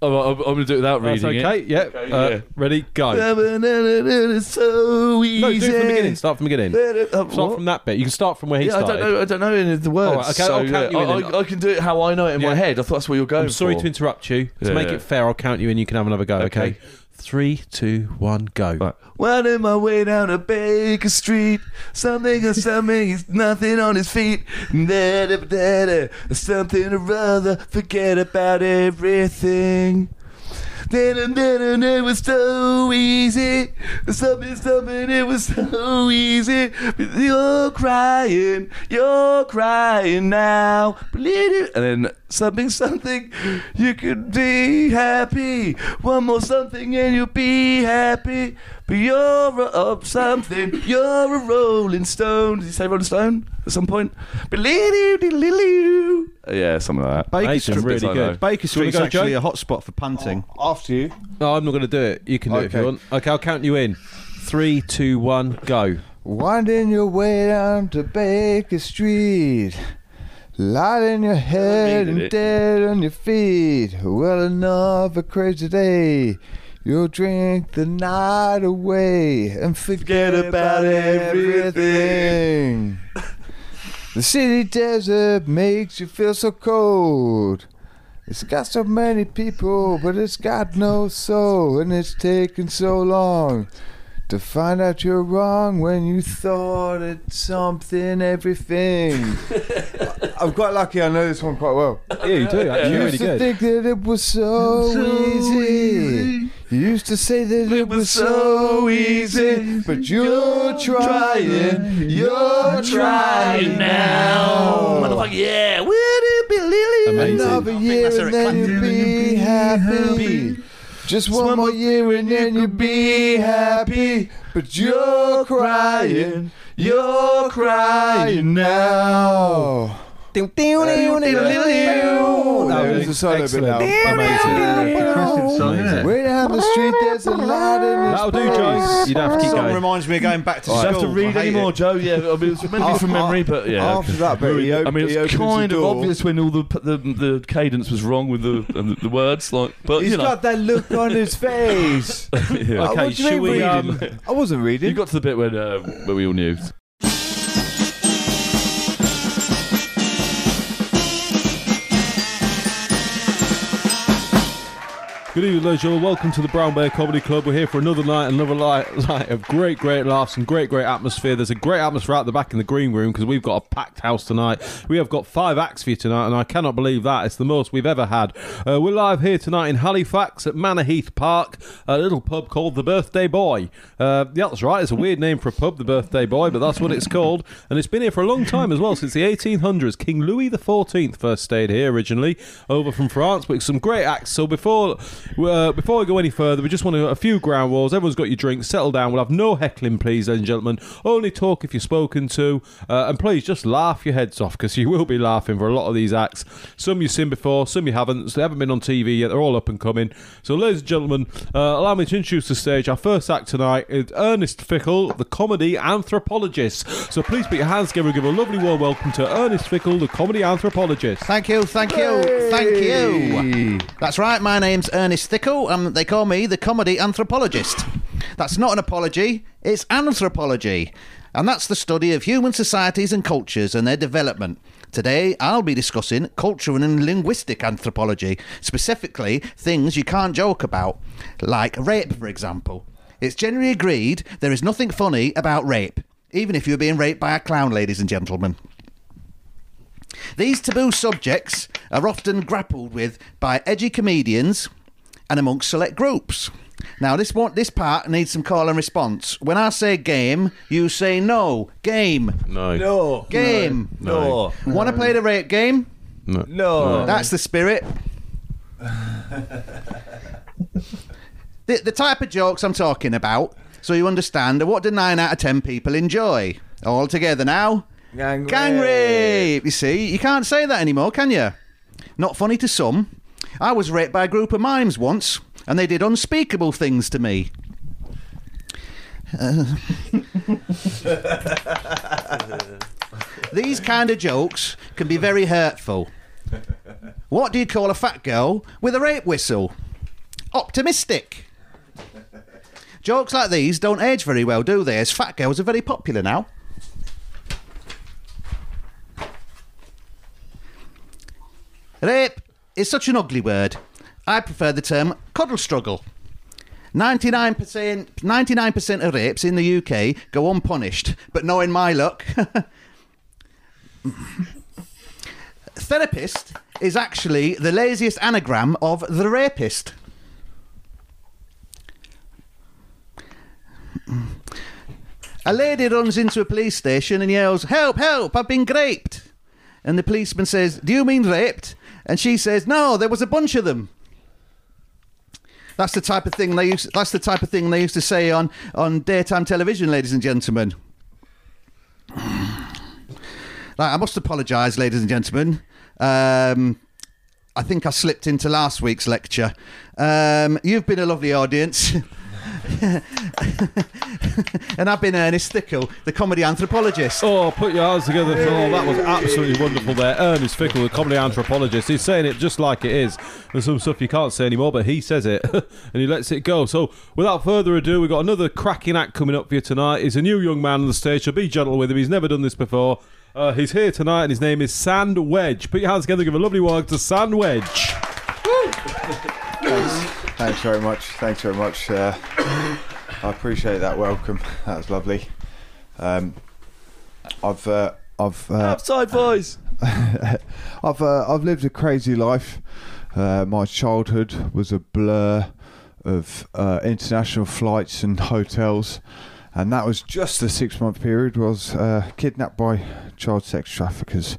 Oh, I'm, I'm going to do it without That's reading okay. it. Yeah. Okay, uh, yeah. Ready? Go. It's so easy. No, do it from the beginning. Start from the beginning. Uh, Start what? from that bit. You can start from where he Yeah, I started. don't know. I don't know any of the words. All right, okay, so, I'll count yeah, you in I. I, I can do it how I know it in Yeah. my head. I thought that's what you're going I'm sorry for. to interrupt you. To make yeah. it fair, I'll count you in. You can have another go. Okay. Okay. Three, two, one, go. Right. Winding my way down a Baker Street, something or something, he's nothing on his feet. Da, da, da, da, something or other, forget about everything. Then and then and it was so easy. Something, something, it was so easy. You're crying, you're crying now. And then something, something, you could be happy. One more something and you'll be happy. But you're a, up something, you're a rolling stone. Did you say rolling stone at some point? Yeah, something like that. Baker Street, really good. Baker Street's go, actually a hotspot for punting. After you. No, I'm not going to do it. You can do it if you want. Okay, I'll count you in. Three, two, one, go. Winding your way down to Baker Street. Light in your head and it. dead on your feet. Well, another crazy day. You'll drink the night away and forget, about, everything. the city desert makes you feel so cold. It's got so many people, but it's got no soul, and it's taken so long to find out you're wrong when you thought it's something, everything. I'm quite lucky, I know this one quite well. Yeah, you do. Actually, You really used to good. think that it was so, easy. You used to say that it was so easy, but you're trying, you're trying now. Motherfucker, yeah. Would it be Lily? Another year and then you'll be happy. Just one more year and then you'll be happy. But you're crying, you're crying now. There's a solo bit now. Depressing song, isn't it? Way down the street, there's a light in this That'll do, place. Joe. You don't have to keep Song going. reminds me of going back to Do you school. have to I read hate any more, it. Joe? Yeah, I mean, it's meant to be from memory, but yeah. After that bit, he, op- I mean, he it's opens kind the of door. obvious when all the the, the cadence was wrong with the and the, the words, like, but He's you know, got that look on his face. yeah. Okay, what do you should mean we, reading? um, I wasn't reading. you got to the bit when uh, where we all knew. Good evening, ladies and. Welcome to the Brown Bear Comedy Club. We're here for another night, another night, night of great, great laughs and great, great atmosphere. There's a great atmosphere out the back in the green room because we've got a packed house tonight. We have got five acts for you tonight, and I cannot believe that. It's the most we've ever had. Uh, we're live here tonight in Halifax at Manor Heath Park, a little pub called The Birthday Boy. Uh, yeah, that's right. It's a weird name for a pub, The Birthday Boy, but that's what it's called. And it's been here for a long time as well, since the 1800s. King Louis XIV first stayed here originally, over from France, but some great acts. So before uh, before we go any further, we just want to a few ground rules. Everyone's got your drinks, settle down. We'll have no heckling, please, ladies and gentlemen. Only talk if you're spoken to, uh, and please just laugh your heads off because you will be laughing for a lot of these acts. Some you've seen before, some you haven't. So They haven't been on TV yet. They're all up and coming. So, ladies and gentlemen, uh, allow me to introduce the stage. Our first act tonight is Ernest Fickle, the comedy anthropologist. So please put your hands together and give a lovely warm welcome to Ernest Fickle, the comedy anthropologist. Thank you, thank you, thank you. That's right, my name's Ernest Thickle, and they call me the comedy anthropologist. That's not an apology, it's anthropology. And that's the study of human societies and cultures and their development. Today, I'll be discussing cultural and linguistic anthropology, specifically things you can't joke about, like rape, for example. It's generally agreed there is nothing funny about rape, even if you're being raped by a clown, ladies and gentlemen. These taboo subjects are often grappled with by edgy comedians and amongst select groups. Now, this one, this part needs some call and response. When I say game, you say no. Game. No. No. Game. No. Want to play the rape game? No. No. That's the spirit. the, the type of jokes I'm talking about, so you understand, are what do 9 out of 10 people enjoy? All together now. Gang, Gang rape. You see, you can't say that anymore, can you? Not funny to some. I was raped by a group of mimes once, and they did unspeakable things to me. Uh, These kind of jokes can be very hurtful. What do you call a fat girl with a rape whistle? Optimistic. Jokes like these don't age very well, do they? As fat girls are very popular now. Rape is such an ugly word. I prefer the term coddle struggle. 99%, 99% of rapes in the UK go unpunished, but knowing my luck, therapist is actually the laziest anagram of the rapist. A lady runs into a police station and yells, Help, help, I've been raped. And the policeman says, Do you mean raped? And she says, No, there was a bunch of them. That's the type of thing they used. That's the type of thing they used to say on on daytime television, ladies and gentlemen. Right, I must apologise, ladies and gentlemen. Um, I think I slipped into last week's lecture. Um, you've been a lovely audience. and I've been Ernest Thickle, the comedy anthropologist. Oh, put your hands together, Phil. That was absolutely wonderful there. Ernest Fickle, the comedy anthropologist, he's saying it just like it is. There's some stuff you can't say anymore, but he says it and he lets it go. So, without further ado, we've got another cracking act coming up for you tonight. He's a new young man on the stage, so be gentle with him. He's never done this before. Uh, he's here tonight, and his name is Sand Wedge. Put your hands together, and give a lovely word to Sand Wedge. Thanks very much. Thanks very much. Uh, I appreciate that welcome. That was lovely. Um, I've uh, I've uh, Outside boys. I've uh, I've lived a crazy life. Uh, my childhood was a blur of uh, international flights and hotels, and that was just the six month period. i Was uh, kidnapped by child sex traffickers.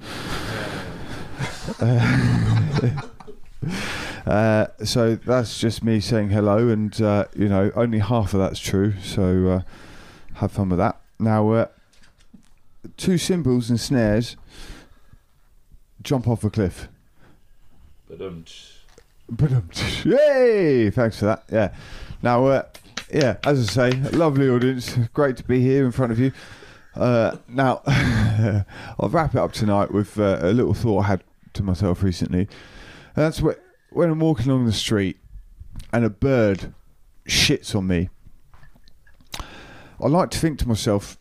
Uh, so that's just me saying hello, and uh, you know only half of that's true. So uh, have fun with that. Now, uh, two cymbals and snares jump off a cliff. But um, yay! Thanks for that. Yeah. Now, uh, yeah, as I say, lovely audience. Great to be here in front of you. Uh, now, I'll wrap it up tonight with uh, a little thought I had to myself recently. And that's wh- when I'm walking along the street and a bird shits on me. I like to think to myself,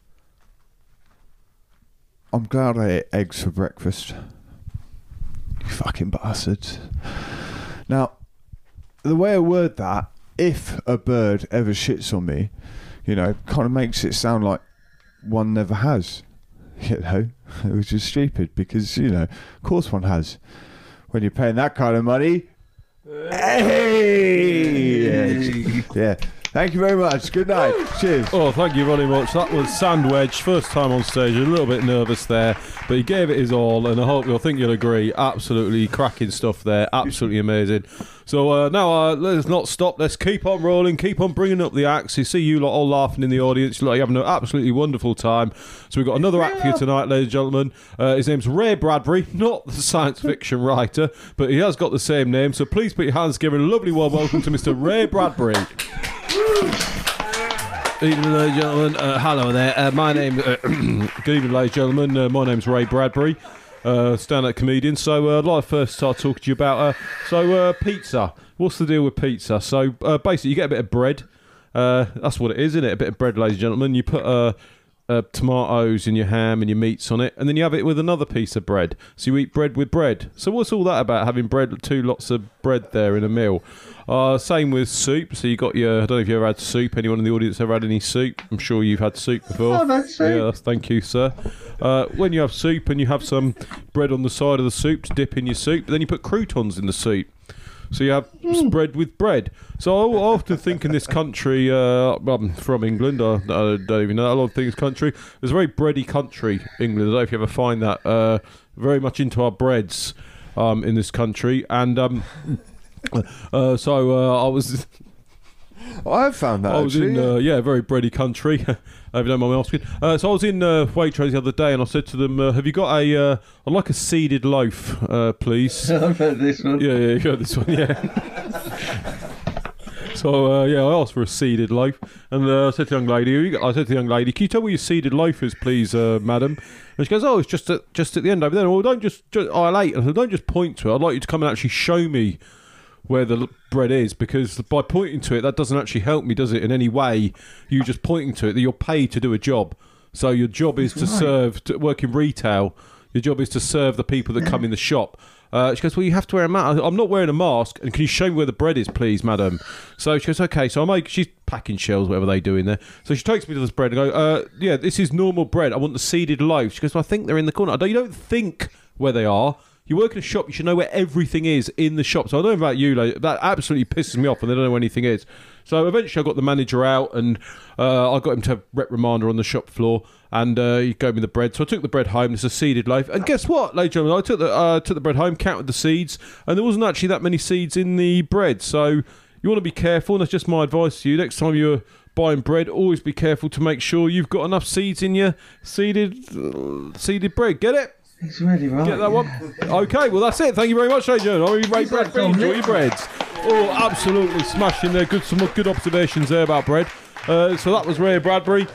I'm glad I ate eggs for breakfast. You fucking bastards. Now, the way I word that, if a bird ever shits on me, you know, kind of makes it sound like one never has. You know, which is stupid because you know, of course one has. When you're paying that kind of money, hey, yeah. yeah. Thank you very much. Good night. Cheers. Oh, thank you very much. That was Sandwedge, first time on stage. A little bit nervous there, but he gave it his all, and I hope you'll think you'll agree. Absolutely cracking stuff there. Absolutely amazing. So uh, now uh, let's not stop. Let's keep on rolling. Keep on bringing up the acts. You see you lot all laughing in the audience. You're having an absolutely wonderful time. So we've got another act for you tonight, ladies and gentlemen. Uh, his name's Ray Bradbury, not the science fiction writer, but he has got the same name. So please put your hands together. A lovely warm welcome to Mr. Ray Bradbury. Good evening, ladies and gentlemen. Uh, hello there. Uh, my name. Uh, good evening, ladies and gentlemen. Uh, my name's Ray Bradbury, uh, stand-up comedian. So uh, I'd like to first start talking to you about. So pizza. What's the deal with pizza? So basically, you get a bit of bread. That's what it is, isn't it? A bit of bread, ladies and gentlemen. You put uh, tomatoes and your ham and your meats on it, and then you have it with another piece of bread. So you eat bread with bread. So what's all that about? Having bread, two lots of bread there in a meal. Uh, same with soup. So you got your. I don't know if you ever had soup. Anyone in the audience ever had any soup? I'm sure you've had soup before. I've had soup. Yeah, thank you, sir. Uh, when you have soup and you have some bread on the side of the soup to dip in your soup, then you put croutons in the soup. So you have Hmm. bread with bread. So I I often think in this country, uh, I'm from England. I, I don't even know a lot of things. Country. It's a very bready country, England. I don't know if you ever find that. Uh, very much into our breads um, in this country, and um, uh, so uh, I was. I've found that I was actually. in uh, yeah, a very bready country. if you don't mind me asking. Uh, so I was in uh, Waitrose the other day, and I said to them, uh, "Have you got a? Uh, I'd like a seeded loaf, uh, please." I've heard this one. Yeah, yeah, you got this one, yeah. so uh, yeah, I asked for a seeded loaf, and uh, I said to the young lady, "You got-" I said to the young lady, "Can you tell me where your seeded loaf is, please, uh, madam?" And she goes, "Oh, it's just at just at the end over there." Well, don't just, just oh, I'll eat. I said, "Don't just point to it. I'd like you to come and actually show me." Where the bread is, because by pointing to it, that doesn't actually help me, does it? In any way, You're just pointing to it that you're paid to do a job. So your job is to serve, to work in retail. Your job is to serve the people that come in the shop. Uh, she goes, well, you have to wear a mask. I'm not wearing a mask, and can you show me where the bread is, please, madam? So she goes, okay. So I make. She's packing shells, whatever they do in there. So she takes me to this bread and go, uh, yeah, this is normal bread. I want the seeded loaf. She goes, well, I think they're in the corner. I don't, you don't think where they are. You work in a shop, you should know where everything is in the shop. So I don't know about you, like, that absolutely pisses me off when they don't know where anything is. So eventually I got the manager out and uh, I got him to have reprimand her on the shop floor and uh, he gave me the bread. So I took the bread home, it's a seeded loaf. And guess what, ladies and gentlemen, I took the, uh, took the bread home, counted the seeds, and there wasn't actually that many seeds in the bread. So you want to be careful, and that's just my advice to you. Next time you're buying bread, always be careful to make sure you've got enough seeds in your seeded, seeded bread. Get it? He's really right. Get that one? Okay, well that's it. Thank you very much, ladies and gentlemen. Ray Bradbury, enjoy your breads. Oh, absolutely smashing there. Good, some good observations there about bread. Uh, so that was Ray Bradbury.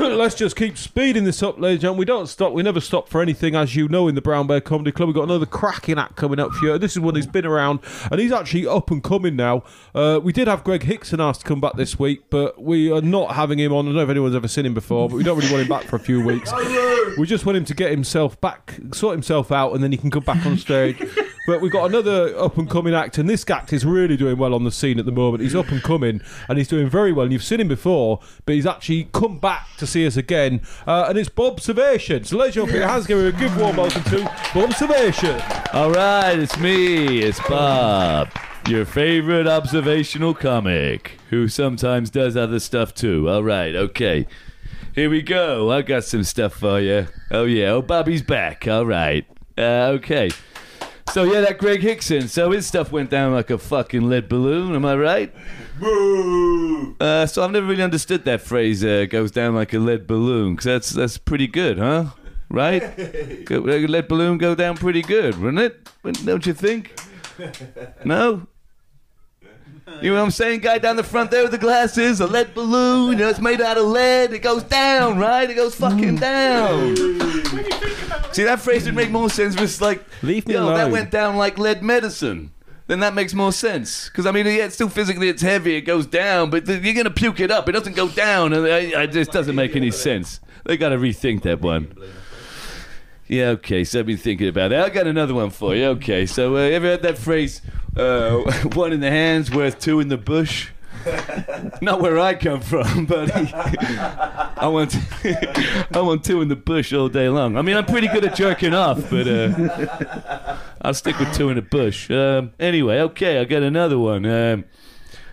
Let's just keep speeding this up, ladies and gentlemen. We don't stop. We never stop for anything, as you know, in the Brown Bear Comedy Club. We've got another cracking act coming up for you. This is one who's been around, and he's actually up and coming now. Uh, we did have Greg Hickson asked to come back this week, but we are not having him on. I don't know if anyone's ever seen him before, but we don't really want him back for a few weeks. We just want him to get himself back, sort himself out, and then he can come back on stage. But we've got another up and coming act, and this act is really doing well on the scene at the moment. He's up and coming, and he's doing very well. And you've seen him before, but he's actually come back to see us again, uh, and it's Bob Servation. So let's your hands give a warm welcome to Bob Servation. All right, it's me. It's Bob, your favorite observational comic, who sometimes does other stuff too. All right, okay. Here we go. I got some stuff for you. Oh yeah, oh Bobby's back. All right. Uh, okay. So yeah, that Greg Hickson. So his stuff went down like a fucking lead balloon. Am I right? Uh, so I've never really understood that phrase. Uh, goes down like a lead balloon, because that's that's pretty good, huh? Right? Go- a lead balloon go down pretty good, wouldn't it? Don't you think? No. You know what I'm saying? Guy down the front there with the glasses, a lead balloon. You know, it's made out of lead. It goes down, right? It goes fucking down. See, that phrase would make more sense if it's like, Leave me yo, that went down like lead medicine. Then that makes more sense. Because, I mean, yeah, it's still physically, it's heavy, it goes down, but th- you're to puke it up. It doesn't go down. And it just doesn't make any sense. They got to rethink that one. Yeah, okay, so I've been thinking about that. I got another one for you. Okay, so uh, ever heard that phrase, Uh, one in the hands worth two in the bush. Not where I come from, buddy. I want I want two in the bush all day long. I mean, I'm pretty good at jerking off, but uh, I'll stick with two in the bush. Um, anyway, okay, I got another one. Um,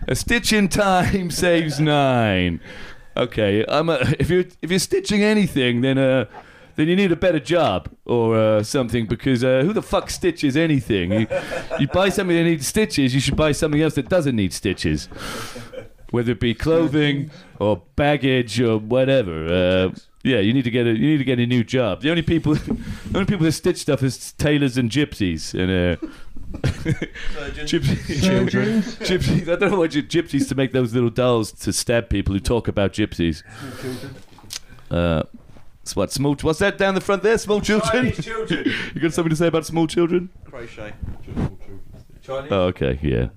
a stitch in time saves nine. Okay, I'm a, if you're if you're stitching anything, then uh, then you need a better job or uh, something because uh, who the fuck stitches anything? You, you buy something that needs stitches, you should buy something else that doesn't need stitches, whether it be clothing or baggage or whatever. Uh, yeah, you need to get a you need to get a new job. The only people the only people that stitch stuff is tailors and gypsies and. Uh, gypsies, Surgeons? gypsies. I don't know what gy- gypsies to make those little dolls to stab people who talk about gypsies. Uh, what small? What's that down the front there? Small children. you got something to say about small children? Crochet. Chinese. Oh, okay, yeah.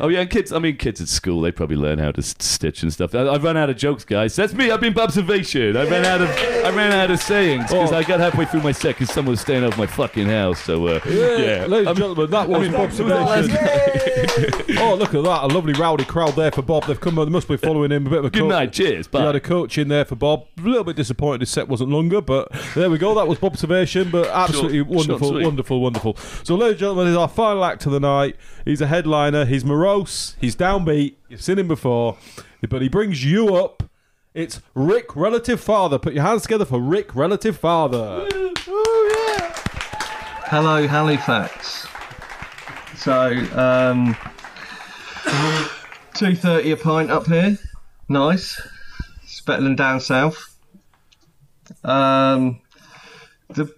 Oh yeah, and kids. I mean, kids at school they probably learn how to s- stitch and stuff. I, I've run out of jokes, guys. That's me. I've been observation. I ran out of I ran out of sayings because Oh. I got halfway through my set because someone was staying over my fucking house. So uh, yeah, ladies and gentlemen, that was mean, Bob who was that last Sebastian. oh, look at that! A lovely rowdy crowd there for Bob. They've come. They must be following him. A bit of a Good coach. night. Cheers. We had a coach in there for Bob. A little bit disappointed his set wasn't longer, but there we go. That was Bob's observation, but absolutely Short- short wonderful, sweet. wonderful, wonderful. So, ladies and gentlemen, is our final act of the night. He's a headliner. He's morose. He's downbeat. You've seen him before, but he brings you up. It's Rick, relative father. Put your hands together for Rick, relative father. Hello, Halifax. So, um, two thirty a pint up here. Nice. It's better than down south. Um, the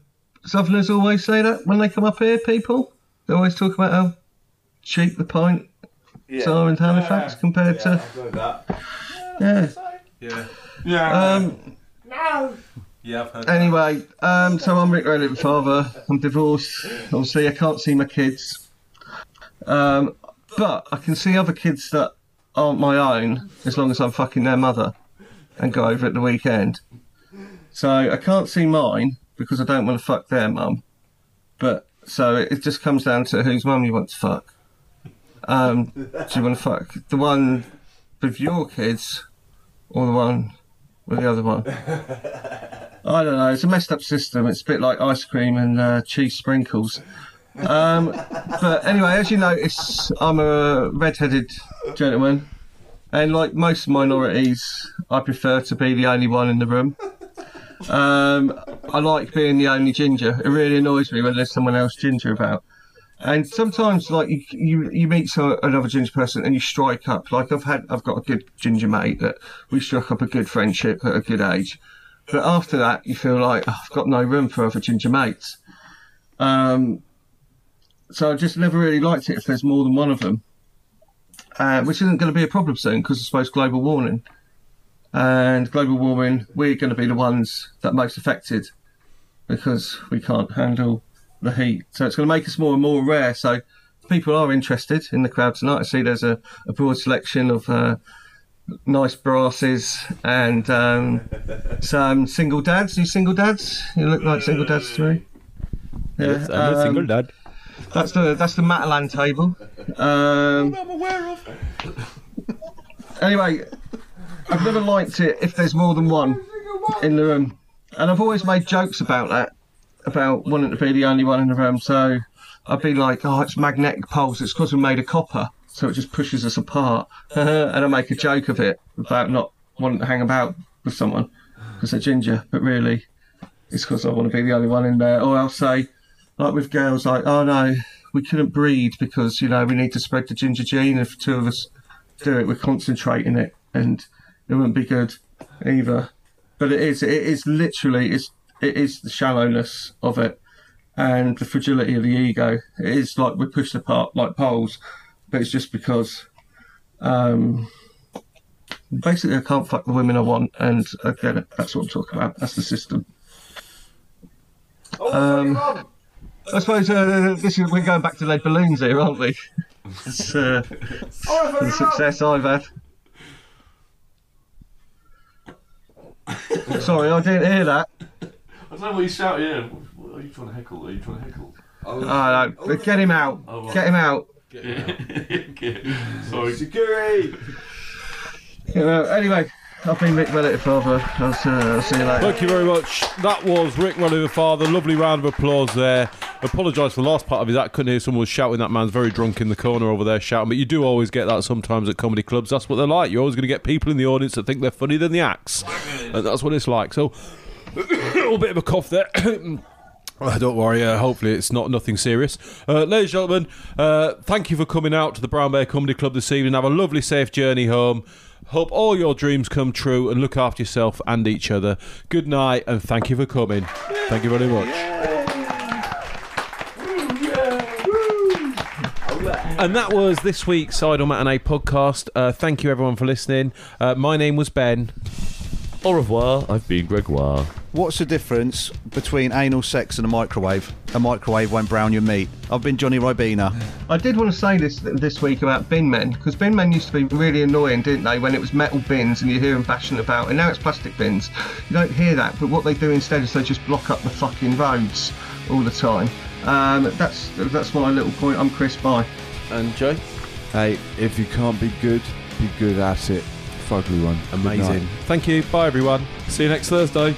Southerners always say that when they come up here. People they always talk about how cheap the pint are in Halifax compared to yeah. Yeah. Um, Yeah, I've heard Anyway, um, so I'm Rick Reddit father. I'm divorced. Obviously, I can't see my kids. Um, but I can see other kids that aren't my own as long as I'm fucking their mother and go over at the weekend. So I can't see mine because I don't want to fuck their mum. But so it, it just comes down to whose mum you want to fuck. Um, do you want to fuck the one with your kids or the one with the other one? I don't know. It's a messed up system. It's a bit like ice cream and uh, cheese sprinkles. Um, but anyway, as you notice, I'm a red-headed gentleman, and like most minorities, I prefer to be the only one in the room. Um, I like being the only ginger. It really annoys me when there's someone else ginger about. And sometimes, like you, you, you meet some, another ginger person and you strike up. Like I've had, I've got a good ginger mate that we struck up a good friendship at a good age. But after that, you feel like oh, I've got no room for other ginger mates. Um, so I just never really liked it if there's more than one of them, uh, which isn't going to be a problem soon because I suppose global warming. And global warming, we're going to be the ones that most affected because we can't handle the heat. So it's going to make us more and more rare. So people are interested in the crowd tonight. I see there's a, a broad selection of uh, nice brasses and um, some single dads. You single dads? You look like single dads to me. Yeah, um, dad. That's the that's the Matalan table. Um, I'm aware of. anyway, I've never liked it if there's more than one in the room, and I've always made jokes about that, about wanting to be the only one in the room. So I'd be like, oh, it's magnetic poles. It's because we're made of copper, so it just pushes us apart. and I make a joke of it about not wanting to hang about with someone because they're ginger, but really, it's because I want to be the only one in there. Or I'll say, like with girls, like, oh no, we couldn't breed because you know we need to spread the ginger gene. If two of us do it, we're concentrating it, and it wouldn't be good either. But it is, it is literally, it's, it is the shallowness of it and the fragility of the ego. It is like we're pushed apart like poles, but it's just because, um, basically I can't fuck the women I want, and again. That's what I'm talking about. That's the system. Um, I suppose uh, this is, we're going back to lead balloons here, aren't we? It's uh, the success I've had. Sorry, I didn't hear that. I don't know what you shout. Yeah, what are you trying to heckle? Are you trying to heckle? Oh, no. Get him out. Get him out. Sorry, security. Uh, anyway, I've been Rick Relative Father. I'll, uh, I'll see you later. Thank you very much. That was Rick Running Father. Lovely round of applause there. Apologise for the last part of his act. Couldn't hear someone was shouting. That man's very drunk in the corner over there shouting. But you do always get that sometimes at comedy clubs. That's what they're like. You're always going to get people in the audience that think they're funnier than the acts. And that's what it's like. So, a little bit of a cough there. Uh, don't worry, uh, hopefully it's not nothing serious. Uh, ladies and gentlemen, uh, thank you for coming out to the Brown Bear Comedy Club this evening. Have a lovely, safe journey home. Hope all your dreams come true and look after yourself and each other. Good night and thank you for coming. Thank you very much. And that was this week's Idle Matinee podcast. Uh, thank you everyone for listening. Uh, my name was Ben. Au revoir. I've been Gregoire. What's the difference between anal sex and a microwave? A microwave won't brown your meat. I've been Johnny Ribena. I did want to say this this week about bin men because bin men used to be really annoying, didn't they? When it was metal bins and you hear them bashing about, and now it's plastic bins. You don't hear that, but what they do instead is they just block up the fucking roads all the time. Um, that's that's my little point. I'm Chris. Bye. And Jay. Hey, if you can't be good, be good at it. Fugly one. Amazing. Thank you. Bye everyone. See you next Thursday.